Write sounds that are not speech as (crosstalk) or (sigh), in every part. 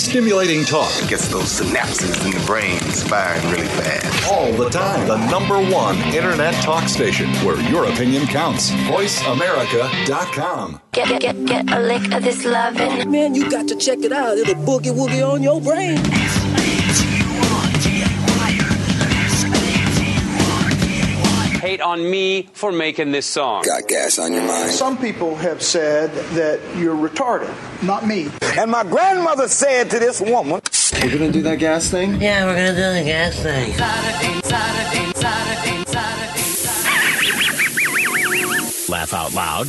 Stimulating talk It gets those synapses in the brain firing really fast. all the time. The number one internet talk station where your opinion counts. VoiceAmerica.com. Get, get, get, get a lick of this lovin'. Man, you got to check it out. It'll boogie woogie on your brain. Hate on me for making this song. Got gas on your mind. Some people have said that you're retarded. Not me. And my grandmother said to this woman, We're gonna do that gas thing? Yeah, we're gonna do the gas thing. Laugh out loud.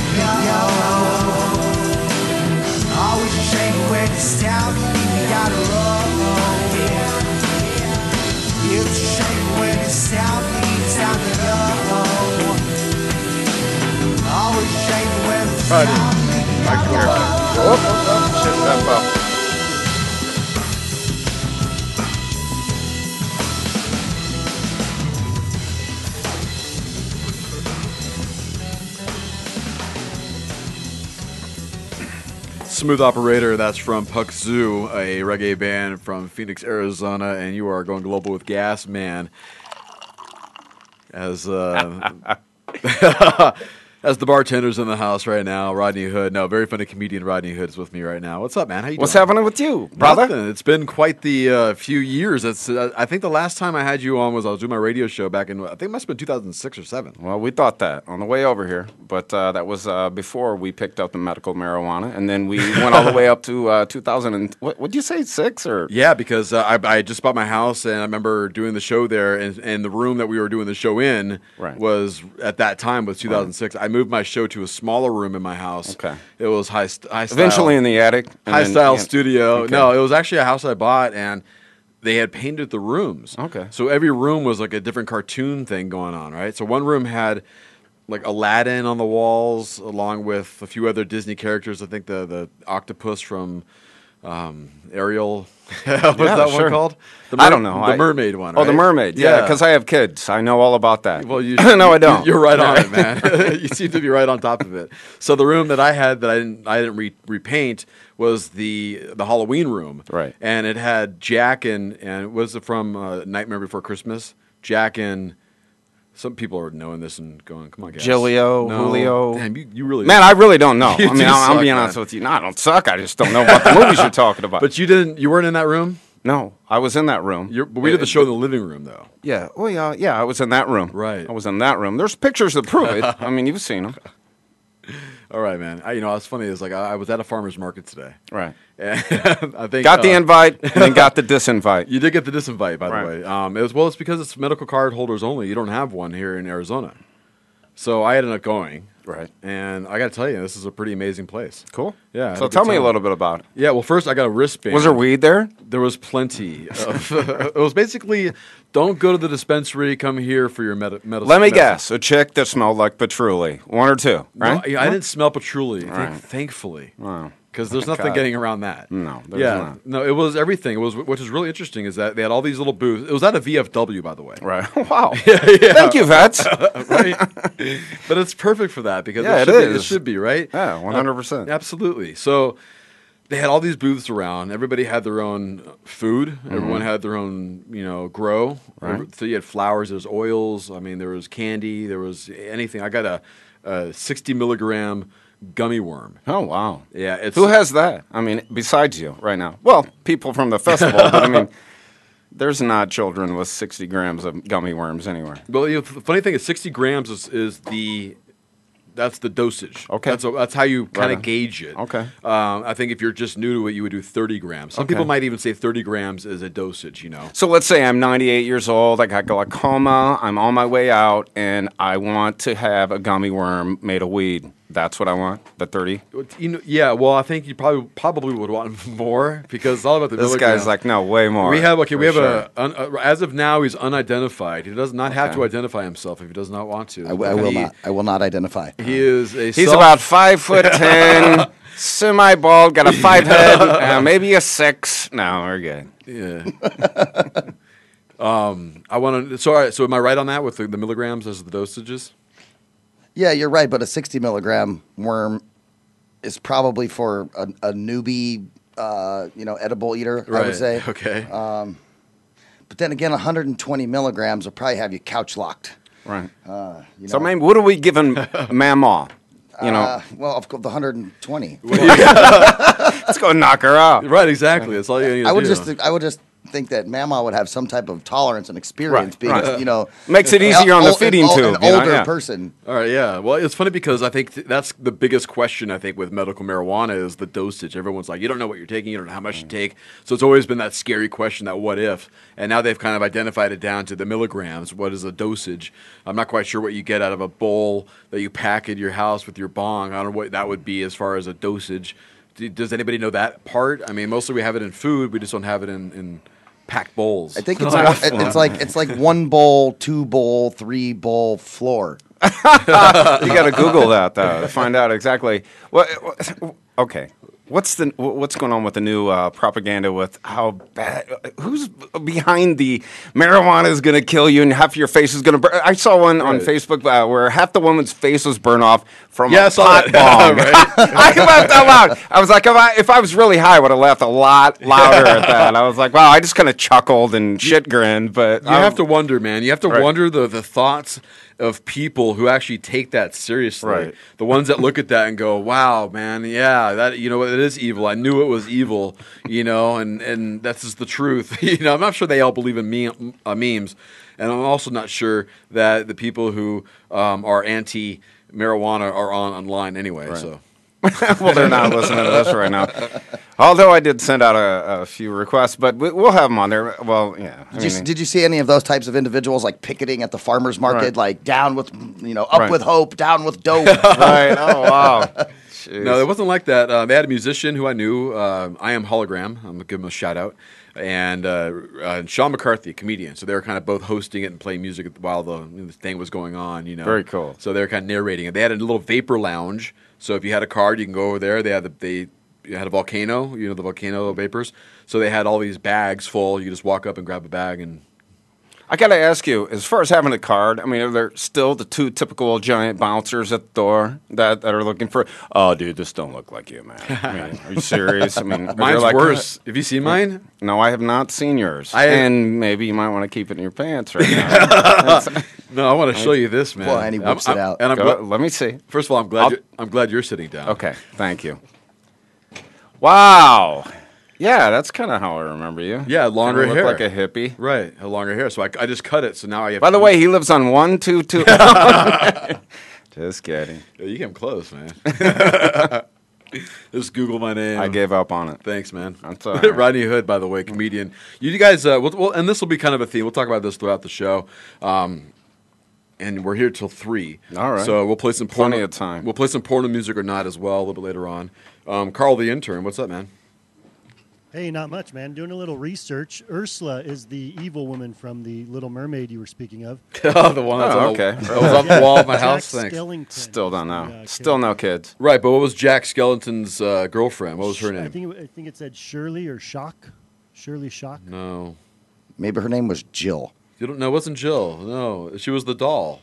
when it's Buddy. down, you Back. Oh, oh, shit, that. Smooth Operator, that's from Puck Zoo, a reggae band from Phoenix, Arizona, and you are going global with Gas Man. As uh, (laughs) (laughs) As the bartender's in the house right now, Rodney Hood. No, very funny comedian Rodney Hood is with me right now. What's up, man? How you What's doing? happening with you, brother? Nothing. It's been quite the uh, few years. It's, uh, I think the last time I had you on was I was doing my radio show back in I think it must have been 2006 or seven. Well, we thought that on the way over here, but uh, that was uh, before we picked up the medical marijuana, and then we (laughs) went all the way up to uh, 2000. And, what would you say, six or? Yeah, because uh, I, I just bought my house and I remember doing the show there, and, and the room that we were doing the show in Right. was at that time was 2006. I moved my show to a smaller room in my house. Okay. it was high, st- high style. Eventually in the attic. high then- style yeah. studio. Okay. No, it was actually a house I bought, and they had painted the rooms. Okay. So every room was like a different cartoon thing going on, right? So one room had like Aladdin on the walls, along with a few other Disney characters. I think the the octopus from um, Ariel. (laughs) What's Yeah, that sure. one called? The I don't know. The I- mermaid one. Oh, the mermaid. Yeah, because I have kids. I know all about that. Well, you, (laughs) no, I don't. You're right on it, (laughs) man. you seem to be right on top of it. So the room that I had that I didn't I didn't re- repaint was the the Halloween room, Right. And it had Jack and and was it from uh, Nightmare Before Christmas? Jack and some people are knowing this and going, "Come on, guys." Gilio, No. Julio. Damn, you, you really Man, I really don't know. (laughs) I mean, I'm, I'm being honest with you. No, I don't suck. I just don't know what the (laughs) movies you're talking about. But you didn't. You weren't in that room. no, I was in that room. You're, but we did the show in the living room, though. Yeah. Oh, yeah. Yeah, I was in that room. Right. I was in that room. There's pictures that prove it. (laughs) I mean, you've seen them. All right, man. I, you know, it's funny. It's like I, I was at a farmer's market today. Right. And (laughs) I think Got the uh, invite and then got the (laughs) disinvite. You did get the disinvite, by Right. the way. Um, it was well, it's because it's medical card holders only. You don't have one here in Arizona, so I ended up going. Right. And I got to tell you, this is a pretty amazing place. Cool. Yeah. So tell me a little bit about it. Yeah. Well, first I got a wristband. Was there weed there? There was plenty. Of, (laughs) it was basically, don't go to the dispensary. Come here for your med- medicine. Let me guess. A chick that smelled like patchouli. One or two, No, right? I, I didn't smell patchouli. thank- Right. thankfully. Wow. because there's nothing God. getting around that. No, there's yeah, not. no, it was everything. It was, which is really interesting, is that they had all these little booths. It was at a VFW, by the way. Right. (laughs) Wow. (laughs) yeah, yeah. Thank you, vets. (laughs) right. But it's perfect for that because Yeah, it, it should Be, it should be right. Yeah, 100%. Uh, absolutely. So they had all these booths around. Everybody had their own food. Everyone had their own, you know, grow. Mm-hmm. Right. So you had flowers. There was oils. I mean, there was candy. There was anything. I got a, a 60 milligram gummy worm. Oh wow. Yeah, Who has that? I mean, besides you right now. Well, people from the festival, but I mean, (laughs) there's not children with 60 grams of gummy worms anywhere. Well, you know, the funny thing is, 60 grams is, is the that's the dosage. Okay. that's, that's how you kind of on. gauge it. Okay. Um, I think if you're just new to it, you would do 30 grams. Some Okay. people might even say 30 grams is a dosage. You know. So let's say I'm 98 years old, I got glaucoma, I'm on my way out, and I want to have a gummy worm made of weed. That's what I want, the 30. You know, yeah. Well, I think you probably probably would want (laughs) more because it's all about the. This milligrams. guy's like, no, way more. We have okay. We have sure. a, un, a as of now he's unidentified. He does not have to identify himself if he does not want to. I, w- I will He- not. I will not identify. He is a. He's self- about five foot (laughs) ten, semi bald, got a five head, uh, maybe a six. No, we're good. Yeah. (laughs) um, I want to. So, all right, so am I right on that with the, the milligrams as the dosages? Yeah, you're right. But a 60 milligram worm is probably for a, a newbie, uh, you know, edible eater. I would say. okay. Um, but then again, 120 milligrams will probably have you couch locked. Right. Uh, you So, know. maybe what are we giving (laughs) Mama? You know, Uh, well, of course, the 120. let's (laughs) go knock her out. Right, exactly. That's all you need to I would do. just, I would just think that Mama would have some type of tolerance and experience Right, being, right. you know, Makes it easier on the ol- feeding an, ol- tube, An you know, older yeah. person. All right, yeah. Well, it's funny because I think th- that's the biggest question I think with medical marijuana is the dosage. Everyone's like, you don't know what you're taking, you don't know how much Mm. you take. So it's always been that scary question, that what if. And now they've kind of identified it down to the milligrams. What is the dosage? I'm not quite sure what you get out of a bowl that you pack in your house with your bong. I don't know what that would be as far as a dosage. Does anybody know that part? I mean, mostly we have it in food. We just don't have it in, in packed bowls. I think (laughs) it's one, it- it's like it's like one bowl, two bowl, three bowl floor. (laughs) you got to Google that though to find out exactly. What? Okay. What's the what's going on with the new uh, propaganda with how bad? Who's behind the marijuana is going to kill you and half your face is going to burn? I saw one on Facebook uh, where half the woman's face was burned off from Yeah, I a saw pot (laughs) bomb. (laughs) I laughed out loud. I was like, if I, if I was really high, I would have laughed a lot louder at that. (laughs) I was like, wow, I just kind of chuckled and shit grinned. But You have to wonder, man. You have to Right. wonder the the thoughts. Of people who actually take that seriously. Right. The ones that look at that and go, "Wow, man, yeah, that you know it is evil. I knew it was evil, you know, and and that's just the truth. (laughs) you know, I'm not sure they all believe in meme, uh, memes, and I'm also not sure that the people who um, are anti marijuana are on online anyway. So. (laughs) well, they're not listening to this right now. Although I did send out a, a few requests, but we, we'll have them on there. Well, yeah. I Did you, mean, did you see any of those types of individuals like picketing at the farmers market, Right. like down with you know up Right. with hope, down with dope? (laughs) right? Oh wow. (laughs) No, it wasn't like that. Uh, they had a musician who I knew. Uh, I am hologram. I'm gonna give him a shout out. And uh, uh, Sean McCarthy, a comedian. So they were kind of both hosting it and playing music while the, the thing was going on. You know, Very cool. So they were kind of narrating it. They had a little vapor lounge. So if you had a card, you can go over there. They had the, they had a volcano. You know the volcano vapors. So they had all these bags full. You just walk up and grab a bag and I got to ask you, as far as having a card, I mean, are there still the two typical giant bouncers at the door that, that are looking for? Oh, dude, this don't look like you, man. I mean, are you serious? I mean, are Mine's like, worse. Have you seen mine? No, I have not seen yours. I- and maybe you might want to keep it in your pants right now. (laughs) No, I want to show you this, man. Well, and he whips I'm- it out. And I'm Go- glad, let me see. first of all, I'm glad you're, I'm glad you're sitting down. Okay, thank you. Wow. Yeah, that's kind of how I remember you. Yeah, longer hair. look like a hippie. Right, had longer hair. So I, I just cut it. So now I have. By the way, he lives on one two two. (laughs) (laughs) Just kidding. Yeah, you came close, man. (laughs) just Google my name. I gave up on it. Thanks, man. That's all right. Rodney Hood, by the way, comedian. You guys, uh, we'll, we'll, and this will be kind of a theme. We'll talk about this throughout the show. Um, and we're here till three. All right. So we'll play some Plenty porno, of time. We'll play some porno music or not as well a little bit later on. Um, Carl, the intern, what's up, man? Hey, not much, man. Doing a little research. Ursula is the evil woman from the Little Mermaid you were speaking of. (laughs) oh, the one that's Oh, on okay. The, that was on the wall of my Jack house. Thanks. Skellington. Still don't know. Yeah, Still okay. no kids. Right, but what was Jack Skellington's uh, girlfriend? What was her name? I name? think, it, I think it said Shirley or Shock. Shirley Shock. No, Maybe her name was Jill. you don't know. It wasn't Jill. No, she was the doll.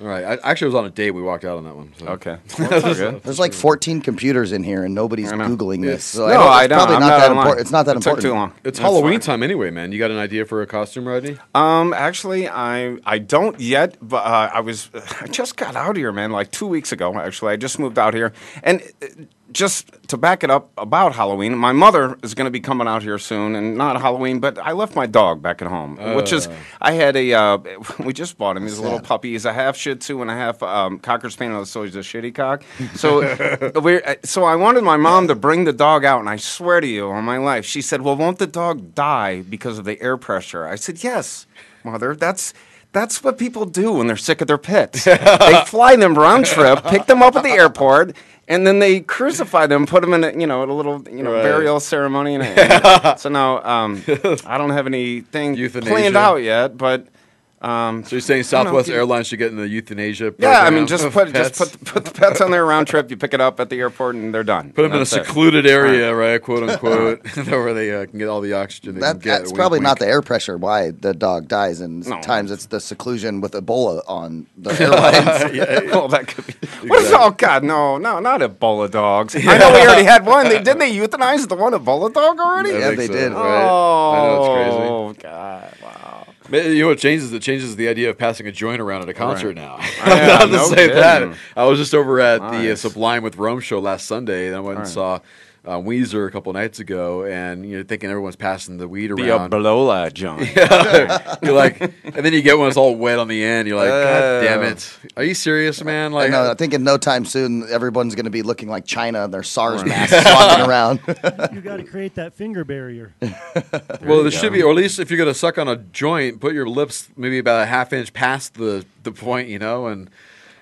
All right. I actually was on a date. We walked out on that one. So. Okay. (laughs) Well, that's all good. There's like 14 computers in here, and nobody's googling Yes. this. So No, I, don't, I it's don't. Probably I'm not not that important. It's not that It took important. too long. It's That's Halloween fine. time anyway, man. You got an idea for a costume, Rodney? Um, actually, I I don't yet, but uh, I was (sighs) I just got out here, man, like two weeks ago. Actually, I just moved out here, and uh, just to back it up about Halloween, my mother is going to be coming out here soon, and not Halloween, but I left my dog back at home, which is I had a uh, (laughs) we just bought him. He's a little puppy. He's a half Shih Tzu and a half um, Cocker Spaniel, so he's a shitty cock. So (laughs) we are so I wanted my mom to bring the dog out, and I swear to you, on my life, she said, "Well, won't the dog die because of the air pressure?" I said, "Yes, mother. That's." That's what people do when they're sick of their pets. (laughs) they fly them round trip, pick them up at the airport, and then they crucify them, put them in a, you know, at a little you know Right. burial ceremony. And, (laughs) and so now um, I don't have anything Euthanasia. planned out yet, but um, So you're saying I don't know, Southwest Airlines should get in the euthanasia? yeah, I mean, just of (laughs) put just put put the pets on their round trip. You pick it up at the airport, and they're done. Put them in a That's it. secluded area, right? Quote unquote, (laughs) (laughs) where they uh, can get all the oxygen they That, can get. that's Wink, probably not the air pressure why the dog dies, and No. sometimes it's the seclusion with Ebola on the airlines. well, that could be. What is, oh God, no, no, not Ebola dogs. I know we already had one. They didn't they euthanize the one Ebola dog already? I Yeah, they so, did. Right? Oh, I know it's crazy. God, wow. You know what changes? It changes the idea of passing a joint around at a concert Right. now. (laughs) Not to no say kidding. that. I was just over at the uh, Sublime with Rome show last Sunday, and I went and saw uh, Weezer a couple nights ago, and you know, thinking everyone's passing the weed Be a around. Balola (laughs) joint. you're like, and then you get one that's all wet on the end. You're like, God damn Uh. it! Are you serious, man? Like, know. I think in no time soon, everyone's going to be looking like China. In their SARS masks walking (laughs) around. You got to create that finger barrier. (laughs) well, there should be, or at least if you're gonna suck on a joint, put your lips maybe about a half inch past the the point, you know, and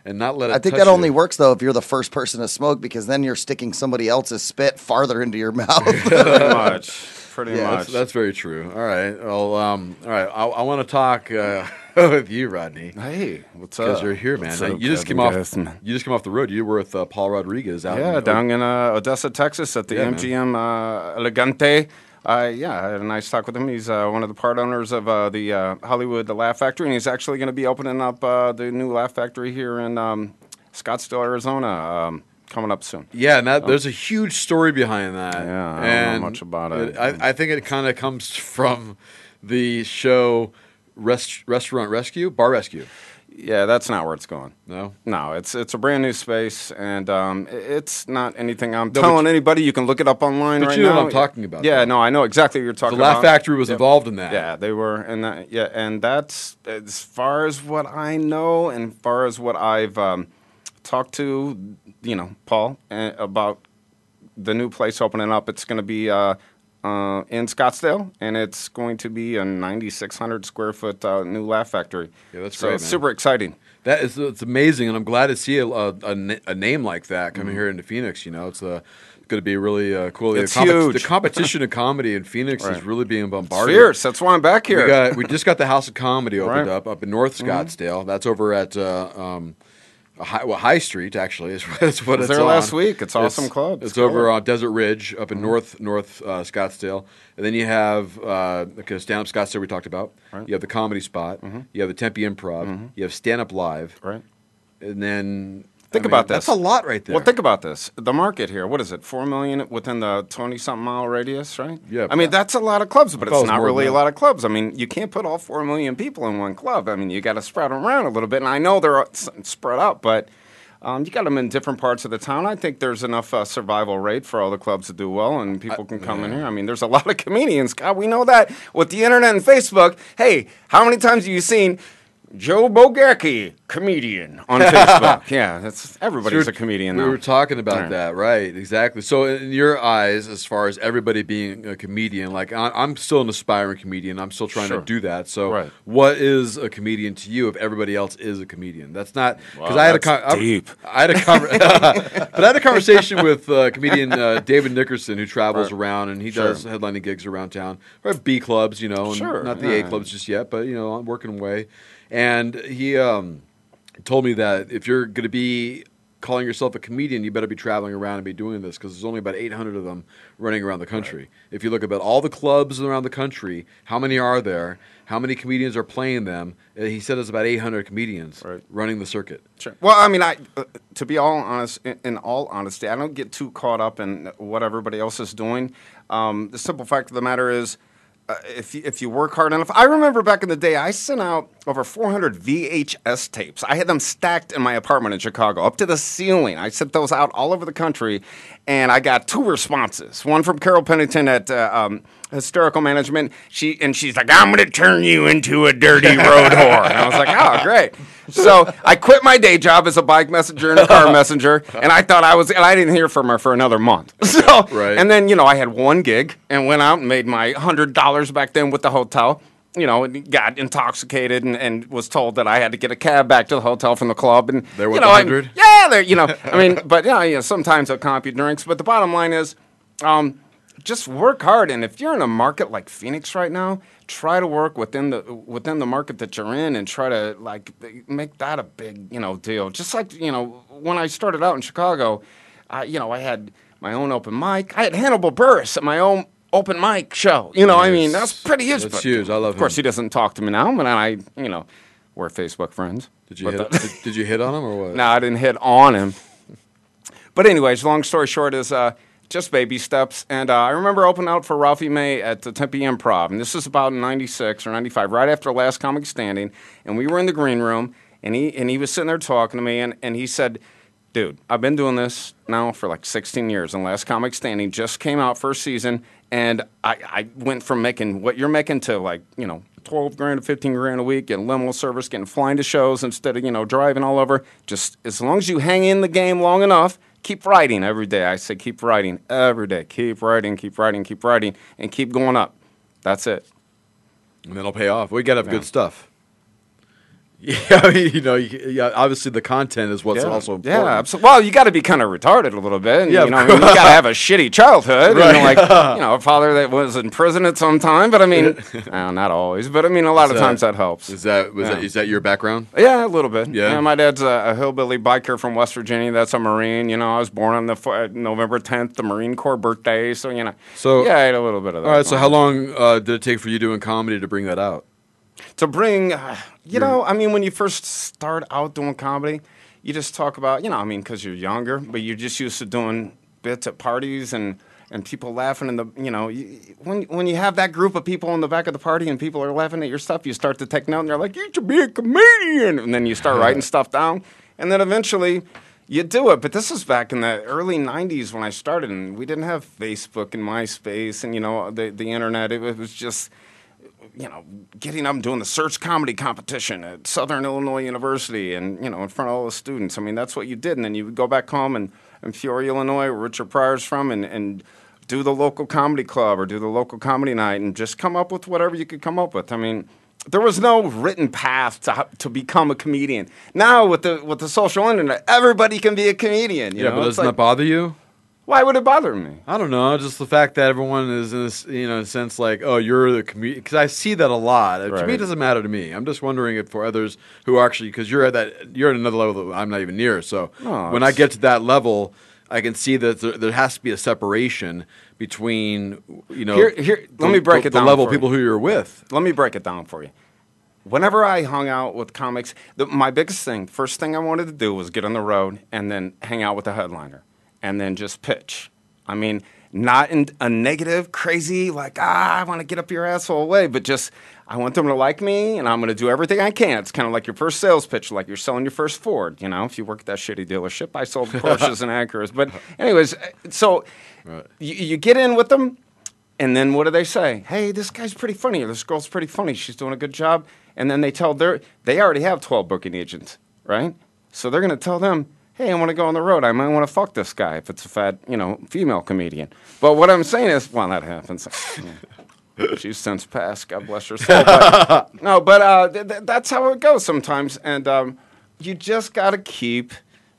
and not let it. I think touch that only you. works though if you're the first person to smoke, because then you're sticking somebody else's spit farther into your (laughs) mouth. (laughs) Pretty much. Pretty Yeah, much. That's, that's very true. All right. Well, um, all right. I, I want to talk uh, (laughs) with you, Rodney, hey, what's up? because you're here, man. Now, up, you just came Kevin off. Gassman? You just came off the road. You were with uh, Paul Rodriguez out. Yeah, in, down in uh, Odessa, Texas, at the Yeah. MCM uh, Elegante. Uh, yeah, I had a nice talk with him. He's uh, one of the part owners of uh, the uh, Hollywood Laugh Factory, and he's actually going to be opening up uh, the new Laugh Factory here in um, Scottsdale, Arizona, um, coming up soon. Yeah, and that, there's a huge story behind that. Yeah, I don't know much about it. I, I think it kind of comes from the show Rest, Restaurant Rescue, Bar Rescue. Yeah, that's not where it's going. No, no, it's it's a brand new space, and um, it's not anything I'm but telling you- anybody. You can look it up online But right you know now. what I'm talking about, Yeah, though. no, I know exactly what you're talking about. The about. Laugh Factory was involved in that. Yeah, they were, and that, yeah, and that's as far as what I know, and far as what I've um, talked to, you know, Paul uh, about the new place opening up. It's going to be uh, uh, in Scottsdale, and it's going to be a 9,600 square foot uh, new Laugh Factory. Yeah, that's so great, it's man. super exciting. That is it's amazing, and I'm glad to see a, a, a name like that coming Mhm. here into Phoenix. You know, it's uh, going to be really uh, cool. The It's compet- huge. The competition in comedy in Phoenix is really being It's bombarded. fierce. That's why I'm back here. We got we just got the House of Comedy opened Right. up up in North Mhm. Scottsdale. That's over at uh, um, a High, well, High Street actually is that's (laughs) what Was it's there last week. It's awesome club. It's, It's over on Desert Ridge up in Mhm. North North uh, Scottsdale, and then you have uh, okay, stand up Scottsdale we talked about. You have the Comedy Spot. You have the Tempe Improv. You have Stand Up Live. Right. And then Think I mean, about this. That's a lot right there. Well, think about this. The market here, what is it? Four million within the twenty-something mile radius, right? Yeah. I mean, that's a lot of clubs, but I it's not really a lot of clubs. I mean, you can't put all four million people in one club. I mean, you got to spread them around a little bit. And I know they're spread out, but um, you got them in different parts of the town. I think there's enough uh, survival rate for all the clubs to do well, and people can come in here. I mean, there's a lot of comedians. God, we know that with the internet and Facebook. Hey, how many times have you seen? Joe Bogacki, comedian on (laughs) Facebook. yeah, that's everybody's So a comedian We now. were talking about that, right? Exactly. So, in your eyes, as far as everybody being a comedian, like I- I'm still an aspiring comedian, I'm still trying Sure. to do that. So, Right. what is a comedian to you if everybody else is a comedian? That's not because Wow, I had a con- deep. I had a conver- (laughs) but I had a conversation with uh, comedian uh, David Nickerson, who travels Right. around and he Sure. does headlining gigs around town, or B clubs, you know, and Sure, not the A clubs just yet, but you know, I'm working away. And he um, told me that if you're going to be calling yourself a comedian, you better be traveling around and be doing this because there's only about 800 of them running around the country. If you look about all the clubs around the country, how many are there? How many comedians are playing them? Uh, He said there's about 800 comedians running the circuit. Sure. Well, I mean, I uh, to be all honest, in, in all honesty, I don't get too caught up in what everybody else is doing. Um, the simple fact of the matter is, uh, if you, if you work hard enough, I remember back in the day, I sent out over 400 VHS tapes. I had them stacked in my apartment in Chicago, up to the ceiling. I sent those out all over the country, and I got two responses. One from Carol Pennington at uh, um, Hysterical Management. She and she's like, "I'm going to turn you into a dirty road (laughs) whore." And I was like, "Oh, great." So I quit my day job as a bike messenger and a car (laughs) messenger, and I thought I was, and I didn't hear from her for another month. (laughs) So, Right. and then you know, I had one gig and went out and made my hundred dollars back then with the hotel. You know, and got intoxicated and, and was told that I had to get a cab back to the hotel from the club. And There you know, 100? yeah, there. You know, I mean, but yeah, you know, sometimes I'll comp you drinks. But the bottom line is, um, just work hard. And if you're in a market like Phoenix right now, try to work within the within the market that you're in, and try to like make that a big you know deal. Just like you know, when I started out in Chicago, I, you know, I had my own open mic. I had Hannibal Buress at my own open mic show. You know, I mean, that's pretty huge. That's but huge. I love Of course, him. he doesn't talk to me now, but I, you know, we're Facebook friends. Did you hit, did, did you hit on him or what? (laughs) no, I didn't hit on him. But anyways, long story short is uh, just baby steps. And uh, I remember opening out for Ralphie May at the Tempe Improv, and this is about '96 or '95, right after Last Comic Standing. And we were in the green room, and he and he was sitting there talking to me, and, and he said, "Dude, I've been doing this now for like 16 years, and Last Comic Standing just came out first season, and I, I went from making what you're making to like you know." 12 grand to 15 grand a week, getting limo service, getting flying to shows instead of, you know, driving all over. Just as long as you hang in the game long enough, keep writing every day. I say keep writing every day. Keep writing, keep writing, keep writing, and keep going up. That's it. And then it'll pay off. We got up Yeah. good stuff. (laughs) Yeah, I mean, you know, you, yeah. Obviously, the content is what's yeah. also important. Yeah, absolutely. Well, you got to be kind of retarded a little bit. and, Yeah, you know, I mean, you got to have a shitty childhood. Right. And like, (laughs) you know, a father that was in prison at some time. But I mean, (laughs) uh, not always. But I mean, a lot of Is times that helps. Is that was Yeah. that is that your background? Yeah, a little bit. Yeah. my dad's a, a hillbilly biker from West Virginia. That's a Marine. You know, I was born on the f- uh, November 10th, the Marine Corps birthday. So you know, So yeah, I had a little bit of that. All right. So how long uh, did it take for you doing comedy to bring that out? To bring? Uh, you know, I mean, when you first start out doing comedy, you just talk about, you know, I mean, because you're younger, but you're just used to doing bits at parties and. and people laughing in the you know you, when when you have that group of people in the back of the party and people are laughing at your stuff, you start to take note and they're like, "You should be a comedian," and then you start writing (laughs) stuff down, and then eventually. You do it, but this was back in the early '90s when I started, and we didn't have Facebook and MySpace, and you know the the internet. It was just you know, getting up and doing the search comedy competition at Southern Illinois University and, you know, in front of all the students. I mean, that's what you did. And then you would go back home and, in Peoria, Illinois, where Richard Pryor's from, and, and do the local comedy club or do the local comedy night and just come up with whatever you could come up with. I mean, there was no written path to, to become a comedian. Now, with the, with the social internet, everybody can be a comedian. You yeah, know? but doesn't like- that bother you? Why would it bother me? I don't know. Just the fact that everyone is in this, you know, sense like, oh, you're the comedian. Because I see that a lot. To me, it doesn't matter to me. I'm just wondering if for others who actually, because you're at that, you're at another level that I'm not even near. So No, when I get to that level, I can see that there, there has to be a separation between, you know, Here- here- let the- me break the, it down The level of for you. people who you're with. Let me break it down for you. Whenever I hung out with comics, the, my biggest thing, first thing I wanted to do was get on the road and then hang out with the headliner and then just pitch. I mean, not in a negative, crazy, like, ah, I want to get up your asshole way, but just, I want them to like me and I'm going to do everything I can. It's kind of like your first sales pitch, like you're selling your first Ford. You know, if you work at that shitty dealership, I sold (laughs) Porsches and Acuras. But, (laughs) anyways, so you, you get in with them, and then what do they say? Hey, this guy's pretty funny. Or this girl's pretty funny. She's doing a good job. And then they tell their, they already have 12 booking agents, right? So they're going to tell them, hey, I want to go on the road. I might want to fuck this guy if it's a fat, you know, female comedian. But what I'm saying is, well, that happens. (laughs) Yeah. She's since passed. God bless her soul. But, (laughs) no, but uh, th- th- that's how it goes sometimes. And um, you just got to keep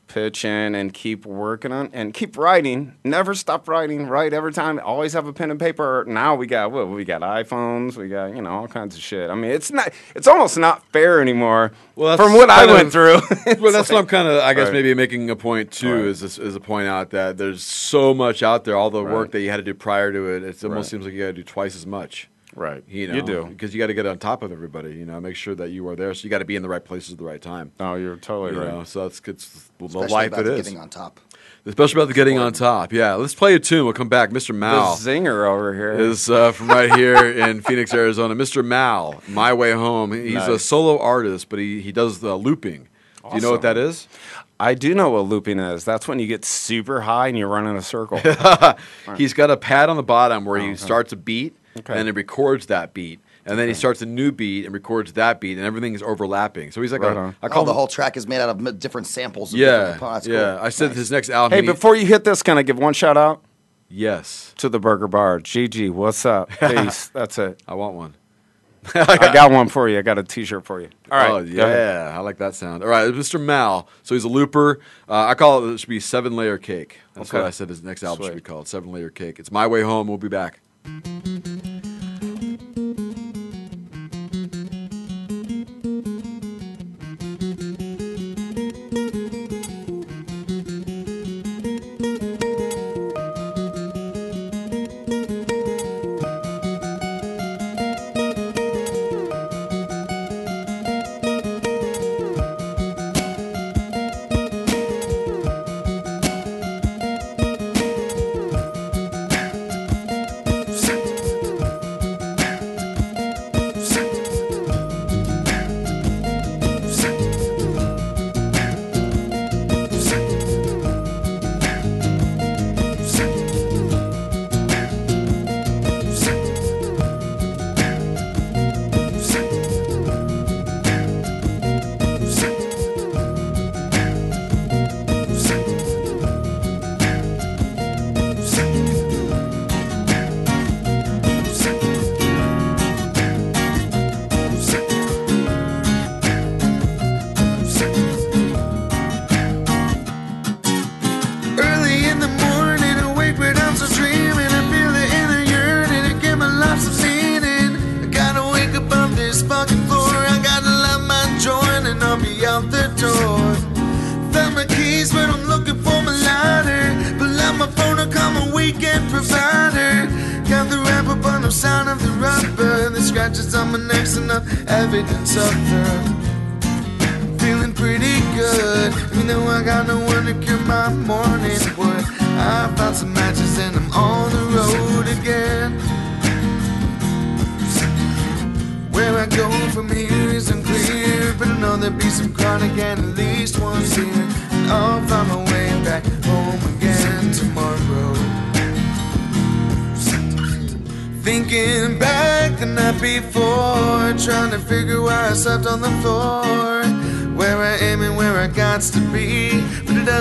pitching and keep working on and keep writing. Never stop writing. Write every time. Always have a pen and paper. Now we got what? We got iPhones. We got you know all kinds of shit. I mean, it's not. It's almost not fair anymore. Well, from what I went of- through. (laughs) (laughs) well, that's what I'm kind of, I guess, Right. maybe making a point too. Right. Is this, is a point out that there's so much out there. All the work that you had to do prior to it, it almost Right. seems like you got to do twice as much. Right. You know, You do. because you got to get on top of everybody. You know, make sure that you are there. So you got to be in the right places at the right time. Oh, you're totally You right. know, so that's it's the Especially life about it the is. getting on top. Especially about the getting on top. Yeah, let's play a tune. We'll come back. Mr. Mal The zinger over here is uh, from right here in (laughs) Phoenix, Arizona. Mr. Mal, My Way Home. He's a solo artist, but he, he does the looping. Do you know what that is? I do know what looping is. That's when you get super high and you run in a circle. (laughs) He's got a pad on the bottom where Oh, he okay. starts a beat Okay. and then he records that beat. And then he starts a new beat and records that beat, and everything is overlapping. So he's like, Right a, on. I call Oh, the whole track is made out of different samples. Of yeah, different components. yeah. Cool. I said Nice. his next album. hey, he- before you hit this, can I give one shout out yes, to the Burger Bar? GG, what's up? (laughs) Peace. That's it. I want one. (laughs) I got one for you. I got a T-shirt for you. All right. Oh go yeah, I like that sound. All right, Mr. Mal. So he's a looper. Uh, I call it. It should be seven layer cake. That's Okay. what I said. His next album should be called Seven Layer Cake. It's my way home. We'll be back. うん。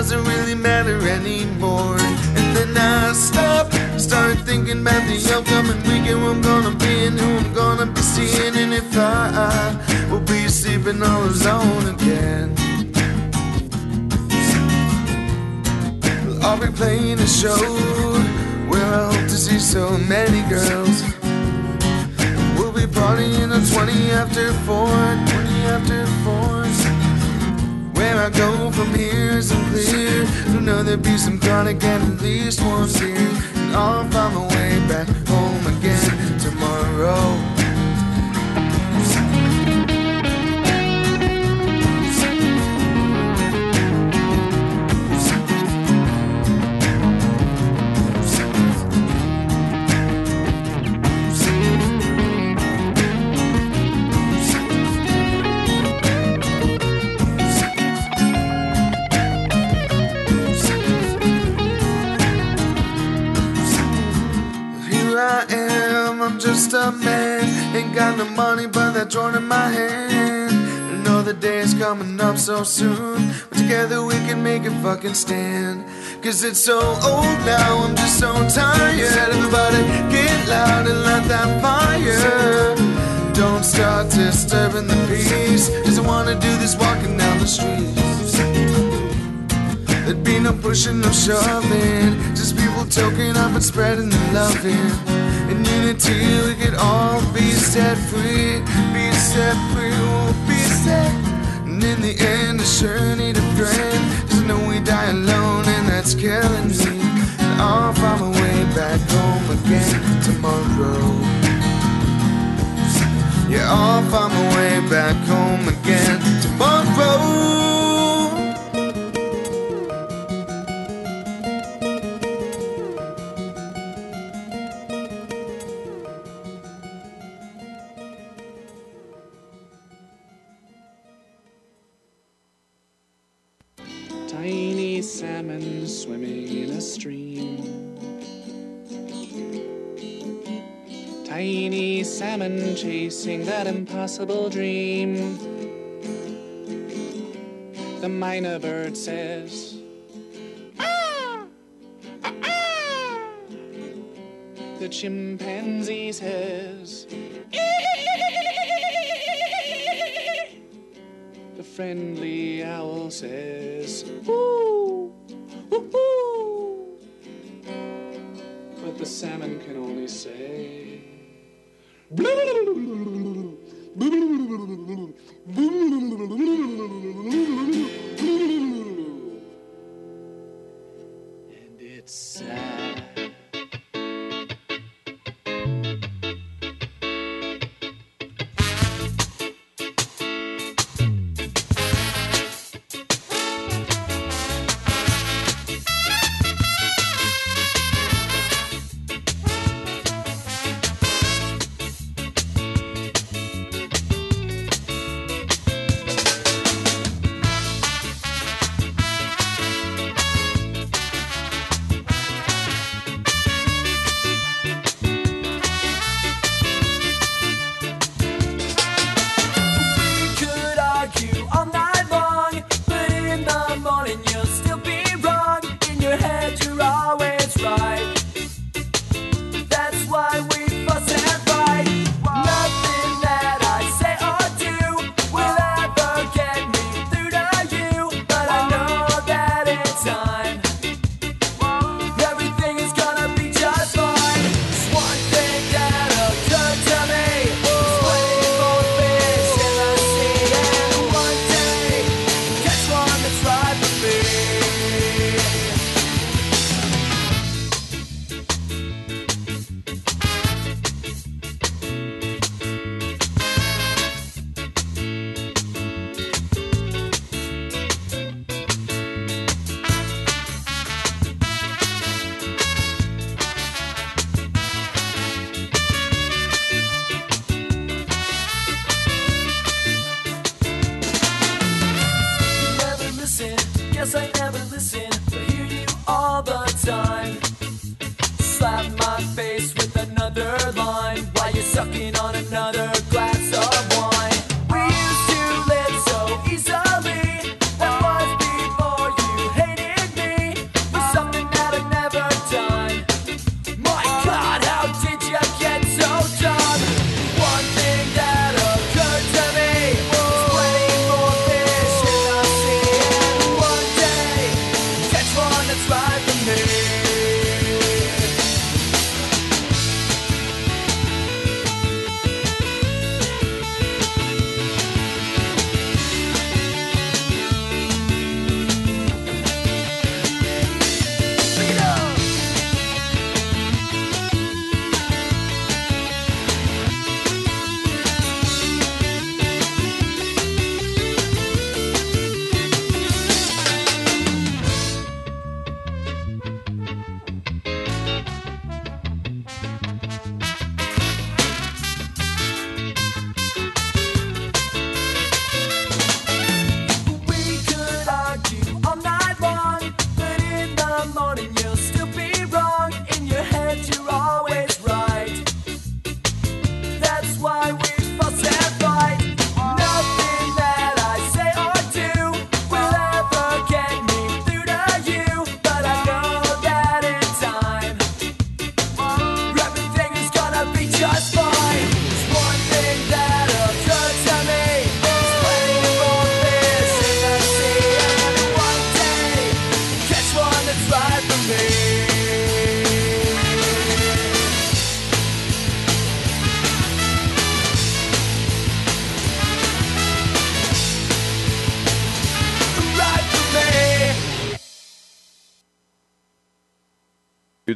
Doesn't really just a man. Ain't got no money, but that joint in my hand. I know the day is coming up so soon. But together we can make a fucking stand. Cause it's so old now, I'm just so tired. Everybody get loud and light that fire. Don't start disturbing the peace. Cause I wanna do this walking down the street. There'd be no pushing, no shoving. Just people toking up and spreading the loving. In unity, we could all be set free. Be set free, we'll be set. And in the end, I sure need a friend. I know we die alone, and that's killing me. And I'll find my way back home again tomorrow. Yeah, I'll find my way back home again tomorrow. Salmon chasing that impossible dream. The myna bird says, "Ah! Ah, ah." The chimpanzee says, The friendly owl says, Ooh, ooh, ooh. But the salmon can only say, And it's sad. I never listen.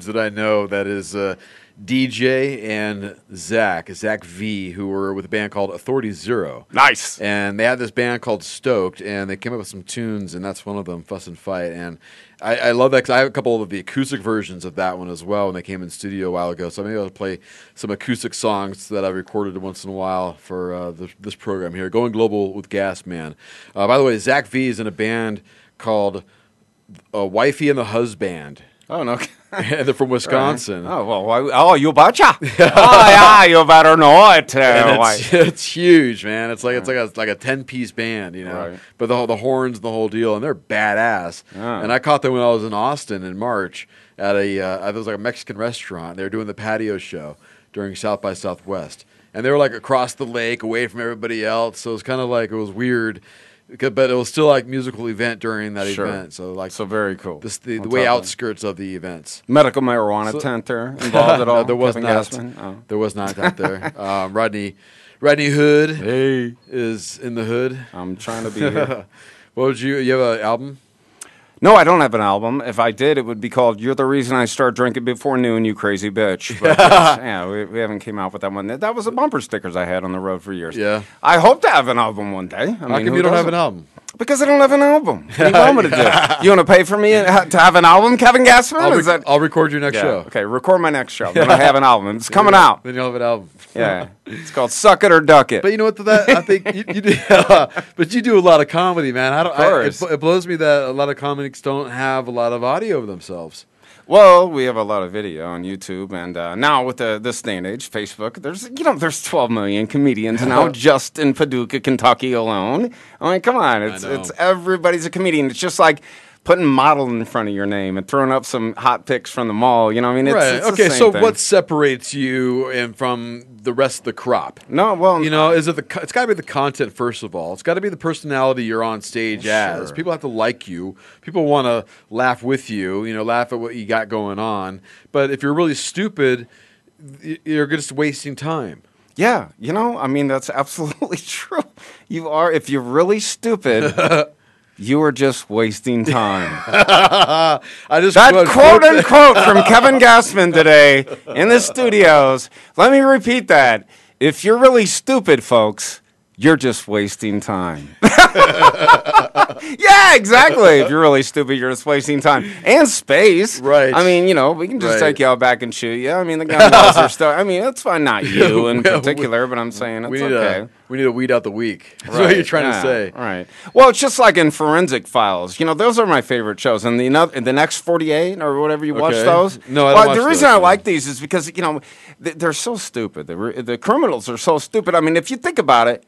Dudes that I know that is uh, DJ and Zach, Zach V, who were with a band called Authority Zero. Nice. And they had this band called Stoked, and they came up with some tunes, and that's one of them, Fuss and Fight. And I, I love that because I have a couple of the acoustic versions of that one as well when they came in studio a while ago. So maybe I'll play some acoustic songs that I've recorded once in a while for uh, this, this program here. Going Global with Gas Man. Uh, by the way, Zach V is in a band called uh, Wifey and the Husband. Oh no! (laughs) they're from Wisconsin. Oh well, why, oh you betcha! (laughs) oh yeah, you better know it. Uh, it's, (laughs) it's huge, man. It's like it's like a like a ten piece band, you know. Right. But the the horns, the whole deal, and they're badass. Yeah. And I caught them when I was in Austin in March at a uh, it was like a Mexican restaurant. They were doing the patio show during South by Southwest, and they were like across the lake, away from everybody else. So it was kind of like it was weird. Because- But it was still like musical event during that Sure. event, so like so very cool. This, the, the way outskirts of the events. Medical marijuana So- tent there (laughs) involved at No, all? there was Kevin not. Oh. There was not out there. (laughs) um, Rodney, Rodney Hood hey. is in the hood. I'm trying to be here. (laughs) what would you? You have an album? No, I don't have an album. If I did, it would be called "You're the Reason I Start Drinking Before Noon, You Crazy Bitch." (laughs) But yeah, we, we haven't came out with that one. That that was the bumper stickers I had on the road for years. Yeah. I hope to have an album one day. I How mean, come you don't have doesn't? an album? Because I don't have an album. (laughs) What do you want me to do? You want to pay for me to have an album, Kevin Gassman? I'll, Is rec- that I'll record your next Yeah, show. Okay, record my next show. (laughs) Then I have an album. It's coming Yeah, out. Then you'll have an album. Yeah, (laughs) it's called "Suck It or Duck It." But you know what? That I think you, you do. but you do a lot of comedy, man. I don't. I, it, course. bl- it blows me that a lot of comics don't have a lot of audio of themselves. Well, we have a lot of video on YouTube, and uh, now with the this day and age, Facebook. There's you know there's 12 million comedians now (laughs) just in Paducah, Kentucky alone. I mean, come on, it's it's everybody's a comedian. It's just like putting model in front of your name and throwing up some hot pics from the mall. You know, what I mean, it's, right. it's okay. So thing. what separates you and from the rest of the crop? No, well, you know, is it the? It's got to be the content first of all. It's got to be the personality you're on stage as. People have to like you. People want to laugh with you. You know, laugh at what you got going on. But if you're really stupid, you're just wasting time. Yeah, you know, I mean, that's (laughs) absolutely true. You are, if you're really stupid, (laughs) you are just wasting time. (laughs) I just that quote- quote quote- unquote from (laughs) Kevin Gassman today in the studios. Let me repeat that. If you're really stupid, folks, you're just wasting time. (laughs) (laughs) yeah, exactly. If you're really stupid, you're just wasting time and space. Right. I mean, you know, we can just Right. take y'all back and shoot you. I mean, the gun laws are still. I mean, it's fine, not (laughs) you in particular, but I'm saying it's we need okay. to we need to weed out the weak. That's what you're trying yeah, to say. Right. Well, it's just like in Forensic Files. You know, those are my favorite shows. And the another, the next 48 or whatever you watch those. No, I don't well, watch The reason those, I like these is because, you know, they're so stupid. The, the criminals are so stupid. I mean, if you think about it,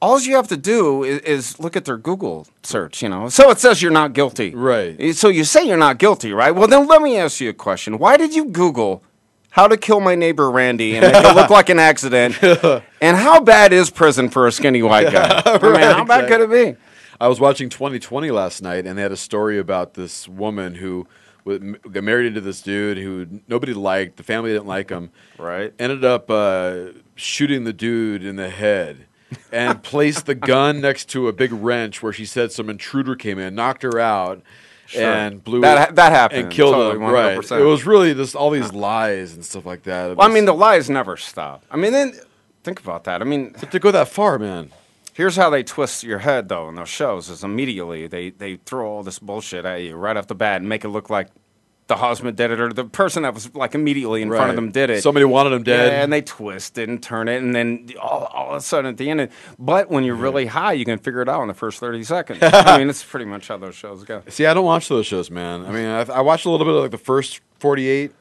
all you have to do is, is look at their Google search, you know. So it says you're not guilty. Right. So you say you're not guilty, right? Well, then let me ask you a question. Why did you Google how to kill my neighbor Randy and make it look (laughs) like an accident? (laughs) and how bad is prison for a skinny white guy? (laughs) I mean, Right, how bad could it be? I was watching 2020 last night, and they had a story about this woman who got married into this dude who nobody liked. The family didn't like him. Right. Ended up uh, shooting the dude in the head. And placed the gun next to a big wrench where she said some intruder came in, knocked her out, Sure. and blew That it- ha- that happened, and killed totally, him. Right. 100%. It was really just all these lies and stuff like that. Well, I mean, the lies never stop. I mean, then think about that. I mean, to go that far, man. Here's how they twist your head, though, in those shows: is immediately they they throw all this bullshit at you right off the bat and make it look like the husband did it or the person that was like immediately in front of them did it. Somebody wanted them dead. Yeah, and they twist it and turn it, and then all, all of a sudden at the end. But when you're really high, you can figure it out in the first thirty seconds. (laughs) I mean, it's pretty much how those shows go. See, I don't watch those shows, man. I mean, I, I watched a little bit of like the first 48.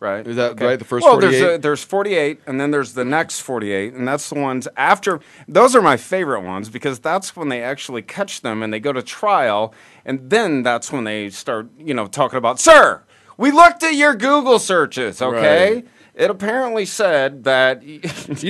Right. Is that Okay. right? The first well, 48? there's a, uh, there's 48, and then there's the next 48, and that's the ones after. Those are my favorite ones because that's when they actually catch them and they go to trial, and then that's when they start, you know, talking about, sir, we looked at your Google searches, okay? Right. It apparently said that. (laughs) you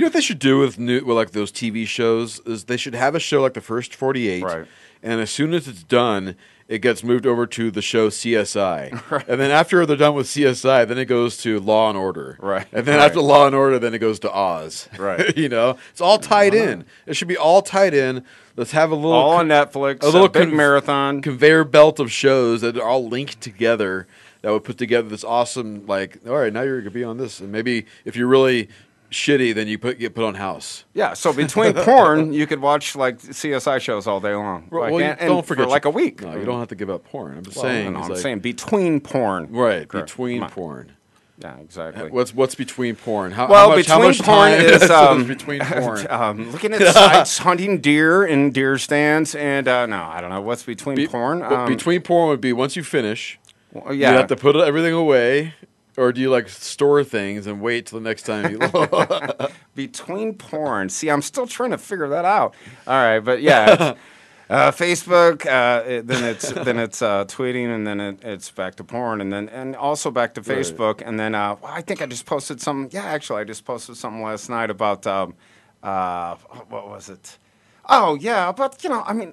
know what they should do with new, with like those TV shows is they should have a show like the first forty eight, Right. and as soon as it's done, it gets moved over to the show CSI, (laughs) and then after they're done with CSI, then it goes to Law and Order, Right. and then Right. after Law and Order, then it goes to Oz, (laughs) Right. you know, it's all tied uh-huh. in. It should be all tied in. Let's have a little All con- on Netflix, a little a big con- marathon. conveyor belt of shows that are all linked together that would put together this awesome like all right now you're gonna be on this and maybe if you're really shitty then you put get put on house Yeah, so between (laughs) porn, you could watch like CSI shows all day long. well, Like, well, and- don't forget for like a week. no you don't have to give up porn i'm just Well, saying no, I'm like- saying between porn. right Correct. between porn Yeah, exactly. what's what's between porn how, well, how much, between how much porn time is (laughs) um, between (laughs) porn um, looking at sites, hunting deer in deer stands, and uh, no, I don't know what's between Be- porn. Um, between porn would be once you finish well, you have to put everything away or do you like store things and wait till the next time you (laughs) between porn. See, I'm still trying to figure that out. All right, but yeah. (laughs) Uh, Facebook, uh, it- then it's (laughs) then it's uh, tweeting, and then it, it's back to porn, and then and also back to Right. Facebook, and then uh, well, I think I just posted some. Yeah, actually, I just posted something last night about um, uh, what was it? Oh yeah, but you know, I mean,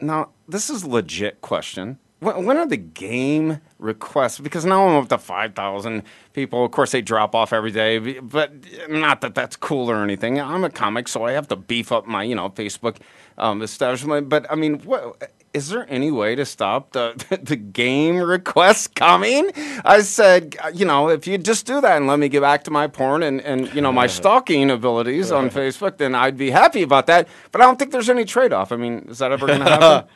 now this is a legit question. When, are the game requests? Because now I'm up to five thousand people. Of course, they drop off every day, but not that that's cool or anything. I'm a comic, so I have to beef up my you know Facebook um, establishment. But I mean, what? Is there any way to stop the (laughs) the game requests coming? I said, you know, if you just do that and let me get back to my porn and, and you know my (laughs) stalking abilities on (laughs) Facebook, then I'd be happy about that. But I don't think there's any trade off. I mean, is that ever going to happen?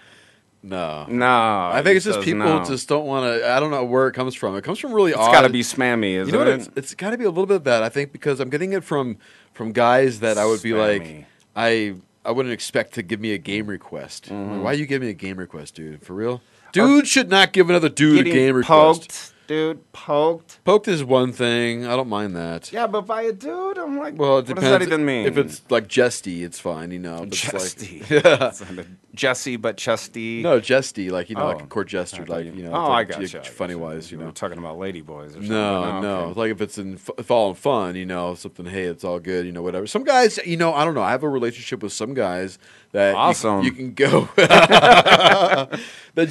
No No, I think it's just people no. just don't want to. I don't know where it comes from. It comes from really It's odd. got to be spammy, isn't you know it? It's, it's got to be a little bit of that. I think because I'm getting it from from guys that I would be like, I I wouldn't expect to give me a game request. Mm-hmm. like, Why you give me a game request, dude? For real? Dude should not give another dude a game request. Dude, poked. Poked is one thing. I don't mind that. Yeah, but by a dude, I'm like, Well, it depends. what does that even mean? If it's like jesty, it's fine. You know, If Jesty. Like, yeah. (laughs) It's not a Jesse, but chesty. No, jesty, like you know, like Oh. a court jester, like you know. Oh, it's I like, got like, you. Funny wise, you know. We're talking about ladyboys or something. No, Oh, no. okay. Like if it's in if all in fun, you know, something. Hey, it's all good, you know, whatever. Some guys, you know, I don't know. I have a relationship with some guys that Awesome. you, can go (laughs) that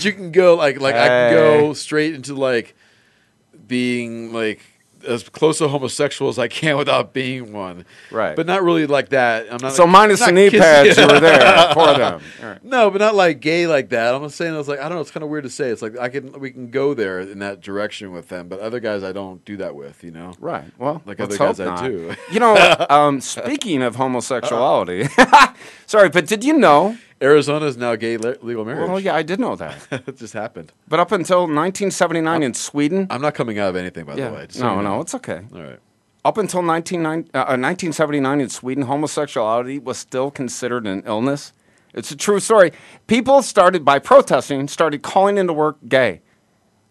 you can go like like I can go straight into like being like as close to homosexual as I can without being one. Right. But not really like that. I'm not So like, minus not the knee pads, you were there (laughs) for them. Right. No, but not like gay like that. I'm just saying I was like I don't know. It's kind of weird to say. It's like I can we can go there in that direction with them, but other guys I don't do that with. You know. Right. Well, like other guys hope I do. You know, (laughs) um, speaking of homosexuality, (laughs) sorry, but did you know? Arizona is now gay le- legal marriage. Well, yeah, I did know that. (laughs) it just happened. But up until 1979 in Sweden, I'm not coming out of anything, by yeah, the way. just so no, you know. no, it's okay. All right. Up until 19, uh, 1979 in Sweden, homosexuality was still considered an illness. It's a true story. People started by protesting, started calling into work gay.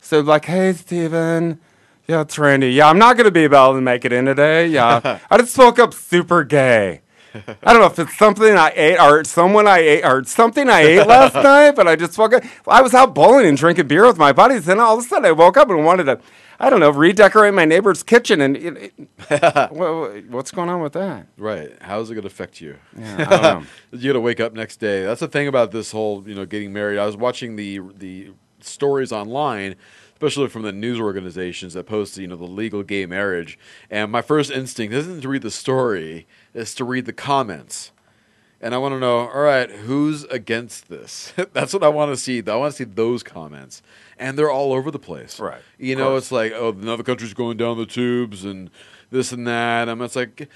So like, hey, Steven. Yeah, it's Randy. Yeah, I'm not going to be able to make it in today. Yeah, (laughs) I just woke up super gay. I don't know if it's something I ate or someone I ate or something I ate last (laughs) night, but I just woke up. I was out bowling and drinking beer with my buddies, and all of a sudden I woke up and wanted to, I don't know, redecorate my neighbor's kitchen. And it, it, (laughs) wha- what's going on with that? Right. How is it going to affect you? Yeah, I don't know. you got to wake up next day. That's the thing about this whole, you know, getting married. I was watching the the stories online, especially from the news organizations that post, you know, the legal gay marriage. And my first instinct isn't to read the story; it's to read the comments. And I want to know, all right, who's against this? (laughs) That's what I want to see. I want to see those comments, and they're all over the place. Right. You know, it's like, oh, another country's going down the tubes, and this and that. And it's like,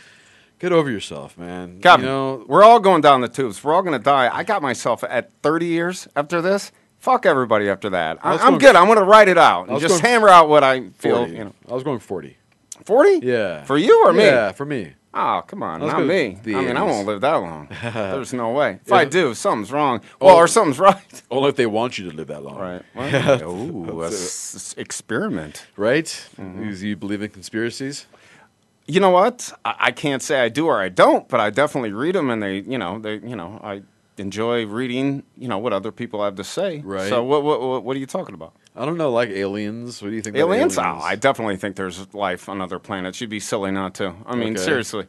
get, over yourself, man. Kevin, you know, we're all going down the tubes. We're all going to die. I got myself at 30 years after this. Fuck everybody after that. I, going- good. I'm going to write it out and just hammer out what I feel. 40. You know, I was going 40. 40? Yeah. For you or me? Yeah, for me. Oh, come on, not me. I mean, I won't live that long. (laughs) There's no way. If Yeah. I do, something's wrong. Well, Oh. or something's right. (laughs) Only if they want you to live that long. Right. (laughs) Yeah. Ooh, s- experiment. Right? Mm-hmm. Do you believe in conspiracies? You know what? I, I can't say I do or I don't, but I definitely read them, and they, you know, they, you know, I enjoy reading, you know, what other people have to say. Right. So, what, what, what, are you talking about? I don't know, like aliens. What do you think? about Aliens? aliens? Oh, I definitely think there's life on other planets. You'd be silly not to. I mean, Okay. seriously,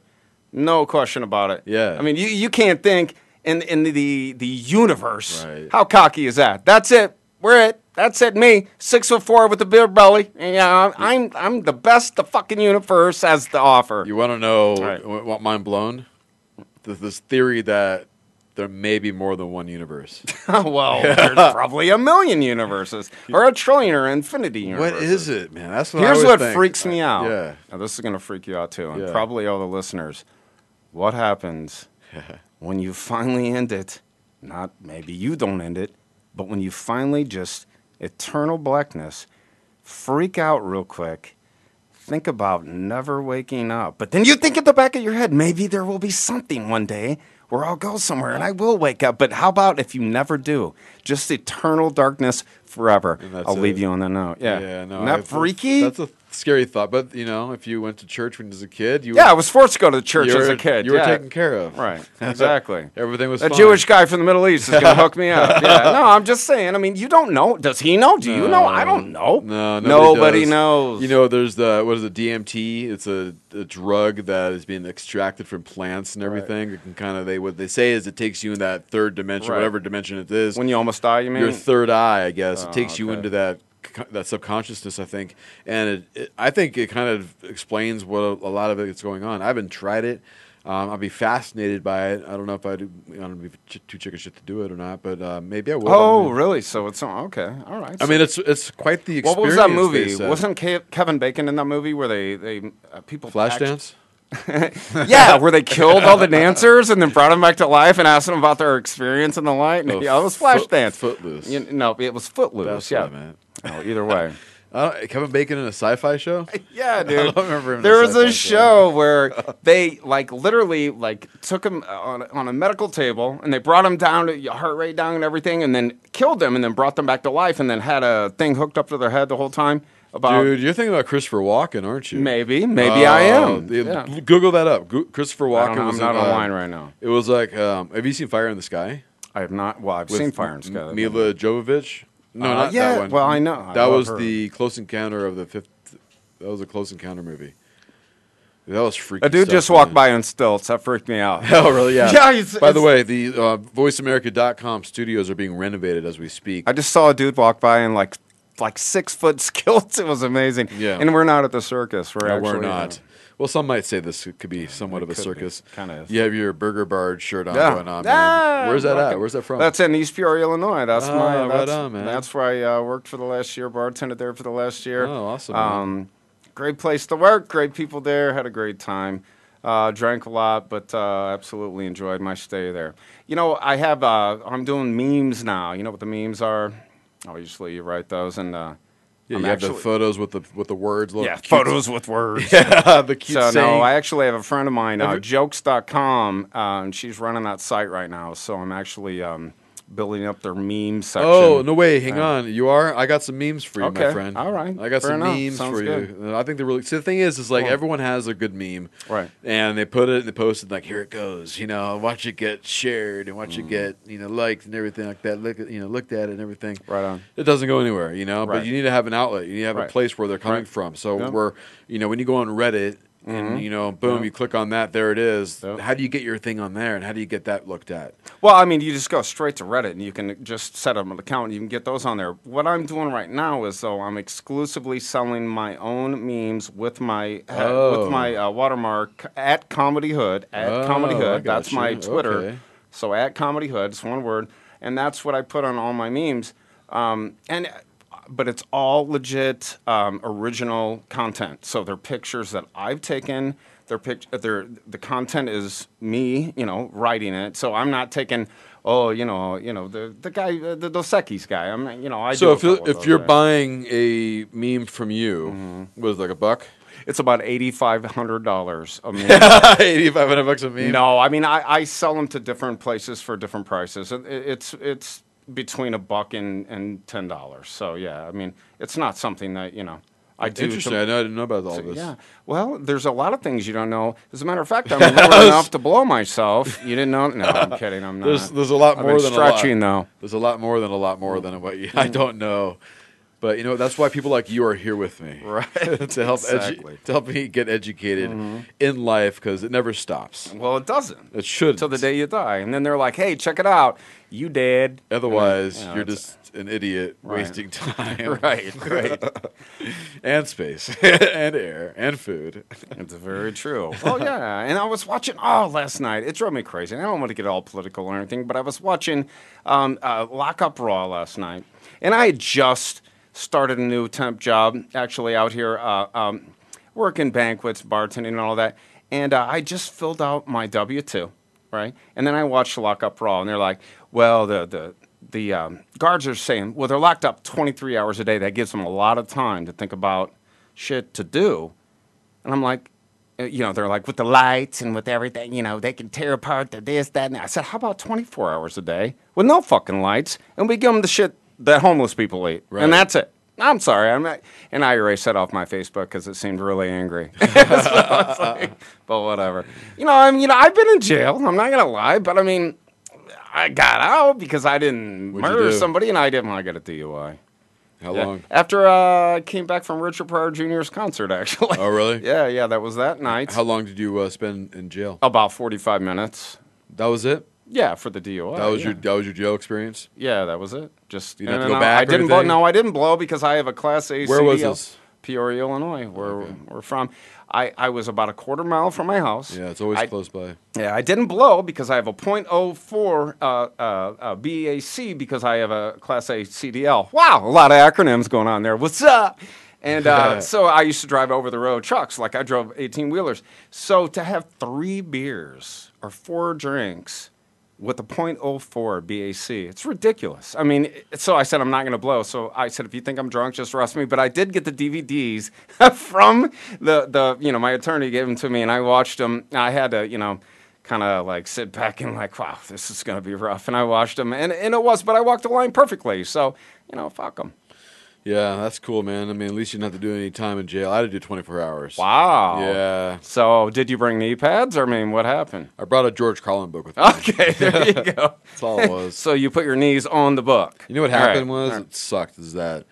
no question about it. Yeah. I mean, you, you can't think in in the the universe. Right. How cocky is that? That's it. We're it. That's it. Me, six foot four with a beer belly. Yeah, I'm I'm the best the fucking universe has to offer. You want to know Right. what, mind blown? Th- This theory that there may be more than one universe. (laughs) well, there's probably a million universes, or a trillion, or infinity universes. what is it, man? That's what Here's what think. freaks me out. Yeah. Now, this is going to freak you out too, and Yeah. probably all the listeners. What happens (laughs) when you finally end it? Not maybe you don't end it, but when you finally just eternal blackness, freak out real quick. Think about never waking up. But then you think at the back of your head, maybe there will be something one day where I'll go somewhere and I will wake up. But how about if you never do? Just eternal darkness forever. I'll leave you on that note. Yeah. Yeah, no. Isn't that I- freaky? That's a scary thought. But, you know, if you went to church when you was a kid, you Yeah, I was forced to go to the church as were- a kid. You were taken care of. Right, (laughs) exactly. Everything was A. Jewish guy from the Middle East is going (laughs) to hook me up. Yeah, no, I'm just saying. I mean, you don't know. Does he know? Do you know? I don't know. No, nobody, nobody knows. You know, there's the what is it? DMT. It's a, a drug that is being extracted from plants and everything. It can kind of they what they say is it takes you in that third dimension, Right. whatever dimension it is. when you almost die, you mean? your third eye, I guess, Oh, it takes oh, you into that that subconsciousness, I think, and it, it, I think it kind of explains what a, a lot of it is going on. I haven't tried it. Um, I'd be fascinated by it. I don't know if I'd, I don't be ch- too chicken shit to do it or not, but uh, maybe I will. oh, I mean, really? So it's okay. All right. I mean, it's it's quite the experience. what was that movie? Wasn't Ke- Kevin Bacon in that movie where they they uh, people Flashdance? (laughs) yeah, where they killed all the dancers and then brought them back to life and asked them about their experience in the light. Oh, (laughs) yeah, it was Foot- Flashdance. Footloose. You, no, it was Footloose. That's yeah, I. Oh, either way. (laughs) Uh, Kevin Bacon in a sci-fi show? (laughs) Yeah, (laughs) I dude. don't remember him there was a show where they like literally like took him on, on a medical table and they brought him down to your heart rate down and everything and then killed them and then brought them back to life and then had a thing hooked up to their head the whole time about Dude, you're thinking about Christopher Walken, aren't you? maybe maybe I Oh, am. Yeah. Google that up. Go- Christopher I Walken know, was I'm not in, uh, online right now. It was like, um, have you seen Fire in the Sky? I have not. Well, I've With seen Fire in the Sky. Milla Jovovich? No, Uh, not yeah, that one. well, I know. I that was her. the Close Encounter of the Fifth. That was a Close Encounter movie. That was freaky. A dude stuff, just walked man. by on stilts. That freaked me out. (laughs) Oh, really? Yeah. (laughs) yeah. It's, By the way, the uh, VoiceAmerica.com studios are being renovated as we speak. I just saw a dude walk by and like like six foot (laughs) skilts. It was amazing. Yeah. and we're not at the circus. We're No, actually we're not. Well, some might say this could be somewhat of a circus. Kinda is. You have your Burger Barge shirt on Yeah. going on. Ah. Where's that at? Where's that from? That's in East Peoria, Illinois. That's Ah, my. right That's, on, man. That's where I uh, worked for the last year. Bartended there for the last year. Oh, awesome. Um, great place to work. Great people there. Had a great time. Uh, drank a lot, but uh, absolutely enjoyed my stay there. You know, I have. Uh, I'm doing memes now. You know what the memes are? Obviously, you write those, and uh, yeah, I'm you have the photos with the with the words. little yeah, cute- photos with words. (laughs) yeah, the cute so saying. no, I actually have a friend of mine, uh, jokes.com, uh, and she's running that site right now. So I'm actually um, building up their meme section. Oh no way! Hang Uh, on, you are. I got some memes for you, my friend. all right, I got fair some enough, memes sounds for good. you. Uh, I think they're really. See, the thing is, is like Cool. everyone has a good meme, Right. And they put it and they post it like, here it goes. You know, watch it get shared and Mm. watch it get you know liked and everything like that. Look at you know looked at it and everything. Right on. It doesn't go anywhere, you know. Right. But you need to have an outlet. You need to have Right. a place where they're coming Right. from. So we're you know when you go on Reddit. And Mhm. you know, boom! You click on that, there it is. Yep. How do you get your thing on there, and how do you get that looked at? Well, I mean, you just go straight to Reddit and you can just set up an account and you can get those on there. What I'm doing right now is though I'm exclusively selling my own memes with my uh, Oh. with my uh, watermark at Comedy Hood at Oh, Comedy Hood. That's gotcha. my Twitter. Okay. So at Comedy Hood, it's one word, and that's what I put on all my memes. Um, and but it's all legit um, original content. So they're pictures that I've taken. They're pic- they're, the content is me, you know, writing it. So I'm not taking, oh, you know, you know, the the guy, uh, the Dos Equis guy. I'm, you know, I so if you if you're right? buying a meme from you, what is it, like a buck? it's about eighty five hundred dollars a meme. (laughs) Eighty five hundred bucks a meme. No, I mean I, I sell them to different places for different prices. It, it- it's it's between a buck and, and ten dollars. So yeah, I mean it's not something that you know I do. Interesting. I, know, I didn't know about all So, this. Yeah. Well, there's a lot of things you don't know. As a matter of fact, I'm lower (laughs) enough to blow myself. You didn't know? No, I'm kidding. I'm not. There's there's a lot I've more than stretching a lot. though. There's a lot more than a lot more than what you. I don't know. But you know that's why people like you are here with me, (laughs) Right. (laughs) to help edu- to help me get educated Mhm. in life because it never stops. Well, it doesn't. It should until the day you die, and then they're like, "Hey, check it out. You dead." Otherwise, You know, you're just an idiot Right. wasting (laughs) time. Right, right. and space, and air, and food. It's very true. Oh yeah, and I was watching. Oh, last night it drove me crazy. And I don't want to get all political or anything, but I was watching um, uh, Lock Up Raw last night, and I had just started a new temp job actually out here, uh, um, working banquets, bartending, and all that. And uh, I just filled out my W two, right? And then I watched Lock Up Raw, and they're like, "Well, the the." The um, guards are saying, well, they're locked up 23 hours a day. That gives them a lot of time to think about shit to do. And I'm like, uh, you know, they're like, with the lights and with everything, you know, they can tear apart the this, that, and that. I said, how about 24 hours a day with no fucking lights? And we give them the shit that homeless people eat. Right. And that's it. I'm sorry. I'm not, and I erased that off my Facebook because it seemed really angry. (laughs) (laughs) So like, but whatever. You know, I mean, you know, I've been in jail. I'm not gonna lie, but I mean, I got out because I didn't What'd murder somebody, and I didn't. I got a DUI. How Yeah. long? After uh, I came back from Richard Pryor Jr.'s concert, (laughs) actually. Oh, really? Yeah, yeah, that was that night. How long did you uh, spend in jail? About 45 minutes. That was it. Yeah, for the DUI. that was yeah. your that was your jail experience. Yeah, that was it. Just You didn't to go I- back I didn't blow. No, I didn't blow because I have a Class A. Where was this? Peoria, Illinois, where we're from. I, I was about a quarter mile from my house. Yeah, it's always I- close by. Yeah, I didn't blow because I have a .04 uh, uh, uh, BAC because I have a Class A CDL. Wow, a lot of acronyms going on there. What's up? And uh, (laughs) so I used to drive over the road trucks, like I drove 18 wheelers. So to have three beers or four drinks with a .04 BAC, it's ridiculous. I mean, so I said I'm not going to blow. So I said, if you think I'm drunk, just arrest me. But I did get the DVDs (laughs) from the the you know my attorney gave them to me, and I watched them. I had to you know kind of like sit back and like, wow, this is going to be rough. And I watched them, and and it was, but I walked the line perfectly. So you know, fuck them. Yeah, that's cool, man. I mean, at least you didn't have to do any time in jail. I had to do 24 hours. Wow. Yeah. So did you bring knee pads, or I mean, what happened? I brought a George Carlin book with me. Okay, there you (laughs) go. That's all it was. so you put your knees on the book. You know what All right. happened was right. it sucked. Is that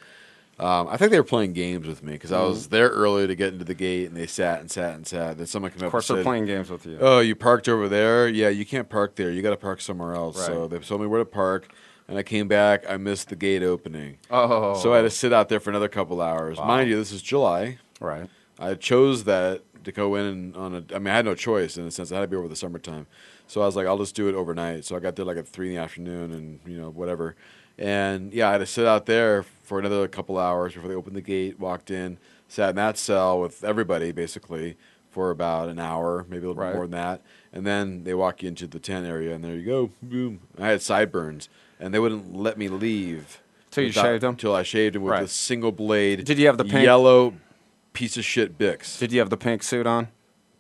um, I think they were playing games with me because I was there early to get into the gate, and they sat and sat and sat. Then someone came up. Of course, and they're playing games with you. Oh, you parked over there? Yeah, you can't park there. You got to park somewhere else. So they told me where to park. And I came back. I missed the gate opening. Oh. so I had to sit out there for another couple hours. Wow. Mind you, this is July. Right. I chose that to go in on a. I mean, I had no choice in the sense I had to be over the summertime. So I was like, I'll just do it overnight. So I got there like at three in the afternoon, and you know whatever. And yeah, I had to sit out there for another couple hours before they opened the gate. Walked in, sat in that cell with everybody basically for about an hour, maybe a little Right. bit more than that. And then they walk you into the tent area, and there you go, boom. I had sideburns, and they wouldn't let me leave Till you without- shaved 'em? Till I shaved them with Right. a single blade. Did you have the pink- yellow piece of shit Bics? Did you have the pink suit on?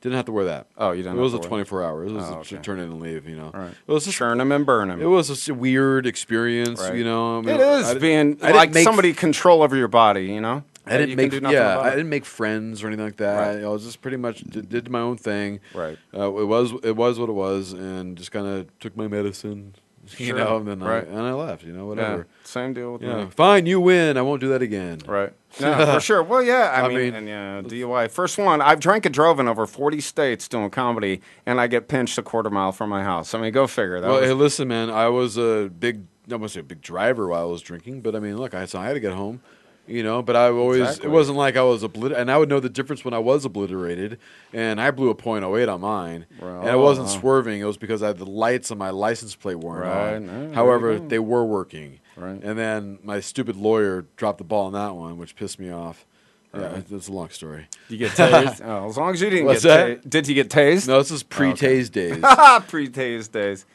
Didn't have to wear that. Oh, you didn't. It was a have to wear 24 hours. It was Oh, a okay. turn in and leave. You know. Right. It was just Churn them and burn them. it was a weird experience. Right. You know. I mean, it is I didn't- being I didn't like make- somebody control over your body. You know. I didn't you make do nothing yeah. about I it. didn't make friends or anything like that. Right. I was just pretty much did, did my own thing. Right. Uh, it was it was what it was, and just kind of took my medicine. You Sure. know, and then Right. I, and I left. You know, Yeah, whatever. same deal with Yeah. me. Fine, you win. I won't do that again. Right. (laughs) No, for sure. Well, yeah. I, I mean, mean- and yeah, DUI. First one. I've drank and drove in over forty states doing comedy, and I get pinched a quarter mile from my house. I mean, go figure. That well, was, hey, listen, man. I was a big, I a big driver while I was drinking, but I mean, look, I, so I had to get home, you know. But I always, Exactly. it wasn't like I was obliterated, and I would know the difference when I was obliterated, and I blew a .08 on mine, and I wasn't Oh. swerving. It was because I had the lights on my license plate weren't Right. on. There However, they were working, Right. and then my stupid lawyer dropped the ball on that one, which pissed me off. Yeah, Right. it's a long story. you get tased. (laughs) oh, as long as you didn't What's get tased. Did you get tased? No, this is oh, pre-tase days. (laughs) Pre-tased days.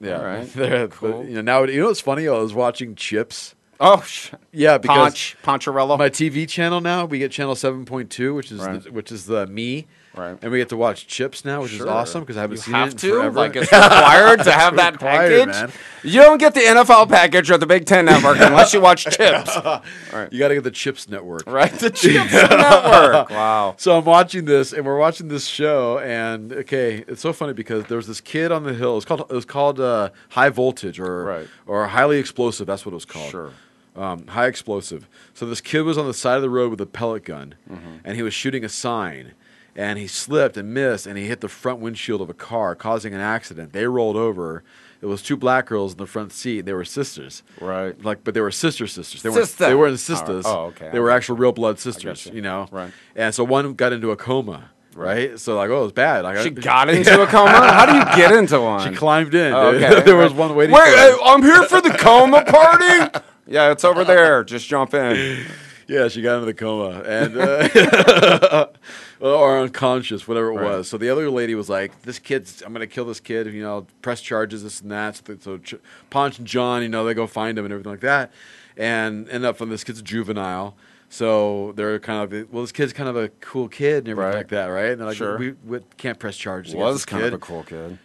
Yeah, All right. (laughs) Cool. You know, now you know what's funny? I was watching Chips. Oh, sh- Yeah, because Ponch, Poncherello. my TV channel now we get channel seven point two, which is Right. the, which is the me, Right. and we get to watch Chips now, which is Sure. awesome because I haven't you seen have it in to forever. like it's required to have that (laughs) required, package. man. You don't get the NFL package or the Big Ten Network unless you watch Chips. (laughs) Right. You got to get the Chips network, Right, the (laughs) Chips Network. Wow. So I'm watching this, and we're watching this show, and okay, it's so funny because there was this kid on the hill. It's called it was called uh, High Voltage or Right. or Highly Explosive. That's what it was called. Sure. Um, high explosive. So this kid was on the side of the road with a pellet gun, Mm-hmm. and he was shooting a sign, and he slipped and missed, and he hit the front windshield of a car, causing an accident. They rolled over. It was two black girls in the front seat. They were sisters, Right. like, but they were sister sisters. They Sister. weren't. They weren't sisters. Oh, okay. They were actual real blood sisters. you. You. know. Right. And so one got into a coma. Right. So like, oh, it was bad. Like, She I- got into a coma. (laughs) How do you get into one? She climbed in. Oh, okay. (laughs) there was one waiting. Wait. I'm here for the coma party. (laughs) yeah, it's over (laughs) there. Just jump in. (laughs) Yeah, she got into the coma and uh, (laughs) or unconscious, whatever it Right. was. So the other lady was like, "This kid's, I'm gonna kill this kid. You know, press charges, this and that." So, so Ch- Ponch and John, you know, they go find him and everything like that, and end up from this kid's a juvenile. So they're kind of like, well, this kid's kind of a cool kid and everything Right. like that, right? And they're like, Sure. we, we can't press charges. Was this kind kid. of a cool kid.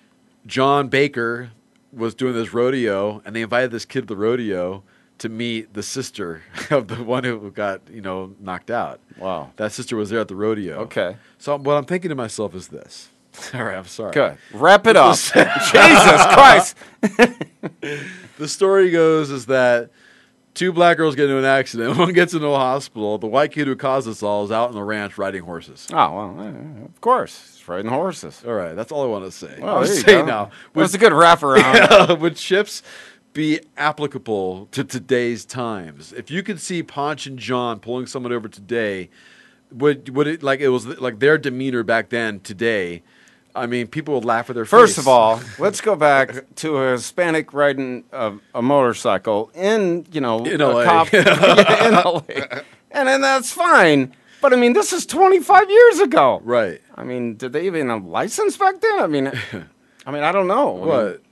John Baker was doing this rodeo, and they invited this kid to the rodeo to meet the sister (laughs) of the one who got you know knocked out. Wow. That sister was there at the rodeo. Okay. So what I'm thinking to myself is this. (laughs) All right, I'm sorry. Good. Wrap it up. (laughs) Jesus Christ. The story goes is that two black girls get into an accident. One gets into a hospital. The white kid who caused this all is out on the ranch riding horses. Oh well, eh, of course, it's riding horses. All right, that's all I want to say. Well, you saying go. now. That was a good wraparound. with chips be applicable to today's times? If you could see Ponch and John pulling someone over today, would would it like it was like their demeanor back then today? I mean, people would laugh at their First face. of all, (laughs) let's go back to a Hispanic riding a, a motorcycle in, you know, In a LA. cop Yeah, (laughs) (laughs) in LA. And then that's fine. But I mean, this is 25 years ago. right? I mean, did they even have license back then? I mean, I mean, I don't know. I mean, What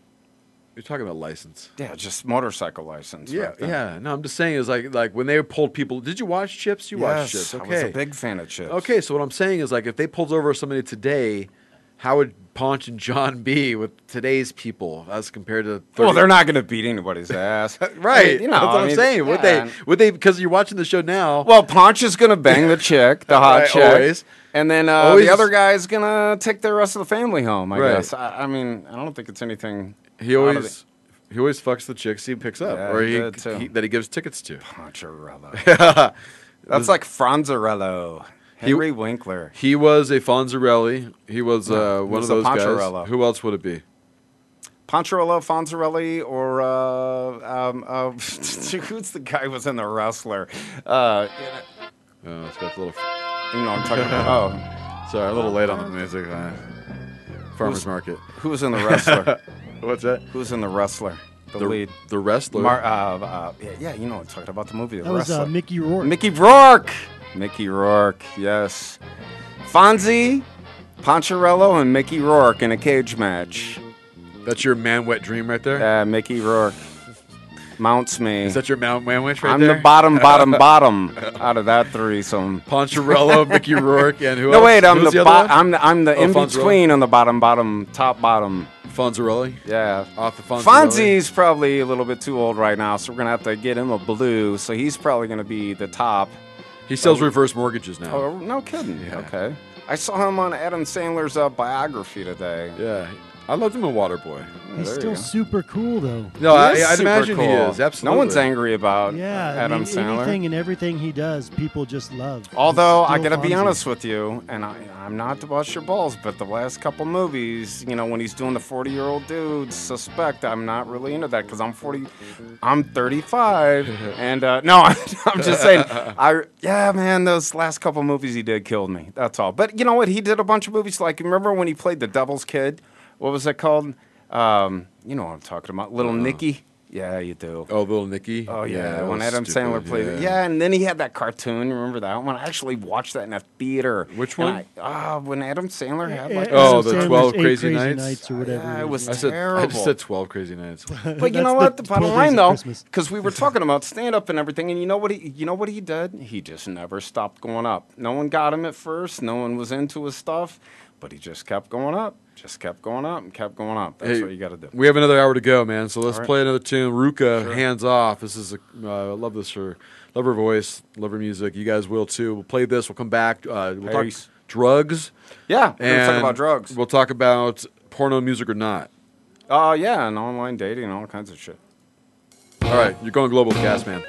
you're talking about license? yeah, just motorcycle license. Yeah, then. yeah. No, I'm just saying is like like when they pulled people. Did you watch Chips? You watched Yes, Chips. I Okay. was a big fan of Chips. Okay, so what I'm saying is like if they pulled over somebody today, how would Ponch and John be with today's people as compared to? 30 Well, they're not going to beat anybody's ass. (laughs) right. I mean, you know, that's what I I'm mean, saying. Would yeah. they? Would they? Because you're watching the show now. Well, Ponch is going to bang the chick, the (laughs) hot Right, chick. always. And then uh, the other guy's going to take the rest of the family home, I Right. guess. I, I mean, I don't think it's anything. He always he always fucks the chicks he picks up, Yeah, or he he, too. he- that he gives tickets to. Poncherello. (laughs) That's like Franzarello. Henry Winkler. He was a Fonzarelli. He was uh, one was of a those guys. Poncherello. Who else would it be? Poncherello, Fonzarelli, or uh, um, uh, (laughs) who's the guy who was in the wrestler? Uh, Oh, it's got a little. you know, I'm talking about. Oh, (laughs) Sorry, a little late on the music. Uh, farmers market. who was in the wrestler? What's that? Who's in the wrestler? The, The- lead. the wrestler? Mar- uh, uh, yeah, yeah, you know, I'm talking about the movie. The That was uh. Mickey Rourke. Mickey Rourke. Mickey Rourke, yes. Fonzie, Poncherello, and Mickey Rourke in a cage match. That's your man wet dream right there. Yeah, Mickey Rourke mounts me. Is that your man man wish right I'm there? the bottom, bottom, (laughs) bottom out of that threesome. Poncherello, (laughs) Mickey Rourke, and who No, else? wait, I'm Who's the, the bo- other one? I'm the I'm the Oh, in between on the bottom, bottom, top, bottom. Fonzarelli. Yeah. Off the Fonzarelli. Fonzie's probably a little bit too old right now, so we're gonna have to get him a blue. So he's probably gonna be the top. He sells Oh. reverse mortgages now. Oh, no kidding. Yeah. Okay. I saw him on Adam Sandler's uh, biography today. Yeah, I loved him in Waterboy. He's there you still go. super cool though. No, He I, is I'd super imagine he cool. is. Absolutely. No one's angry about Yeah, I Adam mean, Sandler. anything and everything he does, people just love. Although I gotta be Fonzie. honest with you, and I, I'm not to bust your balls, but the last couple movies, you know, when he's doing the 40 year old dude, suspect I'm not really into that because I'm 40, I'm 35, (laughs) and uh, no, (laughs) I'm just saying, I yeah, man, those last couple movies he did killed me. That's all. But you know what? He did a bunch of movies. Like remember when he played the Devil's Kid? What was that called? Um, you know what I'm talking about? Little Nicky. Yeah, you do. Oh, little Nicky. Oh yeah, that when Adam stupid, Sandler played it. Yeah, and then he had that cartoon. Remember that one? I actually watched that in a theater. Which And one? I- Ah, when Adam Sandler had like. Oh, the Sandler's 12 Eight Crazy Nights? Nights or whatever. Yeah, it was I said, terrible. I just said 12 crazy nights. (laughs) But you know what? the The bottom line, though, because we were talking about stand up and everything, and you know what? He, you know what he did? He just never stopped going up. No one got him at first. No one was into his stuff, but he just kept going up. Just kept going up and kept going up. That's Hey, what you got to do. We have another hour to go, man. So let's right. play another tune. Ruka, Sure. hands off. This is a uh, I love this her, love her voice, love her music. You guys will too. We'll play this. We'll come back. Uh, we'll Peace. talk drugs. Yeah, we're gonna talk about drugs. We'll talk about porno music or not. Oh yeah, and online dating and all kinds of shit. All right, you're going global with Gas Man.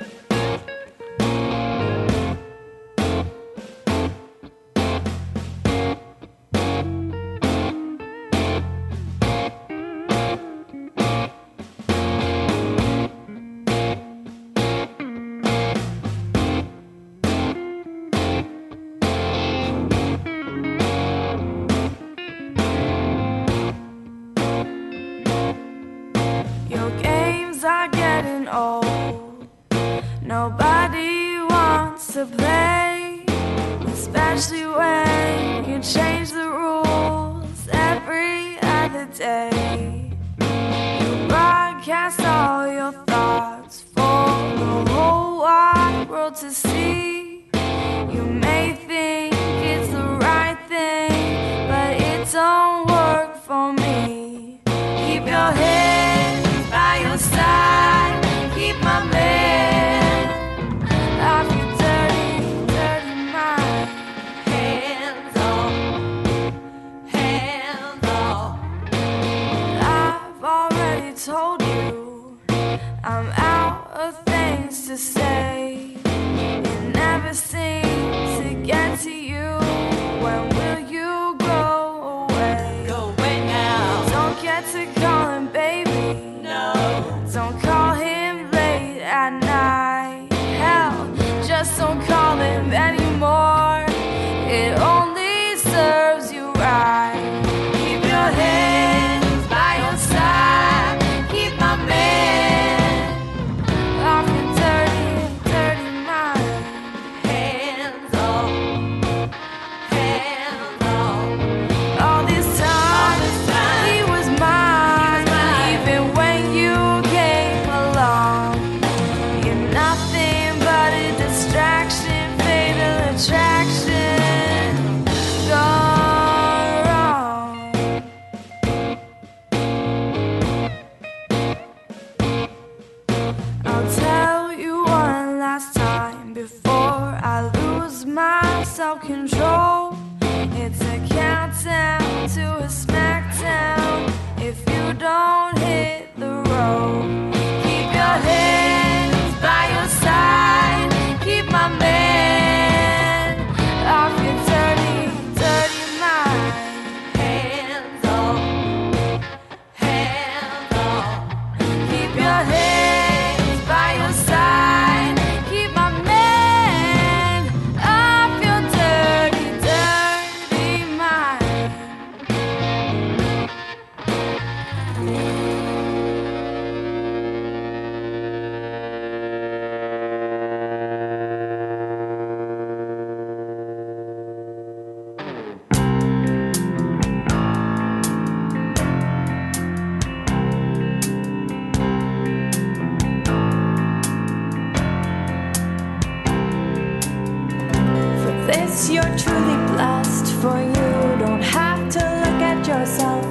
You're truly blessed, for you don't have to look at yourself.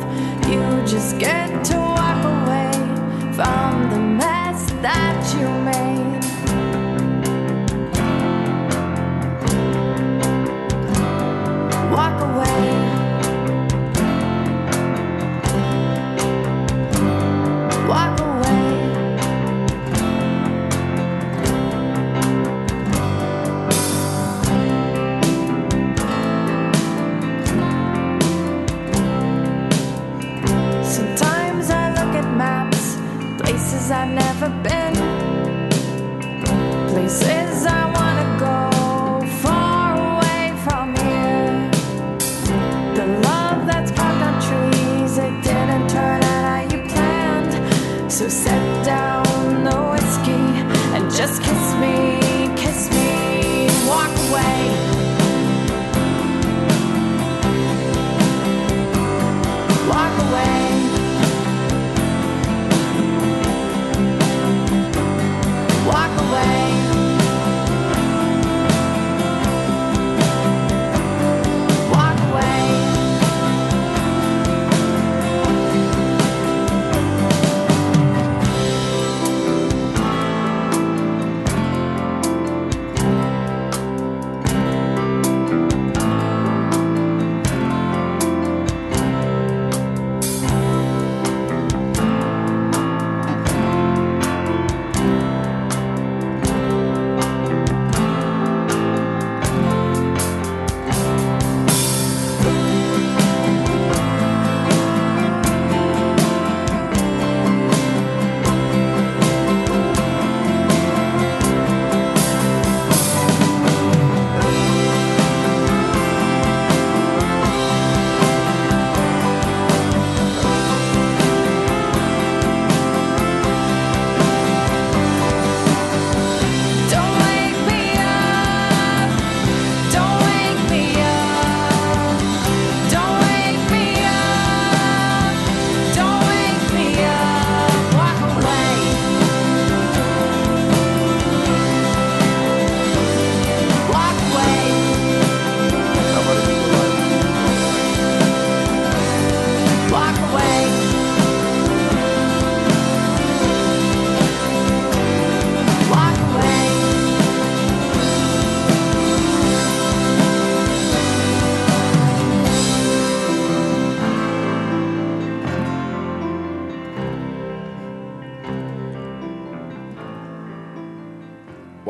You just get to walk away from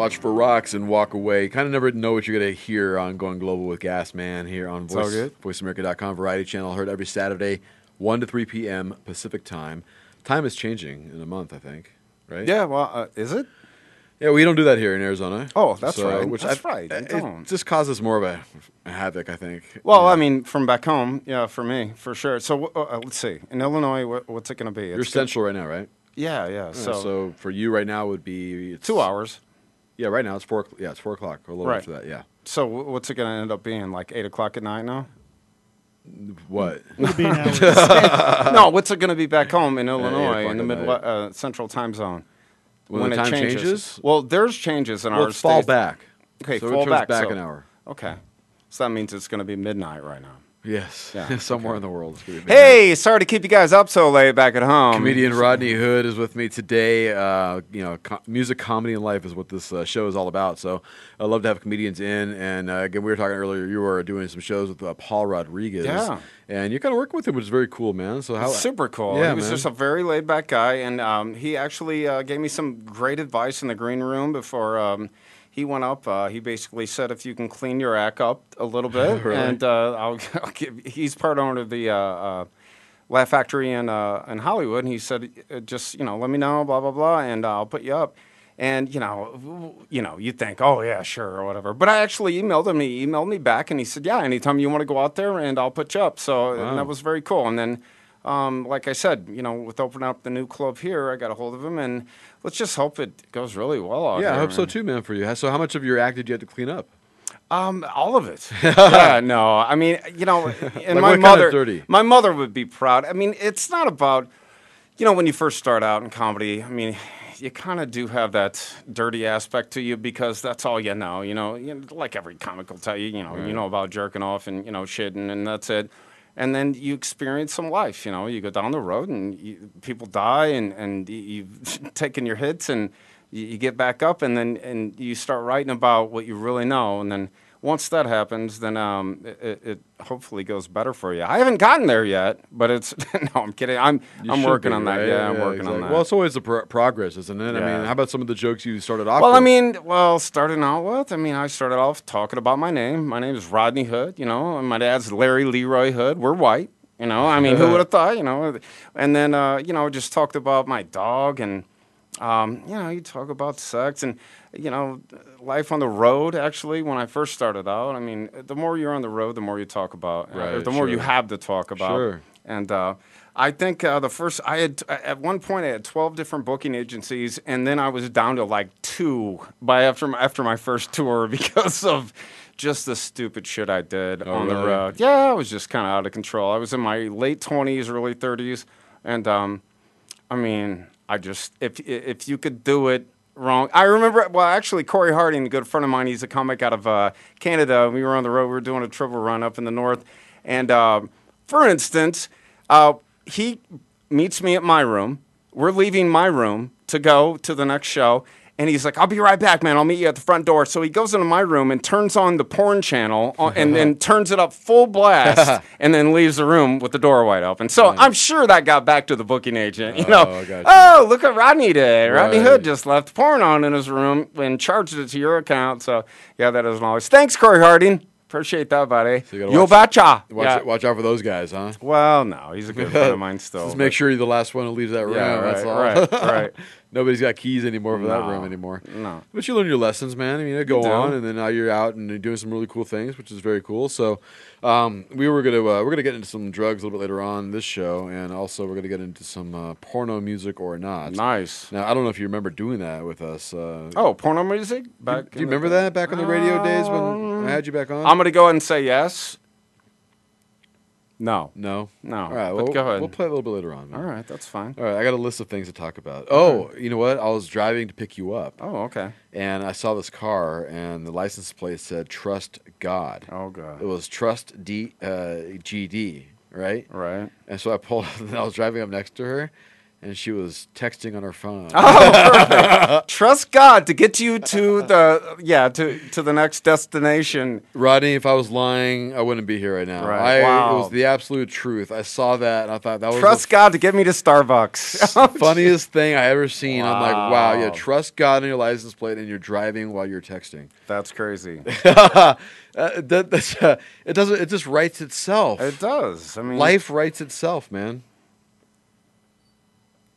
Watch for rocks and walk away. Kind of never know what you're going to hear on Going Global with Gas Man here on It's Voice. VoiceAmerica.com Variety Channel. Heard every Saturday, 1 to 3 p.m. Pacific Time. Time is changing in a month, I think, right? Yeah, well, uh, is it? Yeah, we don't do that here in Arizona. Oh, that's right. Which That's I- right. It just causes more of a, a havoc, I think. Well, I mean, from back home, yeah, for me, for sure. So uh, let's see. In Illinois, what, what's it going to be? You're It's gonna- central right now, right? Yeah, yeah. Yeah, So, so for you right now would be it's, two hours. Yeah, right now it's four. o'clock- Yeah, it's four o'clock. Or a little Right. after that. Yeah. So what's it going to end up being? Like eight o'clock at night now? What? It'll be an hour. (laughs) no, what's it going to be back home in Illinois in the at mid uh, central time zone? When the it time changes? Well, there's changes in Well, our it's fall back. Okay, So it fall turns back. back so- an hour. Okay, so that means it's going to be midnight right now. Yes. Yeah, (laughs) Somewhere in the world. It's gonna be midnight. Hey, sorry to keep you guys up so late back at home. Comedian Rodney Hood is with me today. Uh, you know, co- music, comedy, and life is what this uh, show is all about. So I love to have comedians in. And uh, again, we were talking earlier. You were doing some shows with uh, Paul Rodriguez. Yeah. And you're kind of working with him, which is very cool, man. So how? super cool. Yeah, he was man. just a very laid back guy, and um, he actually uh, gave me some great advice in the green room before um, he went up. Uh, he basically said, if you can clean your act up a little bit, (laughs) Really? and uh, I'll, (laughs) I'll give. He's part owner of the. Uh, uh, Laugh Factory in uh, in Hollywood, and he said, uh, "Just you know, let me know, blah blah blah, and uh, I'll put you up." And you know, you know, you think, "Oh yeah, sure," or whatever. But I actually emailed him. He emailed me back, and he said, "Yeah, anytime you want to go out there, and I'll put you up." So and Wow. that was very cool. And then, um, like I said, you know, with opening up the new club here, I got a hold of him, and let's just hope it goes really well out yeah, I hope so too, man. For you. So how much of your act did you have to clean up? Um, all of it. (laughs) yeah, no. I mean, you know, (laughs) and Like, my what kind of mother, dirty? my mother would be proud. I mean, it's not about, you know, when you first start out in comedy, I mean, you kind of do have that dirty aspect to you because that's all you know. You know, you know, like every comic will tell you, you know, you know about jerking off and you know shitting, and that's it. And then you experience some life. You know, you go down the road and you, people die, and and you- you've (laughs) taken your hits, and you, you get back up, and then and you start writing about what you really know, and then. Once that happens, then um, it, it- hopefully goes better for you. I haven't gotten there yet, but it's (laughs) no. I'm kidding. I'm You I'm working be, on that. right? Yeah, I'm working on that. Well, it's always the pro- progress, isn't it? Yeah. I mean, how about some of the jokes you started off Well, with? I mean, well, starting out with, I mean, I started off talking about my name. My name is Rodney Hood, you know, and my dad's Larry Leroy Hood. We're white, you know. I mean, who (laughs) would have thought, you know? And then, uh, you know, just talked about my dog and, um, you know, you talk about sex and, you know, life on the road. Actually, when I first started out, I mean, the more you're on the road, the more you talk about, Right, the more you have to talk about. Sure. And uh, I think uh, the first, I had, at one point, I had 12 different booking agencies, and then I was down to like two by after my, after my first tour (laughs) because of just the stupid shit I did Oh, on the road. Yeah, I was just kind of out of control. I was in my late 20s, early 30s, and um, I mean, I just if if you could do it wrong. I remember. Well, actually, Corey Harding, a good friend of mine, he's a comic out of uh, Canada. We were on the road. We were doing a triple run up in the north, and um, for instance, uh, he meets me at my room. We're leaving my room to go to the next show. And he's like, I'll be right back, man. I'll meet you at the front door. So he goes into my room and turns on the porn channel on, and then (laughs) turns it up full blast (laughs) and then leaves the room with the door wide open. So I'm sure that got back to the booking agent. You oh, know, Oh, I got you. oh, look what Rodney did. Rodney Right. Hood just left porn on in his room and charged it to your account. So yeah, that isn't always. Thanks, Corey Harding. Appreciate that, buddy. You gotta Yo, watch-. Watch, Yeah. watch out for those guys, huh? Well, no, he's a good friend of mine (laughs) still. Just make sure you're the last one who leaves that room. Yeah, that's right, all. right, right. Nobody's got keys anymore for that No, room anymore. no. But you learn your lessons, man. I mean, go do. on, and then now you're out and you're doing some really cool things, which is very cool. So, um, we were gonna uh, we're gonna get into some drugs a little bit later on in this show, and also we're gonna get into some uh, porno music or not. Nice. Now, I don't know if you remember doing that with us. Uh, Oh, porno music? do, Back do you in the remember that back on the radio days when I had you back on? I'm going to go ahead and say yes. No. no, No. All right, well, go ahead. We'll play a little bit later on. man. All right, that's fine. All right, I got a list of things to talk about. Oh, you know what? I was driving to pick you up. Oh, okay. and I saw this car, and the license plate said "Trust God." Oh, God. It was Trust D uh, GD, right? Right. And so I pulled. (laughs) and I was driving up next to her, and she was texting on her phone. Oh, perfect. (laughs) Trust God to get you to the yeah to to the next destination. Rodney, if I was lying, I wouldn't be here right now. Right. I, Wow. It was the absolute truth. I saw that, and I thought that was Trust God to get me to Starbucks. (laughs) (laughs) funniest thing I ever seen. I'm like, wow, yeah, Wow. trust God in your license plate, and you're driving while you're texting. That's crazy. uh, that, that's, uh, it doesn't. It just writes itself. It does. I mean, Life writes itself, man.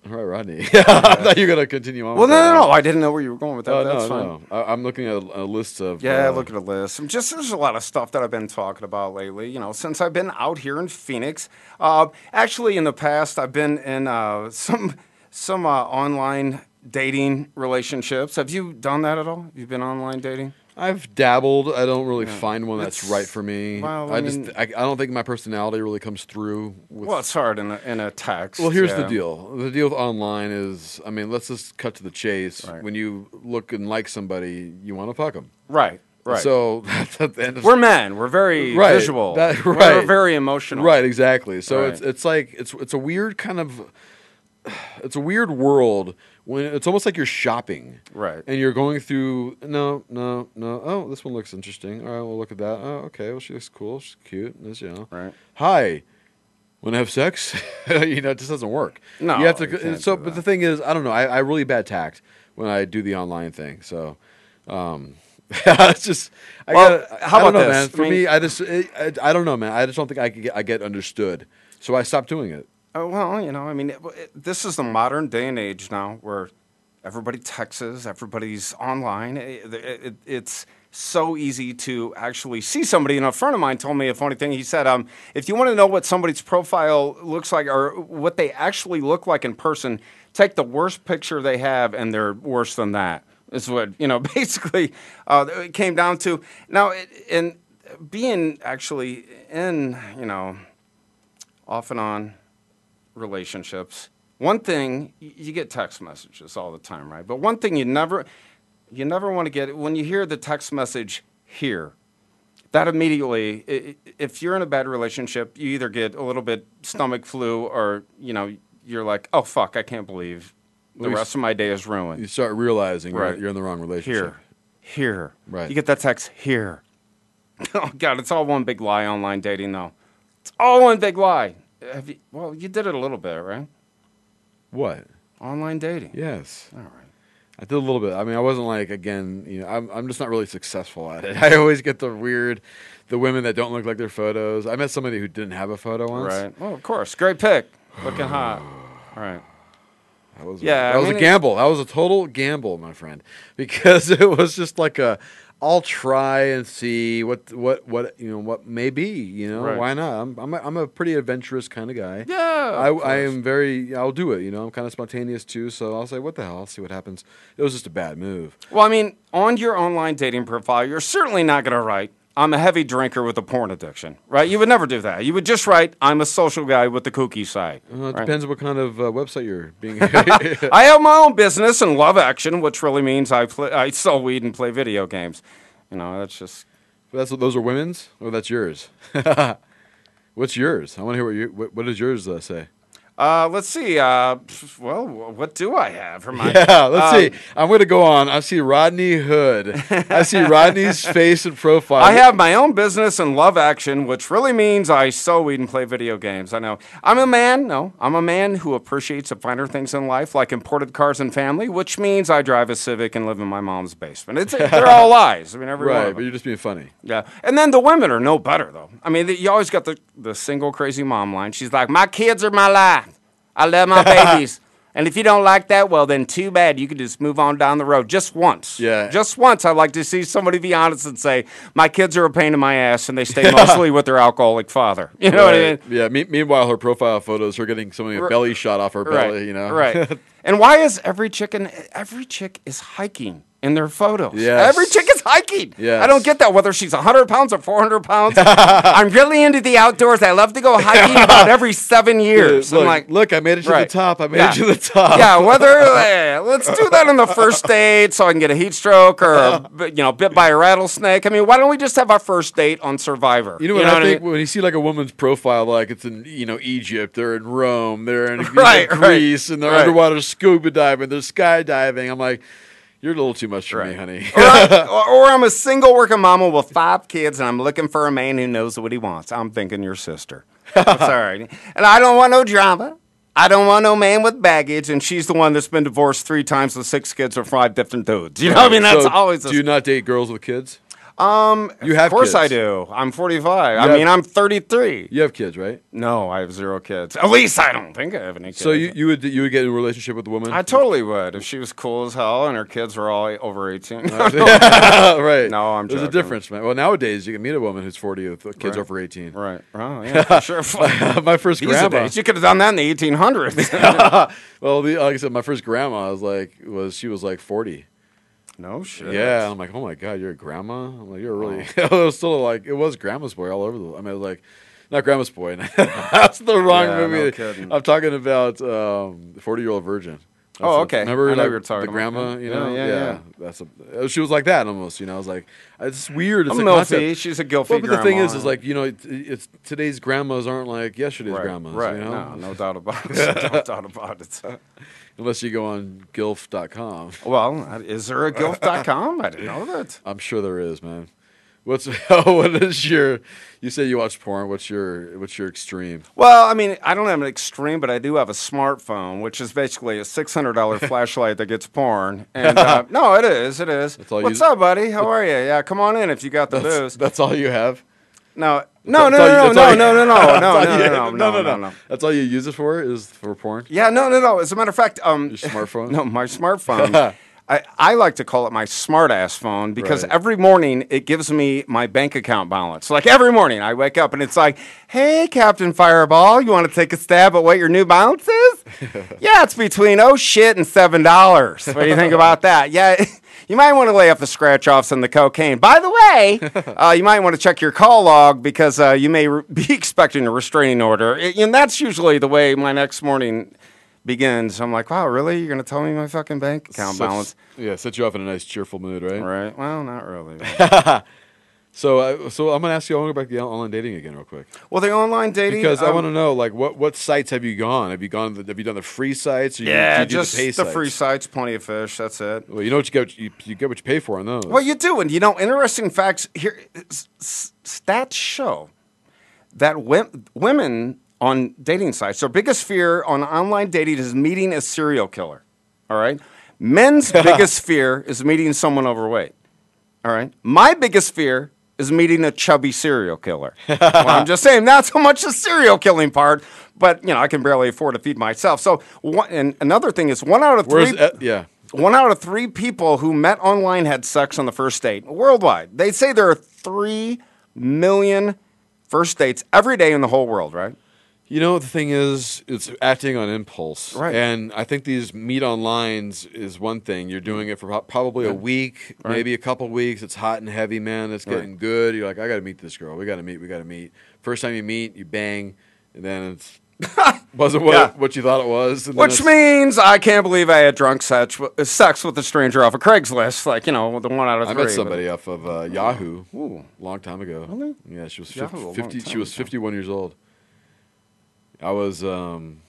All right, Rodney. (laughs) yeah. I thought you were gonna continue on. Well, with no, no, no. I didn't know where you were going with that. Oh, That's no, fine. no. I, I'm looking at a, a list of. Yeah, uh, look at a list. I'm just there's a lot of stuff that I've been talking about lately. You know, since I've been out here in Phoenix. Uh, actually, in the past, I've been in uh, (laughs) some some uh, online dating relationships. Have you done that at all? Have you been online dating? I've dabbled. I don't really Yeah. find one that's It's- right for me. well, I, I just I, I don't think my personality really comes through. With, Well, it's hard in a, in a text. Well, here's yeah. the deal. The deal with online is, I mean, let's just cut to the chase. Right. When you look and like somebody, you want to fuck them. Right, right. So (laughs) that's at the end of we're men. We're very Right, visual. that- We're right. very emotional. Right, exactly. So Right. it's it's like it's it's a weird kind of (sighs) it's a weird world when it's almost like you're shopping. Right. And you're going through no, no, no. Oh, this one looks interesting. All right, we'll look at that. Oh, okay. Well, she looks cool. She's cute. This, you know. Right. Hi. Want to have sex? (laughs) you know, it just doesn't work. No, you have to. you so, but the thing is, I don't know. I, I really bad tact when I do the online thing. So, um, (laughs) it's just. I Well, gotta- how I don't about know, this? man. I For mean- me, I just. It, I, I don't know, man. I just don't think I could get, I get understood. So I stopped doing it. Oh, well, you know, I mean, it, it, this is the modern day and age now where everybody texts, everybody's online. It, it, it's so easy to actually see somebody. And a friend of mine told me a funny thing. He said, um, if you want to know what somebody's profile looks like or what they actually look like in person, take the worst picture they have and they're worse than that. Is what, you know, (laughs) basically uh, it came down to. Now, and being actually in, you know, off and on relationships. one thing you get text messages all the time, right? But one thing you never you never want to get when you hear the text message here. That immediately, if you're in a bad relationship, you either get a little bit stomach flu, or you know, you're like, "Oh fuck, I can't believe the Well, rest of my day is ruined." You start realizing right. you're in the wrong relationship. Here, here. Right. You get that text here. (laughs) oh God, it's all one big lie. Online dating, though. It's all one big lie. Have you, well, you did it a little bit, right? What? Online dating. Yes. All right. I did a little bit. I mean, I wasn't like again. You know, I'm I'm just not really successful at it. (laughs) I always get the weird, the women that don't look like their photos. I met somebody who didn't have a photo once. Right. Well, of course. Great pick. Looking hot. All (sighs) right. That was Yeah, that I was mean, a gamble. That was a total gamble, my friend, (laughs) because it was just like a. I'll try and see what what what you know what may be. You know Right. why not? I'm I'm a, I'm a pretty adventurous kind of guy. Yeah, I of I am very. I'll do it. You know I'm kind of spontaneous too. So I'll say what the hell. I'll see what happens. It was just a bad move. Well, I mean, on your online dating profile, you're certainly not going to write, I'm a heavy drinker with a porn addiction, right? You would never do that. You would just write, I'm a social guy with the kooky side. Well, it right? depends what kind of uh, website you're being. (laughs) (laughs) I have my own business and love action, which really means I, play, I sell weed and play video games. You know, that's just. That's those are women's, or that's yours. (laughs) What's yours? I want to hear what you. What, what does yours uh, say? Uh, let's see. Uh, well, what do I have for my? (laughs) Yeah, let's Um, see. I'm going to go on. I see Rodney Hood. I see (laughs) Rodney's face and profile. I have my own business and love action, which really means I sew weed and play video games. I know. I'm a man, no, I'm a man who appreciates the finer things in life, like imported cars and family, which means I drive a Civic and live in my mom's basement. It's, they're all (laughs) lies. I mean, every right, but you're just being funny. Yeah. And then the women are no better, though. I mean, the, you always got the, the single crazy mom line. She's like, My kids are my life. I love my (laughs) babies. and if you don't like that, well, then too bad. You can just move on down the road just once. Yeah. Just once. I'd like to see somebody be honest and say, My kids are a pain in my ass and they stay (laughs) mostly with their alcoholic father. You know what I mean? Yeah. Me- meanwhile, her profile photos, her getting something a belly shot off her Right. belly. You know. Right. (laughs) and why is every chicken, every chick is hiking in their photos? Yes. Every chick is hiking. Yes. I don't get that, whether she's 100 pounds or 400 pounds. (laughs) I'm really into the outdoors. I love to go hiking about every seven (laughs) years. Look, I'm like, look, I made it to Right. the top. I made Yeah. it to the top. yeah, whether (laughs) eh, let's do that on the first date so I can get a heat stroke or you know bit by a rattlesnake. I mean, why don't we just have our first date on Survivor? You know what I I think mean? when you see like a woman's profile, like it's in you know Egypt, they're in Rome, they're in you know, Right, right, Greece, and they're right. underwater scuba diving, they're skydiving. I'm like, you're a little too much for me, honey. or, I'm, (laughs) or, I'm a single working mama with five kids and I'm looking for a man who knows what he wants. I'm thinking your sister. All right. (laughs) And I don't want no drama. I don't want no man with baggage, and she's the one that's been divorced three times with six kids or five different dudes. You know, what I mean, that's So, always. Do you not date girls with kids? Um, You have of course kids. I do. I'm 45. I have- mean, I'm 33. You have kids, right? No, I have zero kids. At least I don't think I have any kids. So you, you would you would get in a relationship with a woman? I totally would if she was cool as hell and her kids were all over 18. (laughs) (laughs) right. No, I'm just There's a difference, man. Well, nowadays you can meet a woman who's 40 with kids Right. over 18. Right. Oh, (laughs) yeah, sure. my, my first These grandma. days, you could have done that in the 1800s. well, the, like I said, my first grandma was like was she was like 40. No shit. Yeah, I'm like, oh my god, you're a grandma. I'm like, you're really. (laughs) it was still like it was grandma's boy all over the. I mean, it was like. Not Grandma's Boy. (laughs) That's the wrong Yeah, movie. kidding. I'm talking about um, 40 year old virgin. That's Oh, a- okay. Remember, I know like, you were talking the grandma. You Yeah, know, yeah, yeah. That's a. She was like that almost. You know, I was like, it's weird. It's A a milfy. concept. She's a gilfy Well, but the thing is, is like you know, it, it's today's grandmas aren't like yesterday's Right, grandmas. right. You know? No, no doubt about it. (laughs) no doubt about it. Unless you go on gilf.com. (laughs) Well, is there a gilf.com? I didn't know that. I'm sure there is, man. What's (laughs) what is your? You say you watch porn. What's your what's your extreme? Well, I mean, I don't have an extreme, but I do have a smartphone, which is basically a six hundred dollar (laughs) flashlight that gets porn. And uh, no, it is, it is. all you- What's up, buddy? How are you? Yeah, come on in if you got the That's, booze. that's all you have. No, no, no, That's all you- no, no, no, (laughs) no, no, no, no, no, no, no, no, no. That's all you use it for is for porn. Yeah, no, no, no. As a matter of fact, um, Your smartphone? (laughs) no, my smartphone. (laughs) I, I like to call it my smart ass phone because Right. every morning it gives me my bank account balance. Like every morning I wake up and it's like, hey, Captain Fireball, you want to take a stab at what your new balance is? yeah, it's between oh shit and seven dollars. What do you think about that? Yeah. You might want to lay off the scratch offs and the cocaine. By the way, (laughs) uh, you might want to check your call log because uh, you may re- (laughs) be expecting a restraining order. I- and that's usually the way my next morning begins, I'm like, wow, really? You're gonna tell me my fucking bank account Sets- balance? Yeah, set you off in a nice, cheerful mood, right? Right. Well, not really. (laughs) so, uh, so I'm gonna ask you. I want to go back to the online dating again, real quick. well, the online dating Because I um, want to know, like, what what sites have you gone? Have you gone? The, have you done the free sites? Or you, Yeah, do you just the, the free sites, plenty of fish. That's it. Well, you know what you get. You, you get what you pay for on those. Well, you do, and you know, interesting facts here. Stats show that women on dating sites, their biggest fear on online dating is meeting a serial killer. All right, men's (laughs) biggest fear is meeting someone overweight. All right, my biggest fear is meeting a chubby serial killer. (laughs) well, I'm just saying, not so much the serial killing part, but you know, I can barely afford to feed myself. So, one, and another thing is, one out of Where's three. uh, yeah? One out of three people who met online had sex on the first date worldwide. They say there are three million first dates every day in the whole world, right? You know, the thing is, it's acting on impulse. Right. And I think these meet onlines is one thing. You're doing it for pro- probably a week, Right. maybe a couple weeks. It's hot and heavy, man. It's Right. getting good. You're like, I got to meet this girl. We got to meet. We got to meet. First time you meet, you bang, and then it's (laughs) wasn't what, Yeah. what you thought it was. Which means I can't believe I had drunk sex, sex with a stranger off of Craigslist. Like, you know, the one out of three. I met somebody off of uh, Yahoo. Ooh. long time ago. Really? Yeah, she was Yahoo, fifty. She was fifty-one years old. I was um,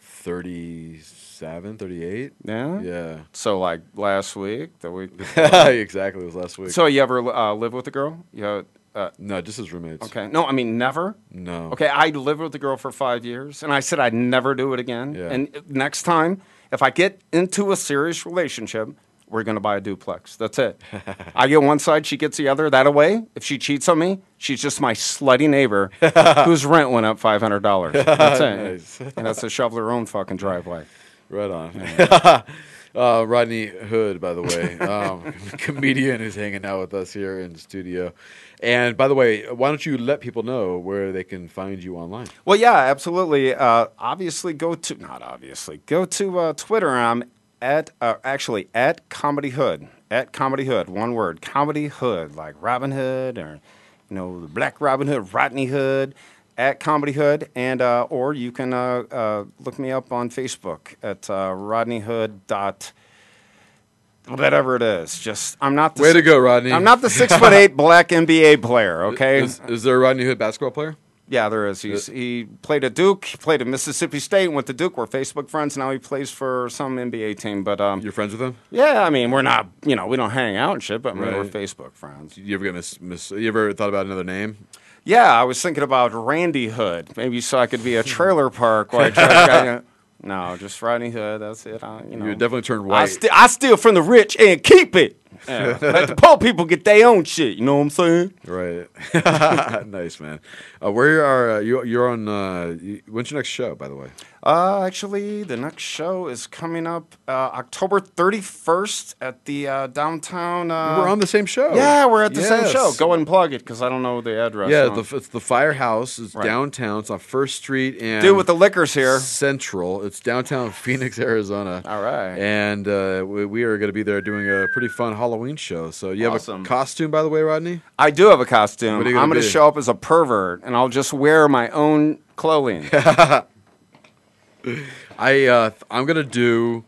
37, 38. Yeah? Yeah. So, like, last week, the week (laughs) exactly. It was last week. So, you ever uh, live with a girl? Yeah. uh, no, just as roommates. Okay. No, I mean, never? No. Okay, I lived with a girl for five years, and I said I'd never do it again. Yeah. And next time, if I get into a serious relationship, we're going to buy a duplex. That's it. I get one side, she gets the other. That away, if she cheats on me, she's just my slutty neighbor (laughs) whose rent went up $500. (laughs) That's it. Nice. (laughs) And that's to shovel her own fucking driveway. Right on. uh, Rodney Hood, by the way, um, comedian who's hanging out with us here in the studio. And by the way, why don't you let people know where they can find you online? Well, yeah, absolutely. Uh, obviously, go to not obviously go to uh, Twitter. I'm at uh, actually at Comedy Hood at Comedy Hood. One word, Comedy Hood, like Robin Hood or you know the Black Robin Hood, Rodney Hood. At Comedy Hood, and uh, or you can uh, uh, look me up on Facebook at uh, Rodney Hood dot whatever it is. Just I'm not the Way to go, Rodney. I'm not the six foot eight (laughs) black NBA player. Okay, Is, is there a Rodney Hood basketball player? Yeah, there is. He's, he played at Duke, he played at Mississippi State, went to Duke. We're Facebook friends. Now he plays for some NBA team. But um, You're friends with him? yeah, I mean, we're not, you know, we don't hang out and shit, but I mean, we're Facebook friends. You ever get miss, miss? You ever thought about another name? Yeah, I was thinking about Randy Hood. Maybe so I could be a trailer park where I. (laughs) No, just Rodney Hood. That's it. I, you know, You definitely turned I, white. st- I steal from the rich and keep it. Yeah. (laughs) Let the poor people get their own shit. You know what I'm saying? Right. (laughs) nice, man. Uh, where are uh, you? You're on. Uh, you, when's your next show, by the way? Uh, actually, the next show is coming up uh, October 31st at the uh, downtown. Uh, We're on the same show. Yeah, we're at the same show. Go and plug it because I don't know the address. Yeah, the, it's the Firehouse. It's Right. downtown. It's on First Street and Dude with the liquors here. Central. It's downtown (laughs) Phoenix, Arizona. All right. And uh, we, we are going to be there doing a pretty fun Halloween show. So you have Awesome. a costume, by the way, Rodney. I do have a costume. What are you I'm going to show up as a pervert and I'll just wear my own clothing. (laughs) I uh, I'm gonna do.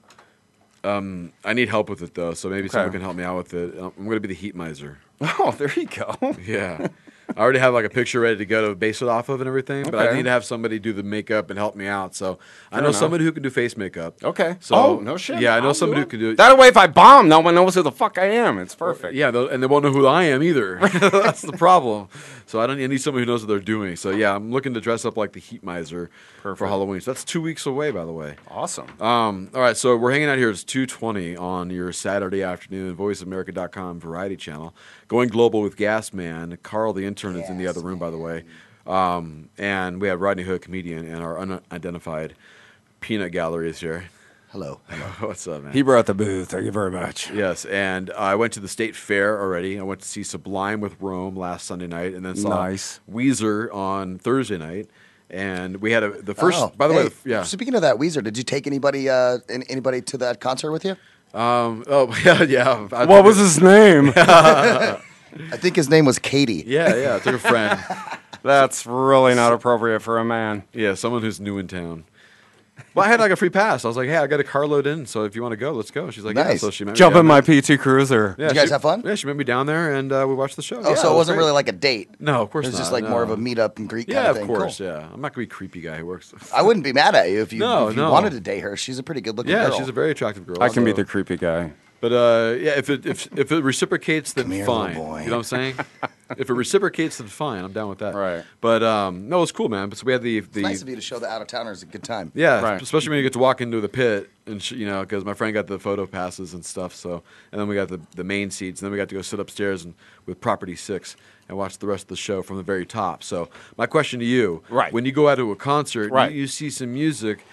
Um, I need help with it though, so maybe someone can help me out with it. Um, I'm gonna be the heat miser. oh, there you go. Yeah. (laughs) I already have like a picture ready to go to base it off of and everything, but I need to have somebody do the makeup and help me out. So I Fair know somebody who can do face makeup. Okay. So oh, no shit. Yeah, I know I'll somebody who can do it. That way, if I bomb, no one knows who the fuck I am. It's perfect. Yeah, and they won't know who I am either. (laughs) That's the problem. So I don't I need somebody who knows what they're doing. So yeah, I'm looking to dress up like the Heat Miser for Halloween. So that's two weeks away, by the way. Awesome. Um, all right, so we're hanging out here. It's 220 on your Saturday afternoon, voiceamerica.com variety channel. Going global with Gas Man. Carl, the intern, is in the other room, by the way. Um, and we have Rodney Hood, comedian, and our unidentified peanut gallery is here. Hello. (laughs) Hello. What's up, man? He brought the booth. Thank you very much. Yes, and I went to the state fair already. I went to see Sublime with Rome last Sunday night, and then saw Nice. Weezer on Thursday night. And we had a the first. Oh, by the way, hey, the- yeah. Speaking of that, Weezer, did you take anybody uh, anybody to that concert with you? Um, oh (laughs) yeah, yeah. I What was his name? (laughs) I think his name was Katie. Yeah, yeah. I took a friend. (laughs) That's really not appropriate for a man. Yeah, someone who's new in town. Well, I had like a free pass. I was like, "Hey, I got a car load in, so if you want to go, let's go." She's like, "Yeah." Nice. So she met Jump me in down my there. PT Cruiser. Yeah, Did you guys she- have fun? Yeah, she met me down there, and uh, we watched the show. Oh, Yeah, so it was wasn't great. really like a date. No, of course not. It was just not, like more of a meet up and greet Yeah, kind of thing. of course. Cool. Yeah, I'm not gonna be a creepy guy who works. (laughs) I wouldn't be mad at you if you, No, if you no. wanted to date her. She's a pretty good looking girl. Yeah, girl. she's a very attractive girl. I can be so- the creepy guy. But uh, yeah, if it if if it reciprocates, then here, fine. little boy. You know what I'm saying? (laughs) if it reciprocates, then fine. I'm down with that. Right. But um, no, it's cool, man. But so we had the the It's nice of you to show the out of towners a good time. yeah, Right. especially when you get to walk into the pit and sh- you know because my friend got the photo passes and stuff. So and then we got the the main seats, and then we got to go sit upstairs and with Property Six and watch the rest of the show from the very top. So my question to you, Right. When you go out to a concert, Right. you, you see some music.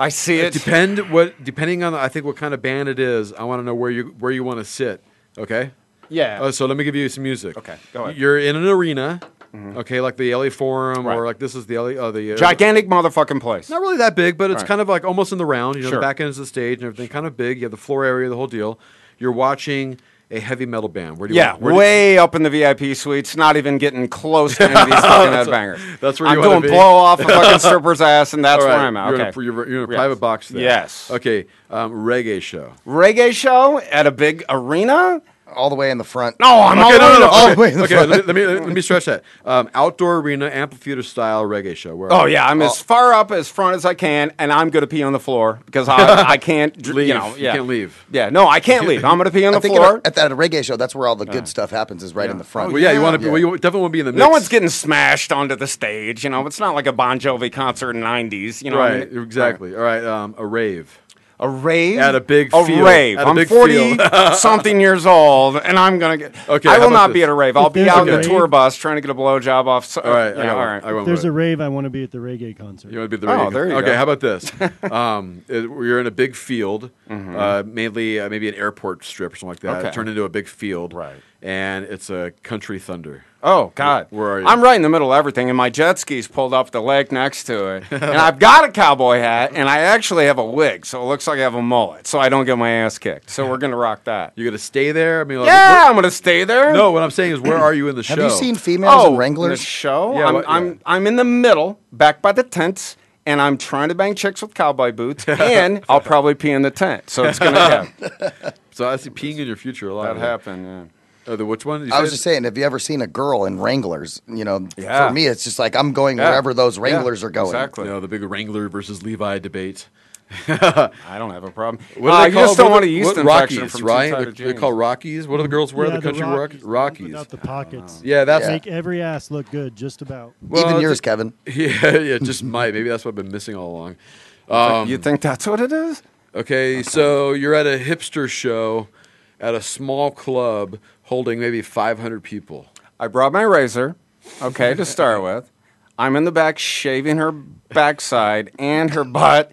I see it. Depend what depending on I think what kind of band it is. I want to know where you where you want to sit. Okay. Yeah. Oh, so let me give you some music. Okay, go ahead. You're in an arena, okay, like the LA Forum Right. or like this is the LA, uh, the uh, Gigantic motherfucking place. Not really that big, but it's Right. kind of like almost in the round. You know, Sure. the back end is the stage and everything, kind of big. You have the floor area, the whole deal. You're watching a heavy metal band. Where do you Yeah, want, where do you- way up in the VIP suites, not even getting close to any of these (laughs) fucking headbangers. that's where you I'm doing blow off a (laughs) fucking stripper's ass, and that's right, where I'm at. You're, Okay. in a, you're, you're in a Yes. private box there. Yes. Okay. Um, reggae show. Reggae show at a big arena? All the way in the front. No, I'm Okay, all no, no, no. the- all okay, the way in the okay, front. let, me, let me let me stretch that. Um, outdoor arena, amphitheater style reggae show. Where Oh yeah, I'm as far up as front as I can, and I'm gonna pee on the floor because I, (laughs) I can't leave. You know, yeah. can't leave. Yeah, no, I can't leave. I'm gonna pee on I the think floor. at, at that reggae show, that's where all the good stuff happens. Is right in the front. Well, yeah, you want to. Yeah. Well, you definitely want to be in the mix. no one's getting smashed onto the stage. You know, it's not like a Bon Jovi concert in '90s. You know, what I right. mean? exactly. All right. Um, a rave. A rave At a big a field. rave. At a I'm big 40 (laughs) something years old, and I'm gonna get. Okay, I will about not be at a rave. I'll If be out a in a tour bus trying to get a blowjob off. So, All right. yeah, I got all I There's a rave. I want to be at the reggae concert. You want to be the reggae? Oh, there you okay, go. how about this? (laughs) um, it, you're in a big field, uh, mainly uh, maybe an airport strip or something like that. Mm-hmm. Okay. Turned into a big field, Right. And it's a country thunder. Oh God, Where are you? I'm right in the middle of everything, and my jet skis pulled up the lake next to it, (laughs) and I've got a cowboy hat, and I actually have a wig, so it looks like I have a mullet, so I don't get my ass kicked. So we're gonna rock that. (laughs) You're gonna stay there. I mean, like, yeah, I'm gonna stay there. no. What I'm saying is, where are you in the show? Have you seen females oh, in in Wranglers? the show. Yeah, I'm, what- I'm. I'm in the middle, back by the tents. And I'm trying to bang chicks with cowboy boots, (laughs) and I'll probably pee in the tent. So it's gonna happen. So I see peeing in your future a lot. that of it. happen. Yeah. Uh, the which one? You I was just saying, have you ever seen a girl in Wranglers? You know, Yeah. for me, it's just like I'm going Yeah. wherever those Yeah, Wranglers are going. Exactly. You know, the big Wrangler versus Levi debate. (laughs) I don't have a problem. What Uh, do they you call just don't want a are- yeast what- infection Rockies, from right? They're, they're called Rockies. What do the girls wear? Yeah, the country rock, Rockies, Rockies. Without the pockets. Yeah, that's Make every ass look good, just about. well, Even yours, Kevin. (laughs) Yeah, yeah, just might. Maybe that's what I've been missing all along. Um, you think that's what it is? Okay, so you're at a hipster show at a small club holding maybe 500 people. I brought my razor, okay, to start (laughs) with. I'm in the back shaving her backside and her butt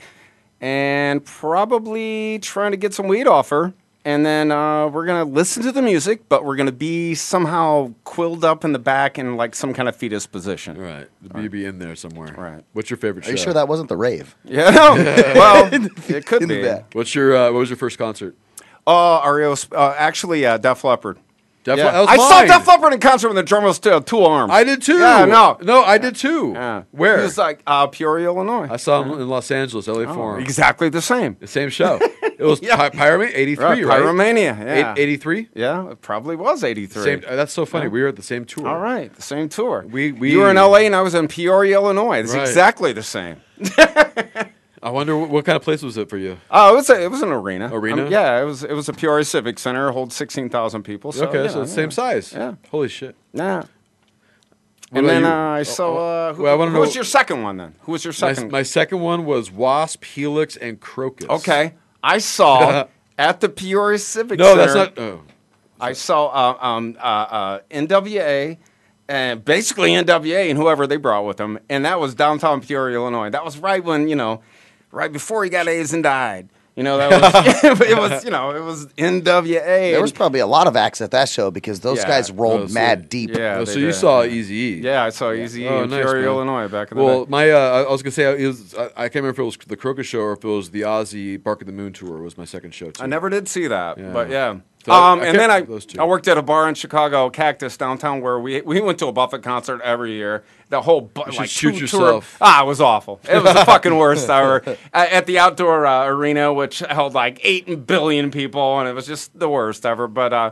and probably trying to get some weed off her. And then uh, we're going to listen to the music, but we're going to be somehow quilled up in the back in like some kind of fetus position. Right, the be in there somewhere. Right. What's your favorite Are you sure that wasn't the rave? Yeah, no. (laughs) well, (laughs) it could in the be. back. What's your uh, what was your first concert? Oh, REO, uh, actually, uh, Def Leppard. Def Yeah. Le- that was I saw mine. Def Leppard in concert when the drummer was still two arms. I did too. Yeah, no. no, I did too. Yeah. Where? It was like uh, Peoria, Illinois. I saw him in Los Angeles, LA Oh, Forum. exactly the same. The same show. (laughs) It was Yeah. Py- Pyromania, 83, right? Right, Pyromania, yeah. 83? Yeah, it probably was 83. Same, uh, that's so funny. We were at the same tour. All right, the same tour. We- we- you were in LA and I was in Peoria, Illinois. It's Right. exactly the same. (laughs) I wonder what, what kind of place was it for you? Oh, it was a, it was an arena. Arena? Um, yeah, it was it was a Peoria Civic Center, holds sixteen thousand people. So, okay, you so know, it's the same yeah. size. Yeah. Holy shit. Yeah. What and then uh, I Oh, saw. oh, Uh, who, well, I who know- was your second one then? Who was your My, second? my second one was W.A.S.P., Helix, and Krokus. okay, I saw (laughs) at the Peoria Civic No, Center. that's not. Oh. I saw uh, um, uh, uh, NWA and basically NWA and whoever they brought with them, and that was downtown Peoria, Illinois. That was right when you know, right before he got AIDS and died. You know, that (laughs) was (laughs) it was you know it was NWA. There was probably a lot of acts at that show because those Yeah. guys rolled Oh, so- mad deep. yeah. Oh, they so you did, saw. Easy E. Yeah, I saw Eazy Oh, in nice, Peoria, man. Illinois back in the Well, day. my uh, I was gonna say it was, I, I can't remember if it was the Krokus show or if it was the Ozzy Bark of the Moon tour was my second show too. I never did see that, Yeah. but yeah. So um, I and then I. I worked at a bar in Chicago, Cactus downtown, where we we went to a Buffett concert every year. The whole bu- You like shoot yourself. Tour, ah, it was awful. It was the (laughs) fucking worst ever. At the outdoor uh, arena, which held like eight billion people, and it was just the worst ever. But uh,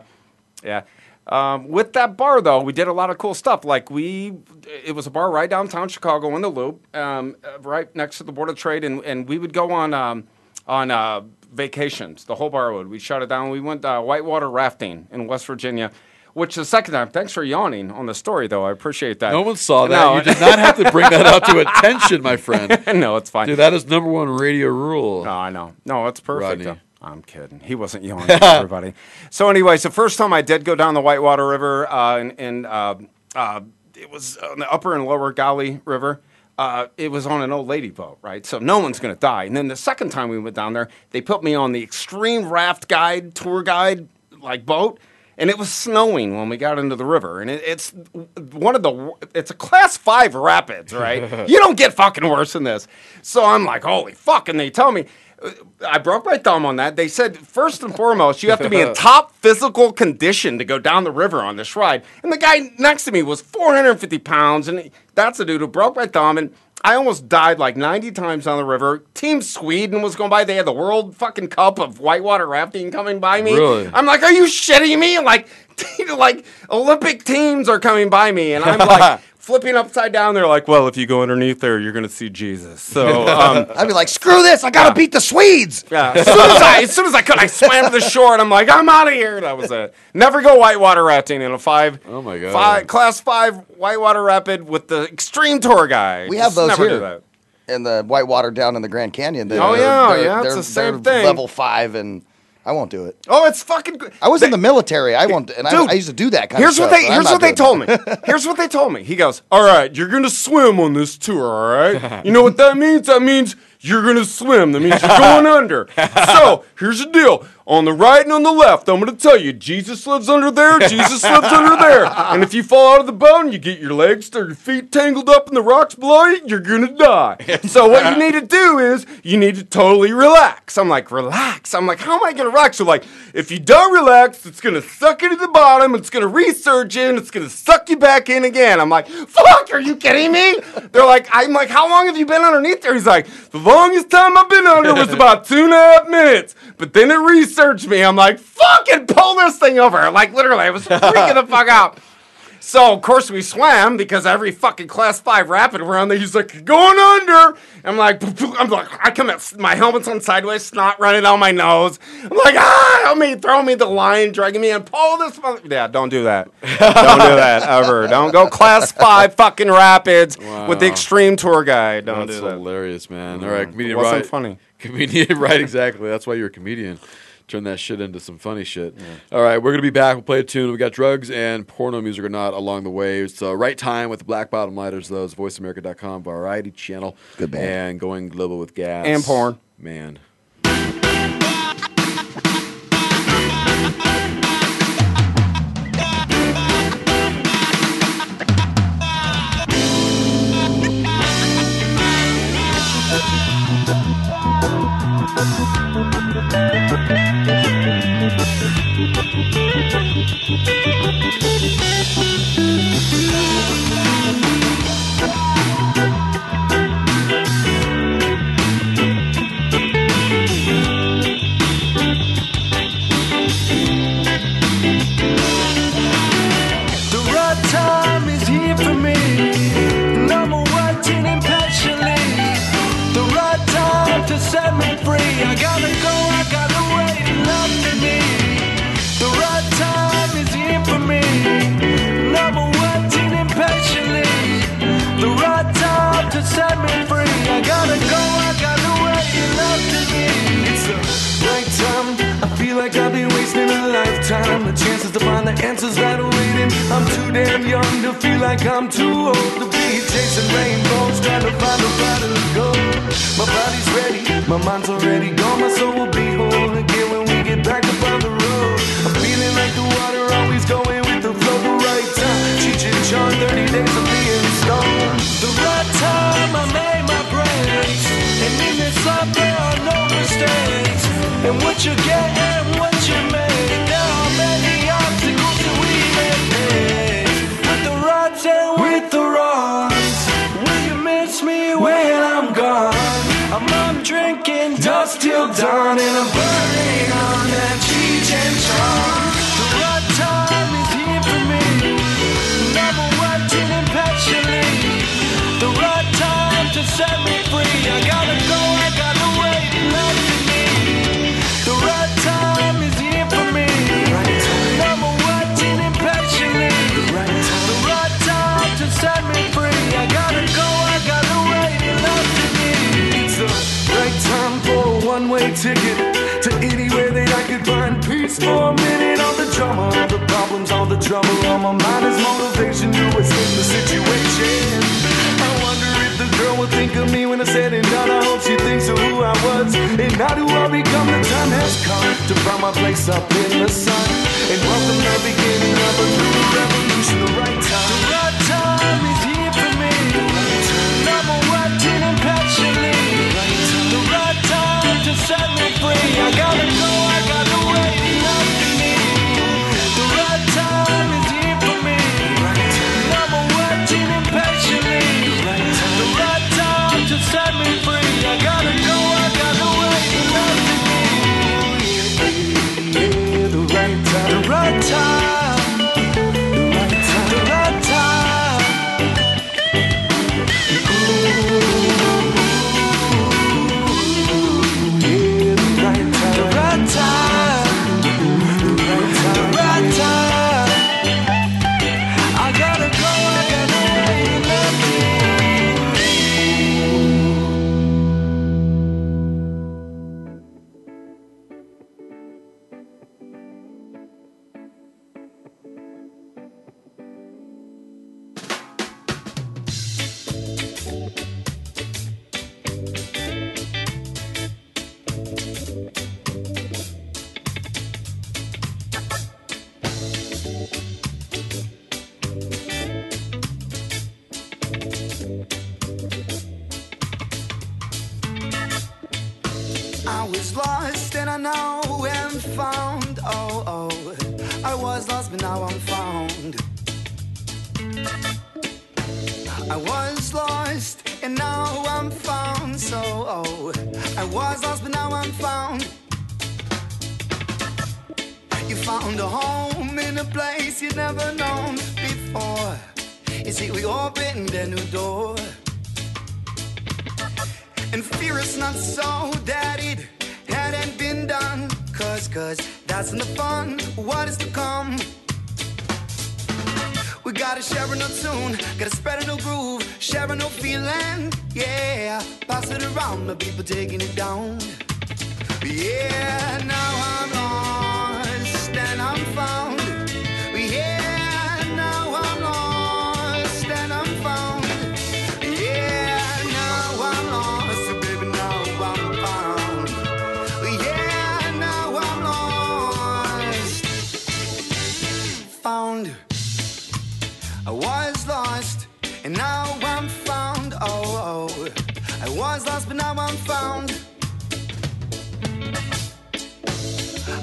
yeah. Um, with that bar though, we did a lot of cool stuff. Like we, it was a bar right downtown Chicago in the Loop, um, right next to the Board of Trade, and, and we would go on um, on uh, vacations. The whole bar would. We shut it down. We went uh, whitewater rafting in West Virginia. Which the second time, thanks for yawning on the story, though. I appreciate that. No one saw that. No. You did not have to bring that out to (laughs) attention, my friend. (laughs) no, it's fine. Dude, that is number one radio rule. No, I know. No, it's perfect. Rodney. I'm kidding. He wasn't yawning (laughs) everybody. So, anyways, the first time I did go down the Whitewater River, uh, and, and uh, uh, it was on the upper and lower Gauley River. Uh, it was on an old lady boat, right? So no one's going to die. And then the second time we went down there, they put me on the extreme raft guide, tour guide, like boat. And it was snowing when we got into the river, and it, it's one of the it's a class five rapids, right? (laughs) you don't get fucking worse than this. So I'm like, holy fuck! And they tell me, Uh, I broke my thumb on that. They said first and foremost, you have to be in (laughs) top physical condition to go down the river on this ride. And the guy next to me was 450 pounds, and that's the dude who broke my thumb. And I almost died like 90 times on the river. Team Sweden was going by. They had the World fucking Cup of whitewater rafting coming by me. Really? I'm like, are you shitting me? Like, (laughs) like Olympic teams are coming by me, and I'm like (laughs) flipping upside down. They're like, well, if you go underneath there, you're gonna see Jesus. So (laughs) um, I'd be like, screw this! I gotta beat the Swedes. yeah, as soon as I, as soon as I could, I swam to the shore, and I'm like, I'm out of here. That was it. Never go whitewater rafting in a five. Oh my god. Five, class five whitewater rapid with the extreme tour guide. We have Just those never here. do that. And the whitewater down in the Grand Canyon. Oh, they're- yeah, they're- yeah, it's they're- the same thing. Level five, and I won't do it. Oh, it's fucking. good. I was in the military. I won't, and I, Dude, I used to do that kind Here's of what stuff. they here's what they told me. (laughs) Here's what they told me. He goes, "All right, you're gonna swim on this tour. All right. You know what that means? That means you're gonna swim. That means you're (laughs) going under. So here's the deal. On the right and on the left, I'm gonna tell you, Jesus lives under there. Jesus lives under there. And if you fall out of the boat and you get your legs or your feet tangled up in the rocks below you, you're gonna die. So what you need to do is you need to totally relax. I'm like, relax. I'm like, how am I gonna relax? So like, if you don't relax, it's gonna suck you to the bottom. It's gonna resurge in. It's gonna suck you back in again. I'm like, fuck. Are you kidding me? They're like, I'm like, how long have you been underneath there? He's like, the longest time I've been under was about two and a half minutes. But then it researched me. I'm like, fucking pull this thing over. Like literally, I was (laughs) freaking the fuck out. So of course we swam because every fucking class five rapid around there, he's like, going under. I'm like, (laughs) I'm like, I come at my helmet's on sideways, snot running down my nose. I'm like, ah, help me, throw me the line, dragging me in, pull this. Mother-. Yeah, don't do that. don't do that (laughs) ever. Don't go class five fucking rapids with the extreme tour guide. Don't That's do that. hilarious, man. Mhm. All right, It comedian wasn't right. funny. Comedian right, exactly. That's why you're a comedian. Turn that shit into some funny shit. All right, we're gonna be back. We'll play a tune. We got drugs and porno music or not along the way. It's uh, right time with the Black Bottom Lighters. Those VoiceAmerica.com variety channel. Good band. And going global with gas And porn. Man. Chances to find the answers that. I'm too damn young to feel like I'm too old to be chasing rainbows, trying to find a brighter goal. My body's ready, my mind's already gone. My soul will be whole again when we get back up on the road. I'm feeling like the water always going with the flow. The right time, and Chong, 30 days of being stoned. The right time, I made my breaks, and in this life there are no mistakes. And what you get all done and I'm burning on that Cheech and. The right time is here for me. The right time to set me on my mind is motivation to escape the situation. I wonder if the girl will think of me when I said and done. I hope she thinks of who I was and not who I become. The time has come to find my place up in the sun and welcome the beginning of a new revolution. The right time, the right time is here for me. Never watching impatiently. The right time to set me free. I gotta go,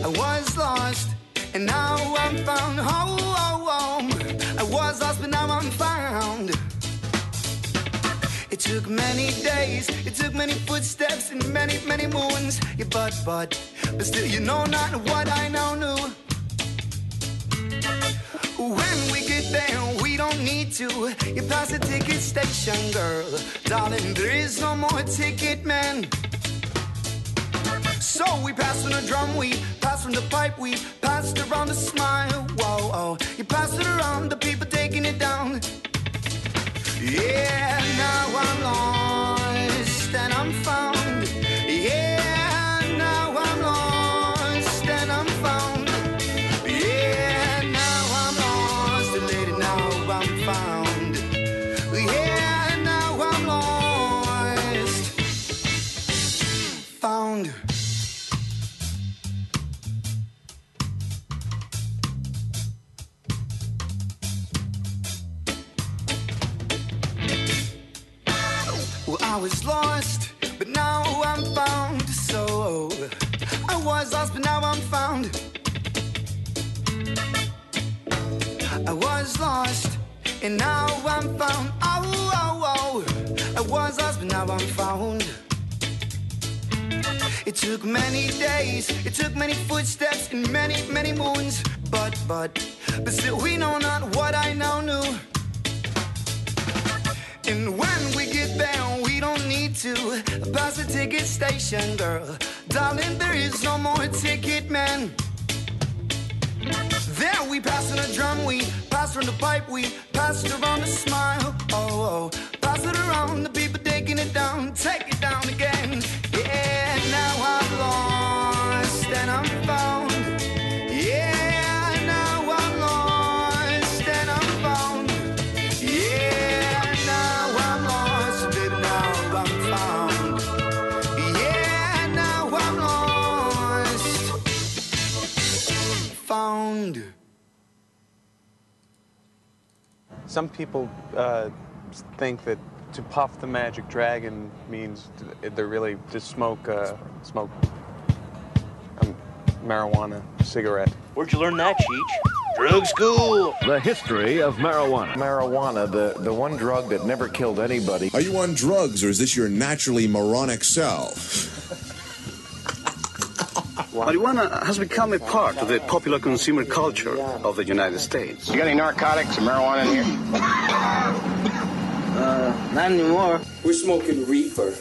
I was lost, and now I'm found. Oh, oh, oh. I was lost, but now I'm found. It took many days, it took many footsteps and many, many moons. Yeah, but, but, but still, you know not what I now knew. When we get there, we don't need to. You pass the ticket station, girl. Darling, there is no more ticket man. So we pass from the drum, we pass from the pipe, we passed around the smile. Whoa, oh, you pass it around, the people taking it down. Yeah, now I'm lost and I'm found. Was lost, but now I'm found. I was lost, and now I'm found. Oh, oh, oh. I was lost, but now I'm found. It took many days, it took many footsteps and many, many moons. But, but, but still we know not what I now knew. And when we get there, we don't need to pass the ticket station, girl. Darling, there is no more ticket man. There we pass on a drum, we pass on the pipe, we pass it around a smile. Oh, oh, pass it around, the people taking it down, take it down again. Some people uh, think that to puff the magic dragon means they're really to smoke uh, smoke um, marijuana cigarette. Where'd you learn that, Cheech? Drug school. The history of marijuana. Marijuana, the, the one drug that never killed anybody. Are you on drugs or is this your naturally moronic self? (laughs) Marijuana has become a part of the popular consumer culture of the United States. You got any narcotics or marijuana in here? Uh, not anymore. We're smoking reefer,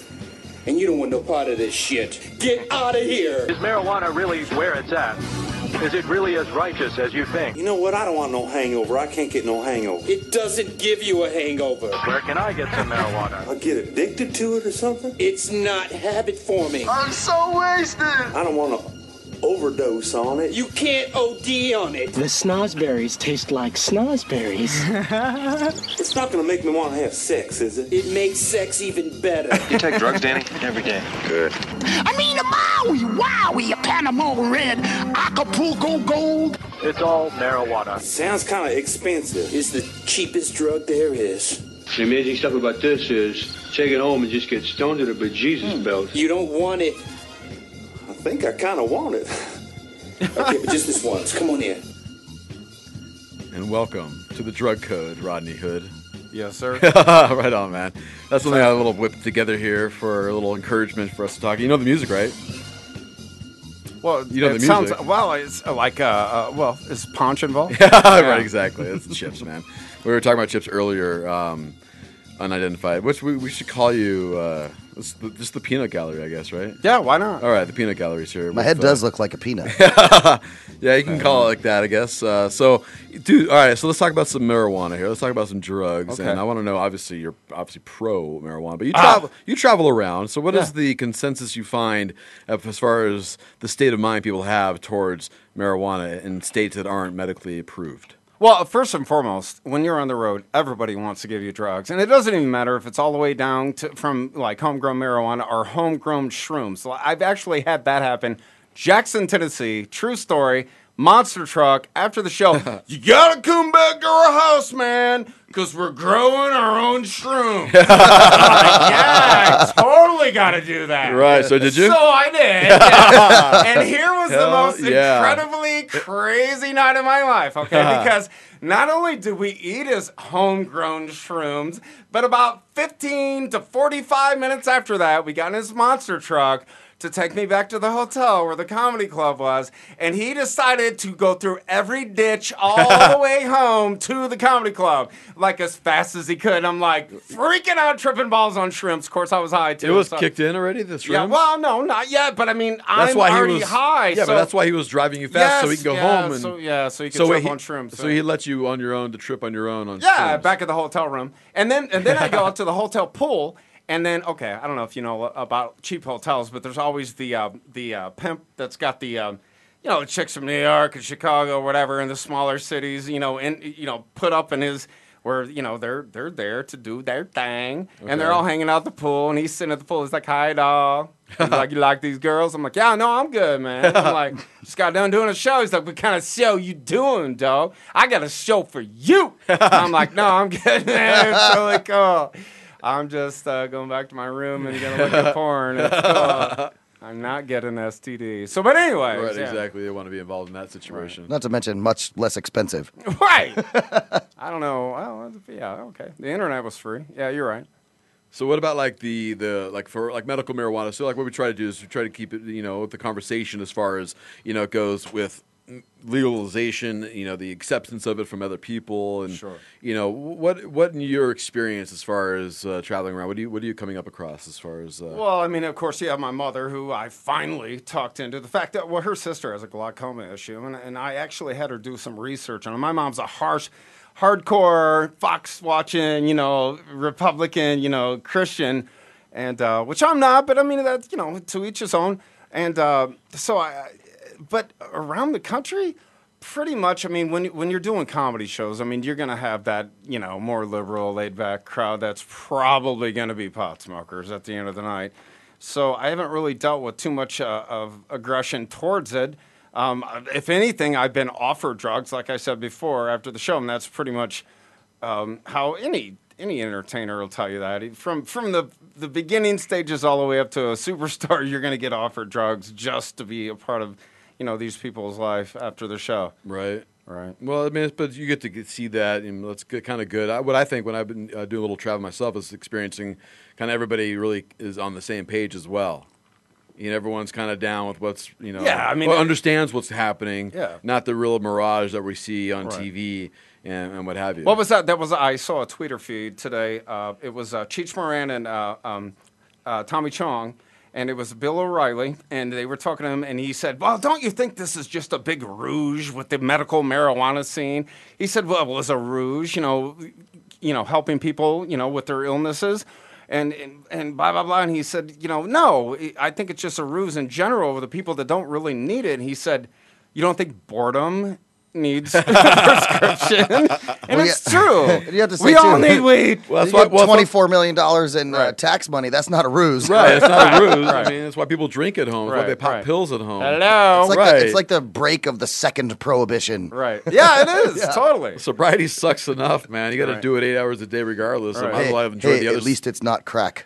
and you don't want no part of this shit. Get out of here! Is marijuana really where it's at? Is it really as righteous as you think? You know what? I don't want no hangover. I can't get no hangover. It doesn't give you a hangover. Where can I get some marijuana? I get addicted to it or something. It's not habit forming. I'm so wasted. I don't want to overdose on it. You can't OD on it. The snozberries taste like snozberries. (laughs) It's not going to make me want to have sex, is it? It makes sex even better. (laughs) You take drugs, Danny? Every day. Good. I mean, a Maui, Wowie, a Panama Red, Acapulco Gold. It's all marijuana. Sounds kind of expensive. It's the cheapest drug there is. The amazing stuff about this is take it home and just get stoned to the bejesus hmm. belt. You don't want it. I think I kind of want it. Okay, but just this once. Come on in. And welcome to the drug code, Rodney Hood. Yes, sir. (laughs) right on, man. That's something I a little whipped together here for a little encouragement for us to talk. You know the music, right? Well, You know it the sounds music. well. It's like uh, uh well, is Ponch involved? (laughs) Yeah, right, exactly. It's chips, man. We were talking about chips earlier, um, unidentified. Which we, we should call you uh, it's the, just the peanut gallery, I guess, right? Yeah, why not? All right, the peanut gallery's here. My head uh, does look like a peanut. (laughs) yeah, you can call it like that, I guess. Uh, so, dude, all right. So let's talk about some marijuana here. Let's talk about some drugs, Okay. and I want to know. Obviously, you're obviously pro marijuana, but you Ah. travel. You travel around. So, what is Yeah. the consensus you find as far as the state of mind people have towards marijuana in states that aren't medically approved? Well, first and foremost, when you're on the road, everybody wants to give you drugs, and it doesn't even matter if it's all the way down to from like homegrown marijuana or homegrown shrooms. I've actually had that happen. Jackson, Tennessee, true story. Monster truck after the show. (laughs) you gotta come back to our house, man, because we're growing our own shrooms. (laughs) Like, yeah, I (laughs) totally gotta do that. Right, so did you? So I did. and here was the most yeah. incredibly crazy night of my life, okay? Because not only did we eat his homegrown shrooms, but about 15 to 45 minutes after that, we got in his monster truck to take me back to the hotel where the comedy club was, and he decided to go through every ditch all the (laughs) way home to the comedy club, like as fast as he could. I'm like freaking out, tripping balls on shrimps. Of course, I was high too. It was so- kicked in already. The This Yeah, well, no, not yet, but I mean, That's I'm why already he was high. Yeah, so but that's why he was driving you fast so he could go yeah, home and so- yeah, so he could so trip he, on shrooms, So so- he let you on your own to trip on your own on Yeah, shrooms. back at the hotel room, and then and then I go out to the hotel pool, and then okay, I don't know if you know about cheap hotels, but there's always the uh, the uh, pimp that's got the. Um, you know, chicks from New York and Chicago, or whatever, in the smaller cities, you know, and you know, put up in his where you know they're they're there to do their thing, and they're all hanging out at the pool, and he's sitting at the pool. He's like, "Hi, dog." He's like, "You like these girls?" I'm like, "Yeah, no, I'm good, man." I'm (laughs) like, "Just got done doing a show." He's like, "What kind of show you doing, dog?" I got a show for you. I'm like, "No, I'm (laughs) good, man. It's really cool." I'm just uh, going back to my room and gonna look at (laughs) porn. It's cool. (laughs) I'm not getting STD. So, but anyway, Right, yeah. exactly. They want to be involved in that situation. Not to mention much less expensive. (laughs) Right. I don't know. Well, yeah, okay. The internet was free. Yeah, you're right. So what about like the the like for like medical marijuana? So like what we try to do is we try to keep it you know the conversation as far as you know it goes with legalization, you know the acceptance of it from other people, and Sure. you know what what in your experience as far as uh, traveling around, what do you what are you coming up across as far as uh, Well, I mean, of course, you have my mother, who I finally talked into the fact that well, her sister has a glaucoma issue, and, and I actually had her do some research on it. My mom's a harsh, hardcore Fox watching, you know, Republican, you know, Christian, and uh, which I'm not, but I mean that's you know to each his own. And uh, so I, but around the country. Pretty much. I mean, when when you're doing comedy shows, I mean, you're gonna have that you know more liberal, laid back crowd. That's probably gonna be pot smokers at the end of the night. So I haven't really dealt with too much uh, of aggression towards it. Um, if anything, I've been offered drugs, like I said before, after the show, and that's pretty much um, how any any entertainer will tell you that. From from the the beginning stages all the way up to a superstar, (laughs) you're going to get offered drugs just to be a part of you know these people's life after the show. Right. Right. Well, I mean, it's- but you get to get, see that, and that's good, kind of good. I, what I think when I've been uh, doing a little travel myself is experiencing kind of everybody really is on the same page as well. You know, everyone's kind of down with what's you know, Yeah, I mean, well, understands what's happening. Yeah. not the real mirage that we see on Right. TV and, and what have you. What was that? That was I saw a Twitter feed today. Uh, it was uh, Cheech Marin and uh, um, uh, Tommy Chong, and it was Bill O'Reilly, and they were talking to him, and he said, "Well, don't you think this is just a big rouge with the medical marijuana scene?" He said, "Well, it was a rouge, you know, you know, helping people, you know, with their illnesses." And, and and blah blah blah. And he said, you know, no, I think it's just a ruse in general with the people that don't really need it. And he said, you don't think boredom needs (laughs) a prescription? (laughs) And Well, it's yeah. true. (laughs) You have to say we all need weed. Well, that's you why- get well, that's why- twenty-four million dollars in uh, tax money. That's not a ruse, right, it's not a ruse. Right. I mean, that's why people drink at home. That's why Right, they pop right. pills at home. Hello. It's like, Right. the, it's like the break of the second prohibition. Right. Yeah, it is Yeah. totally. Sobriety sucks enough, man. You got to Right. do it eight hours a day regardless. So Right. might as Hey, well have enjoyed hey, the other. at least it's not crack.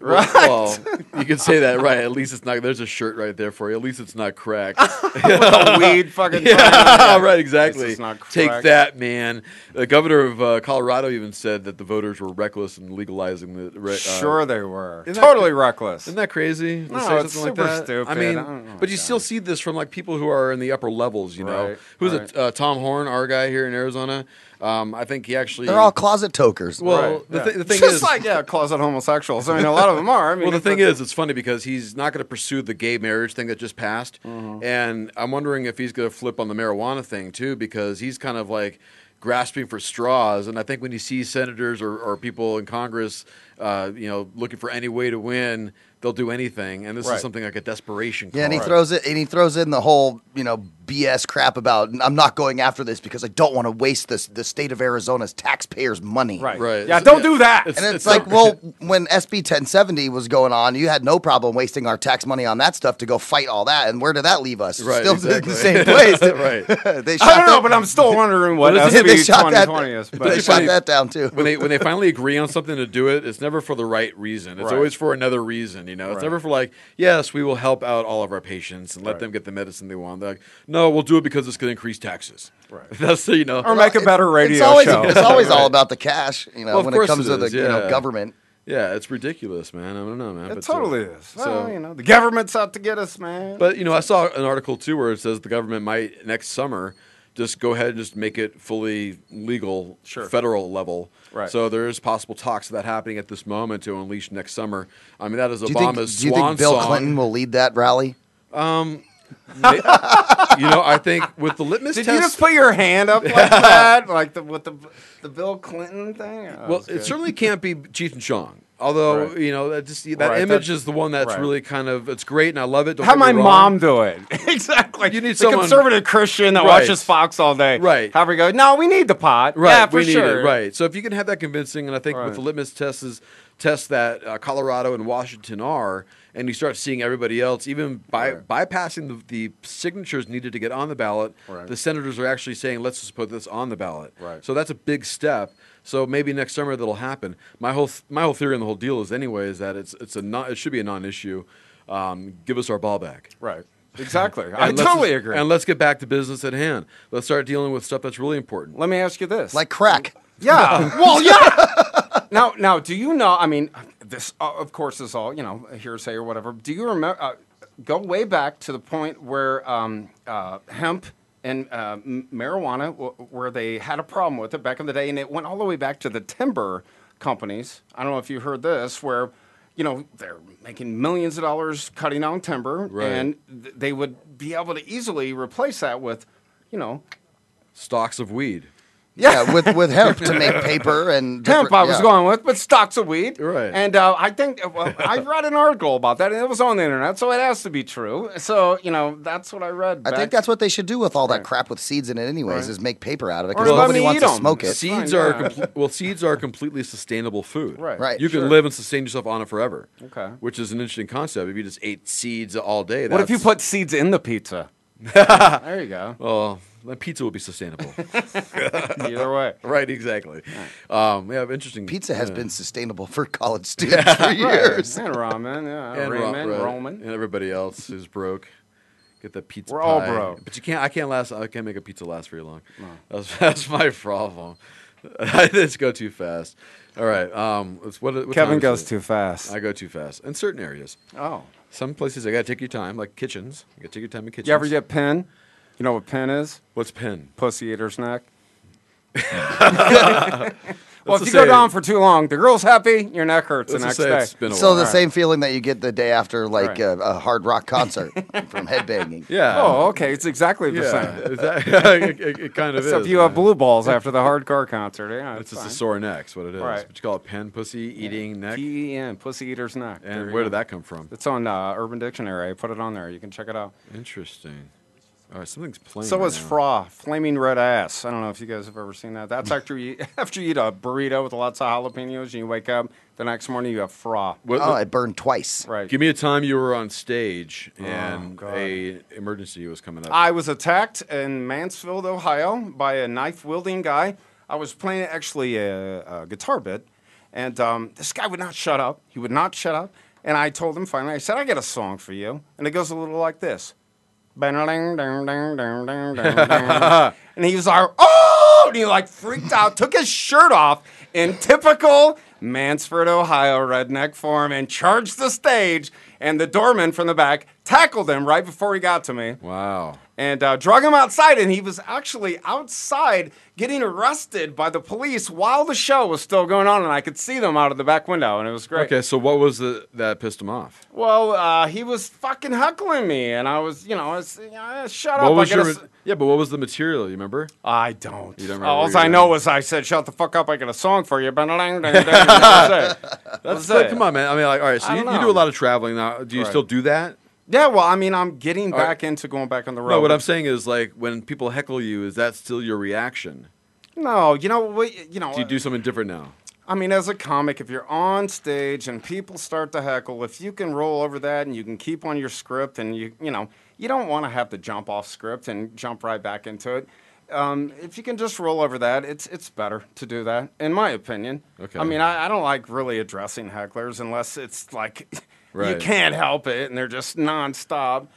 Well, well, (laughs) you can say that, right? At least it's not. There's a shirt right there for you. At least it's not cracked. (laughs) Weed fucking. (laughs) yeah, right. Exactly. It's not Take that, man. The governor of uh, Colorado even said that the voters were reckless in legalizing the. re- Uh, Sure, they were totally reckless. Isn't that crazy? No, it's super like that? stupid. I mean, I but you still see this from like people who are in the upper levels. You know, Right, who's right. it? Uh, Tom Horne, our guy here in Arizona. Um, I think he actually. They're all closet tokers. Well, Right, the, yeah. the thing just is, like yeah, closet homosexuals. I mean, a lot of them are. I mean, well, the thing it- is, it's funny because he's not going to pursue the gay marriage thing that just passed, Mm-hmm. and I'm wondering if he's going to flip on the marijuana thing too, because he's kind of like grasping for straws. And I think when you see senators or, or people in Congress, uh, you know, looking for any way to win, they'll do anything. And this Right. is something like a desperation. Yeah, and he throws it, and he throws in the whole, you know, BS crap about I'm not going after this because I don't want to waste this the state of Arizona's taxpayers' money. right, Right. Yeah, don't do that. And it's, like, well, when SB 1070 was going on, you had no problem wasting our tax money on that stuff to go fight all that. And where did that leave us? Right, Still exactly. in the same (laughs) place. (laughs) Right. they I don't know, but I'm still wondering what Well, they SB shot that. 2020 is. They shot that down too. when they when they finally (laughs) agree on something to do it, it's never for the right reason. It's Right. always for another reason. You know, it's Right. never for like, yes, we will help out all of our patients and let Right. them get the medicine they want. They're like, no, we'll do it because it's going to increase taxes. Right. (laughs) That's the, you know. or make a better radio it's always, show. It's always all (laughs) about the cash, you know, Well, of when it course comes it to the is, you know yeah. government. Yeah, it's ridiculous, man. I don't know, man. It but, totally uh, is. So, Well, you know, the government's out to get us, man. but you know, I saw an article too where it says the government might next summer just go ahead and just make it fully legal, Sure. federal level. Right. So there is possible talks of that happening at this moment to unleash next summer. I mean, that is Do you, think, Obama's do you think Bill song. Clinton will lead that rally? Um, ma- (laughs) you know, I think with the litmus Did test. you just put your hand up like that, like the with the the Bill Clinton thing? Oh, well, it good. certainly can't be Cheech and Chong. Although Right. you know that just that Right, image is the one that's right. really kind of it's great and I love it. Don't How my wrong. mom do it? (laughs) exactly. You need the someone- conservative Christian that watches Fox all day. Right. Have her go? No, we need the pot. Right, Yeah, for we need sure. it. Right. So if you can have that convincing, and I think with the litmus tests is tests that uh, Colorado and Washington are, and you start seeing everybody else, even by bypassing the, the signatures needed to get on the ballot, Right. the senators are actually saying, "Let's just put this on the ballot." Right. So that's a big step. So maybe next summer that'll happen. My whole th- my whole theory on the whole deal is anyway is that it's it's a non, it should be a non-issue. Um, give us our ball back. Right. Exactly. (laughs) I totally agree. And let's get back to business at hand. Let's start dealing with stuff that's really important. Let me ask you this. Like crack. yeah. (laughs) well, yeah. Now, now, do you know? I mean, this, uh, of course, is all you know, hearsay or whatever. Do you remember? Uh, go way back to the point where um, uh, hemp and uh, m- marijuana, w- where they had a problem with it back in the day, and it went all the way back to the timber companies. I don't know if you heard this, where you know they're making millions of dollars cutting down timber, Right. and th- they would be able to easily replace that with, you know, Stalks of weed. Yeah, with with hemp to make paper and (laughs) hemp I was yeah. going with, but stocks of weed. Right. And uh, I think well, I read an article about that, and it was on the internet, so it has to be true. So you know, that's what I read. I think that's what they should do with all that crap with seeds in it, anyways, Right. is make paper out of it because let nobody me wants to to 'em. smoke it. Seeds Fine, are yeah. comple- well. Seeds are completely sustainable food. Right. Right, You can sure. live and sustain yourself on it forever. Okay. Which is an interesting concept. If you just ate seeds all day, What if you put seeds in the pizza? (laughs) there you go. Well, then pizza will be sustainable. (laughs) Either (laughs) way. right. Exactly. Um, yeah, interesting. Pizza has yeah. been sustainable for college (laughs) students for years. And ramen, yeah, and Ro- ramen, right. Roman. and everybody else who's broke. Get the pizza. We're all broke. but you can't. I can't last. I can't make a pizza last very long. That's, that's my problem. I just go too fast. All right. Um, it's what, what Kevin goes too fast. I go too fast in certain areas. Oh. Some places I gotta take your time, like kitchens. You gotta take your time in kitchens. You ever get pin? You know what pen is? What's pin? Pussy eater's neck. (laughs) Well, well, if you go down for too long, the girl's happy, your neck hurts the Let's next just say day. it's been a So the All right. same feeling that you get the day after like Right. a, a hard rock concert (laughs) from headbanging. Yeah. Oh, okay. It's exactly the Yeah. same. (laughs) Is that- it, it- it kind of Except is. you have man. blue balls after the hardcore concert. Yeah, It's it's just a sore neck's what it is. Right. What you call it, pen, pussy, eating neck. P-E-N, pussy eater's neck. There And you where go. did that come from? It's on uh, Urban Dictionary. I put it on there. You can check it out. Interesting. All right, something's playing. So right is now. fra, flaming red ass. I don't know if you guys have ever seen that. That's (laughs) after you (laughs) after you eat a burrito with lots of jalapenos and you wake up the next morning you have fra. What- Oh, it burned twice. Right. Give me a time you were on stage and Oh, a emergency was coming up. I was attacked in Mansfield, Ohio, by a knife wielding guy. I was playing actually a, a guitar bit, and um, this guy would not shut up. He would not shut up. And I told him finally, I said, I got a song for you. And it goes a little like this. And he was like, oh! And he like freaked out, took his shirt off in typical Mansfield, Ohio redneck form and charged the stage. And the doorman from the back tackled him right before he got to me wow. And uh, drug him outside. And he was actually outside getting arrested by the police while the show was still going on. And I could see them out of the back window, and it was great. Okay, so what was the that pissed him off? Well, uh, he was fucking heckling me, and I was, you know, I was, know, shut What up. was I your s- yeah? But what was the material? You remember? I don't. You don't remember All I know is I said, "Shut the fuck up! I got a song for you." That's like, it. come on, man. I mean, like, all right. So you, you do a lot of traveling now. Do you Right. still do that? Yeah, well, I mean, I'm getting All right. back into going back on the road. No, what I'm saying is like when people heckle you, is that still your reaction? No, you know, we, you know, Do you do something different now? I mean, as a comic, if you're on stage and people start to heckle, if you can roll over that and you can keep on your script, and you, you know, you don't want to have to jump off script and jump right back into it. Um, if you can just roll over that, it's it's better to do that, in my opinion. Okay. I mean, I, I don't like really addressing hecklers unless it's like (laughs) you Right. can't help it and they're just nonstop.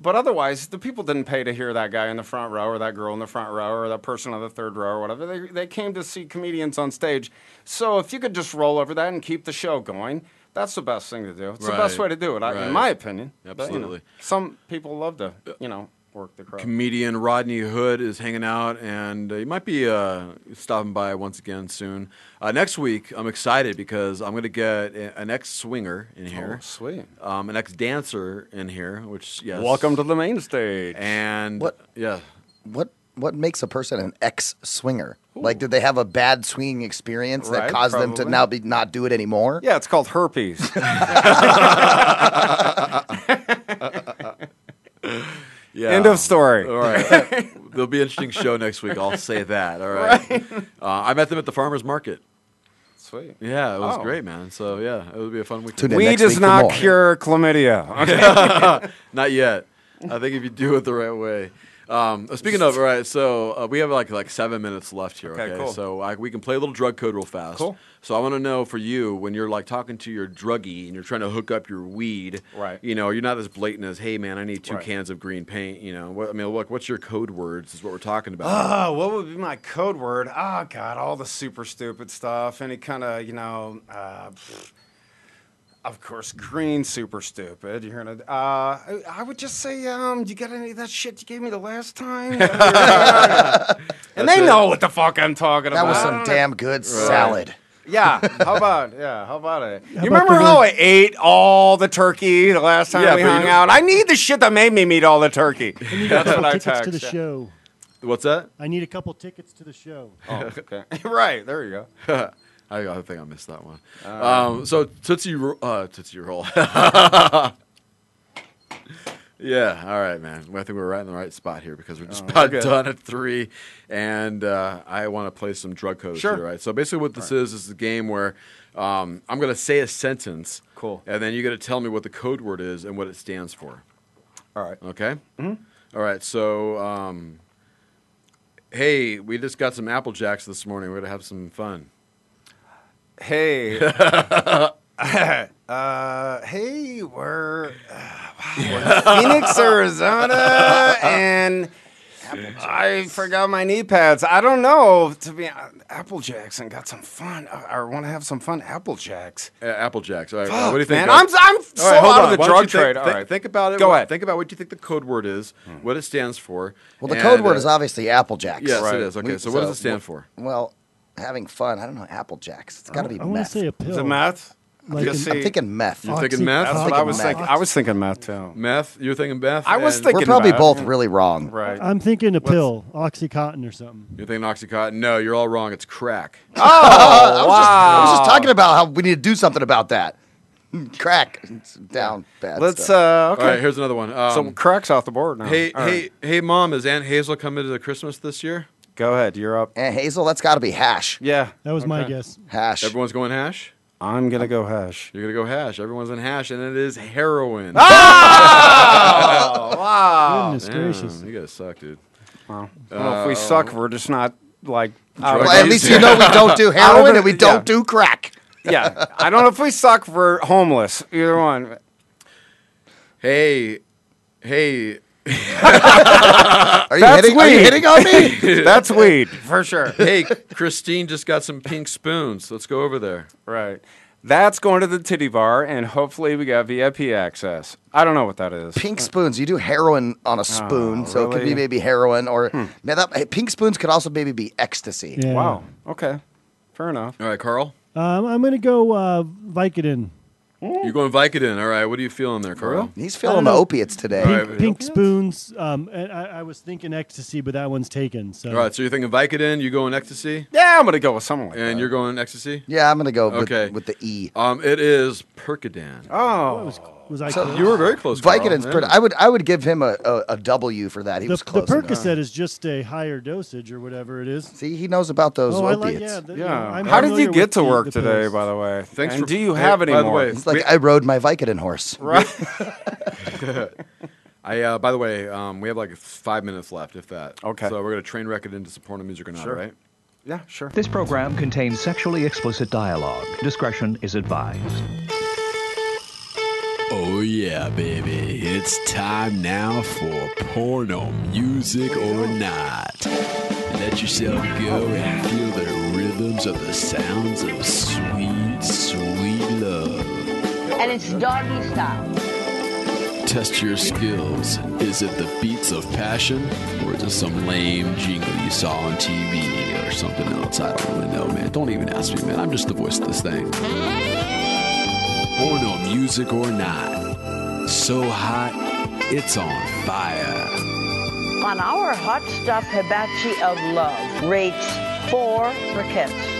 But otherwise, the people didn't pay to hear that guy in the front row or that girl in the front row or that person on the third row or whatever. They, they came to see comedians on stage. So if you could just roll over that and keep the show going, that's the best thing to do. It's the best Right. way to do it, I, Right. in my opinion. But, you know, Absolutely. some people love to, you know, work the crowd. Comedian Rodney Hood is hanging out, and uh, he might be uh, stopping by once again soon. Uh, next week, I'm excited because I'm going to get a- an ex swinger in here. Oh, sweet. Um, an ex dancer in here, which, yes. Welcome to the main stage. And, What- yeah. What what makes a person an ex swinger? Like, did they have a bad swinging experience that Right, caused them to probably. now be not do it anymore? Yeah, it's called herpes. (laughs) (laughs) Yeah. End of story. All right. (laughs) There'll be an interesting show next week. I'll say that. All right. (laughs) Uh, I met them at the farmer's market. Sweet. Yeah, it was Oh. great, man. So, yeah, it would be a fun weekend. Tune in Weed next does week not cure chlamydia. Okay. (laughs) Not yet. I think if you do it the right way. Um, uh, speaking of, all right, so uh, we have like like seven minutes left here. Okay, Okay, cool. So I, we can play a little drug code real fast. Cool. So I want to know for you when you're like talking to your druggie and you're trying to hook up your weed. Right. You know, you're not as blatant as, "Hey, man, I need two Right. cans of green paint." You know, what, I mean, look, what's your code words? Is what we're talking about. Oh, what would be my code word? Oh God, all the super stupid stuff. Any kind of, you know, uh, pfft. Of course, green super stupid. You're gonna. Uh, I, I would just say, um, do you got any of that shit you gave me the last time? (laughs) and they it. know what the fuck I'm talking That about. That was some damn good salad. Yeah, how about yeah? How about it? How you about remember how I ate all the turkey the last time Yeah, we hung don't- out? I need the shit that made me eat all the turkey. I need a That's what couple I tickets text. to the yeah. show. What's that? I need a couple tickets to the show. Oh, okay. (laughs) right, there you go. (laughs) I, I think I missed that one. Uh, um, so Tootsie, Ro- uh, Tootsie Roll. (laughs) yeah, all right, man. Well, I think we're right in the right spot here because we're just Oh, about okay. done at three, and uh, I want to play some drug codes Sure. here, right? So basically, what this is is a game where um, I'm going to say a sentence, Cool. and then you got to tell me what the code word is and what it stands for. All right. Okay. Mhm. All right. So, um, hey, we just got some Apple Jacks this morning. We're gonna have some fun. Hey. (laughs) (laughs) uh, hey, we're, uh, we're in Phoenix, Arizona, and I forgot my knee pads. I don't know. To be hon- Apple Jacks and got some fun. I, I want to have some fun. Apple Jacks. Uh, Apple Jacks. All right. Fuck, what do you think? man. guys? I'm- I'm so All right, hold out of the Why drug you think- trade. All Think, right. think about it. Go What- ahead. Think about what you think the code word is, what it stands for. Well, the and, code word uh, is obviously Apple Jacks. Yes, it is. Okay, We- so what does it stand for? Well, having fun. I don't know. Apple Jacks. It's got to be I wanna meth. say a pill. Is it meth? Like Just an- I'm see- thinking meth. You're thinking meth? That's I'm what I thinking was meth. thinking. I was thinking meth too. Meth. You're thinking meth. I was and thinking We're probably meth. both really wrong. Right. I'm thinking a pill, OxyContin or something. You're thinking oxycontin. No, you're all wrong. It's crack. (laughs) Oh, I, was just, I was just talking about how we need to do something about that. (laughs) Crack. It's down bad. Let's. stuff. Uh, okay. All right. Here's another one. Um, so cracks off the board now. hey, All hey, right. hey, mom. Is Aunt Hazel coming to the Christmas this year? Go ahead. You're up. and Hazel, that's got to be hash. Yeah. That was my Okay. guess. Hash. Everyone's going hash. I'm gonna go hash. You're gonna go hash. Everyone's in hash, and it is heroin. Oh, (laughs) wow. Goodness Damn, gracious. you guys suck, dude. Well, I don't know if we suck. Uh, we're just not like. out Drug of Well, at least you know we don't do (laughs) heroin and we don't do crack. (laughs) Yeah, I don't know if we suck. We're homeless. Either one. Hey, hey. (laughs) Are you, That's hitting, are you hitting on me? (laughs) That's weed for sure. Hey, Christine just got some pink spoons. Let's go over there. Right. That's going to the titty bar, and hopefully we got VIP access. I don't know what that is. Pink spoons. You do heroin on a spoon, so it could be really? Hmm. maybe heroin or man, that, hey, pink spoons could also maybe be ecstasy. Yeah. Wow. Okay. Fair enough. All right, Carl. Um, I'm gonna go uh, Vicodin. You're going Vicodin. All right. What are you feeling there, Carl? He's I feeling don't the know. opiates today. All Pink, right. pink spoons. Um, and I, I was thinking ecstasy, but that one's taken. So All right. So you're thinking Vicodin. You going ecstasy, Yeah, I'm gonna go with something like and that. you're going ecstasy. Yeah, I'm gonna go with, Okay. with the E. Um, it is Percodan. oh, was, was I So- close? You were very close. Carl. Vicodin's pretty. I would I would give him a, a, a W for that. He the, was the close. enough. Percocet is just a higher dosage or whatever it is. See, he knows about those oh, I like opiates. yeah. the- you know. I'm How did you get to work the today, pills. by the way? Thanks and for- do you Hey, have any by the more? way, It's like I rode my Vicodin horse. (laughs) Right. (laughs) I, uh, by the way, um, we have like five minutes left, if that. Okay. So we're gonna train wreck it into some porno music or not, Sure. right? yeah, sure. This program contains sexually explicit dialogue. Discretion is advised. Oh yeah, baby. It's time now for porno music or not. Let yourself go and feel the rhythms of the sounds of sweet, sweet love. And it's doggy style. Test your skills. Is it the beats of passion or is it some lame jingle you saw on TV or something else? I don't really know, man. Don't even ask me, man. I'm just the voice of this thing. Porno music or not. So hot, it's on fire. On our hot stuff hibachi of love rates four briquettes.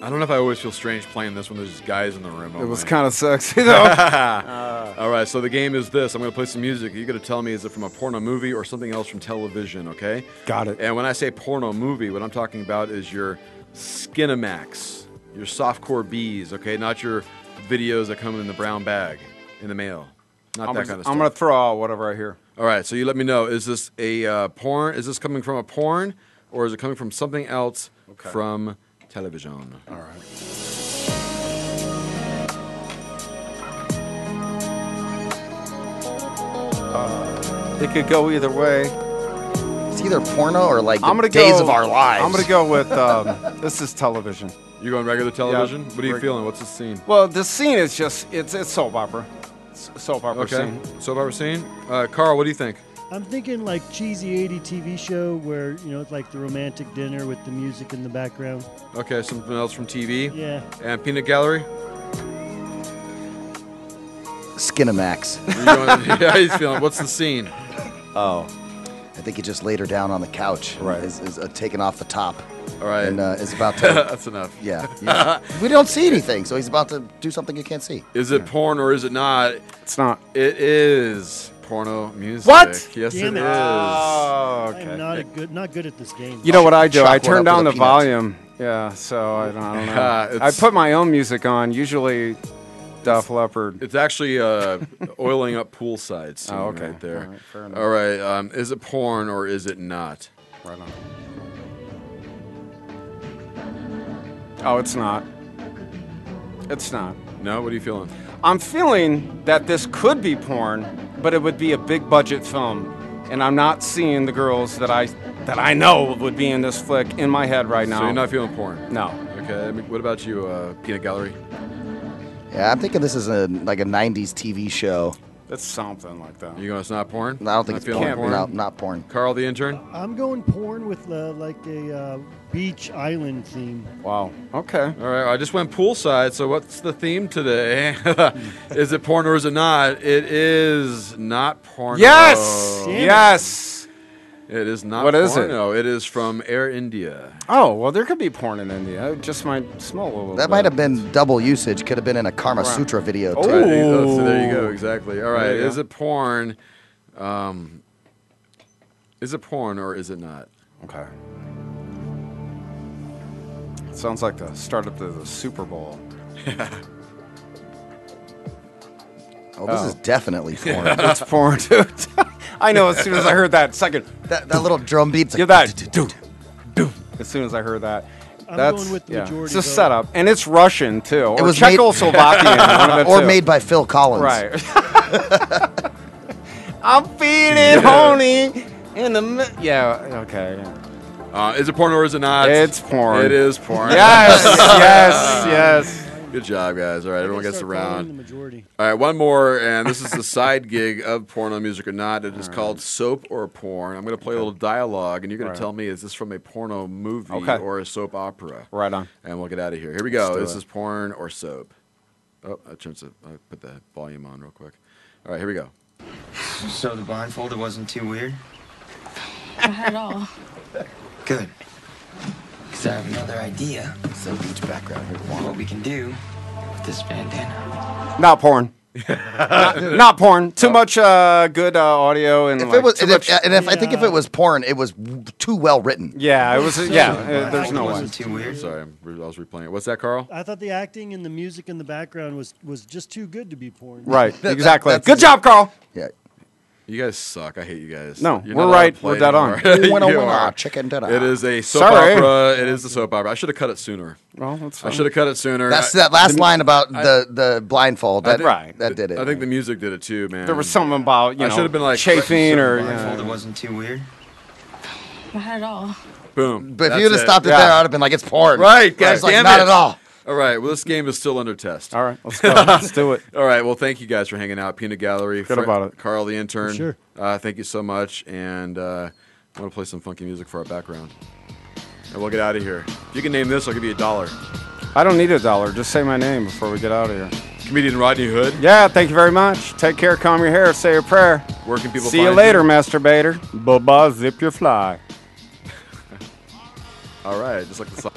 I don't know if I always feel strange playing this when there's just guys in the room. It oh, was kind of sexy (laughs) though. All (laughs) right, so the game is this. I'm going to play some music. You got to tell me is it from a porno movie or something else from television, okay? Got it. And when I say porno movie, what I'm talking about is your Skinamax, your softcore bees, okay? Not your videos that come in the brown bag in the mail. Not I'm that gonna, kind of stuff. I'm gonna throw out whatever I hear. All right, so you let me know. Is this a uh, porn? Is this coming from a porn, or is it coming from something else from television? All right. Uh, it could go either way. It's either porno or like I'm gonna Days go, of Our Lives. I'm gonna go with um, this is television. You going regular television? Yeah, what are you feeling? What's the scene? Well, the scene is just it's it's soap opera. It's soap opera Okay, scene. soap opera scene. Uh, Carl, what do you think? I'm thinking like cheesy 80 TV show where you know it's like the romantic dinner with the music in the background. Okay, something else from TV. Yeah. And Peanut Gallery. Skinamax. (laughs) You going- (laughs) yeah, he's feeling. What's the scene? Oh, I think he just laid her down on the couch. Right. Is, is uh, taken off the top. All right. And uh, is about to. (laughs) That's enough. Yeah. (laughs) he's- we don't see anything, so he's about to do something you can't see. Is it porn or is it not? It's not. It is porno music. What? Yes, Damn it it. is. Oh, okay. I'm not a good, not good at this game. You know what I do? I turn down the with a peanut. volume. Yeah, so I don't, I don't know. (laughs) I put my own music on. Usually, Def Leppard. It's actually uh, oiling up poolside scene Oh, okay. right there. All right, fair enough. All right. Um, is it porn or is it not? Right on. Oh, it's not. It's not. No. What are you feeling? I'm feeling that this could be porn, but it would be a big budget film, and I'm not seeing the girls that I that I know would be in this flick in my head right now. So you're not feeling porn? No. Okay. I mean, what about you, uh, Peanut Gallery? Yeah, I'm thinking this is a like a '90s TV show. It's something like that. You going? It's not porn. I don't think Not it's feeling porn. No, not porn. Carl, the intern. I'm going porn with uh, like a uh, beach island theme. Wow. Okay. All right. I just went poolside. So what's the theme today? (laughs) is it porn or is it not? It is not porn. Yes! Damn it. Yes! It is not. What is it? No, It is from Air India. Oh well, there could be porn in India. It just might smell a little. That bit. might have been double usage. Could have been in a Karma Right. Sutra video Oh. too. Right, oh, so there you go. Exactly. All right. Is go. it porn? Um, is it porn or is it not? Okay. Sounds like the start up to the Super Bowl. Oh, this is oh. definitely (laughs) porn. it's porn, dude. (laughs) I know. As soon as I heard that second, that, that little drum beat. Give that. Dude, dude. As soon as I heard that. I'm That's going with the yeah. majority It's a vote. setup, and it's Russian too, or It was made- Czechoslovakian, (laughs) one of the or two. made by Phil Collins. Right. I'm feeling horny in the mi- yeah. Okay. yeah. Uh, is it porn or is it not? It's porn. It is porn. Yes, (laughs) yes, yes. Good job, guys. All right, everyone gets they're around. All right, one more, and this is the side gig of porno music or not. It is called soap or porn. I'm going to play a little dialogue, and you're going to tell me is this from a porno movie Okay. or a soap opera? Right on. And we'll get out of here. Here we go. Let's do This it. is porn or soap. Oh, I turned the, I put the volume on real quick. All right, here we go. So the blindfolded wasn't too weird? Not at all. (laughs) Good. Because I have another idea. So beach background here. What we can do with this bandana. Not porn. not, (laughs) not porn. Too much uh, good uh, audio and If like, it was, too and if, much- and if I think if it was porn, it was w- too well written. yeah, it was. yeah, uh, there's no way. wasn't too weird. Sorry, I'm, was replaying it. What's that, Carl? I thought the acting and the music in the background was was just too good to be porn. Right. (laughs) That- exactly. that's- Good job, Carl. Yeah. You guys suck. I hate you guys. No, You're we're not allowed to right. We're dead on. anymore. Winna, (laughs) You winna, chicken dinner. It is a soap Sorry. opera. It is a soap opera. I should have cut it sooner. Well, that's I should have cut it sooner. That's I- that last the- line about I- the the blindfold. That, think- Right. That did it. I think the music did it too, man. There was something about you I know should have been like chafing or the yeah. blindfolded uh, wasn't too weird? Not at all. Boom. But if you would have stopped it Yeah. there, I'd have been like, it's porn. Right, But it's God like, not it. at all. All right. Well, this game is still under test. All right, let's go. let's do it. (laughs) All right. Well, thank you guys for hanging out. Peanut Gallery. Forget about it. Carl, the intern. Sure. Uh, thank you so much. And uh, I want to play some funky music for our background. And we'll get out of here. If you can name this, I'll give you a dollar. I don't need a dollar. Just say my name before we get out of here. Comedian Rodney Hood. Yeah, thank you very much. Take care. Calm your hair. Say a prayer. Where can people See you find later, masturbator. Bye bye. Zip your fly. (laughs) All right. Just like the song.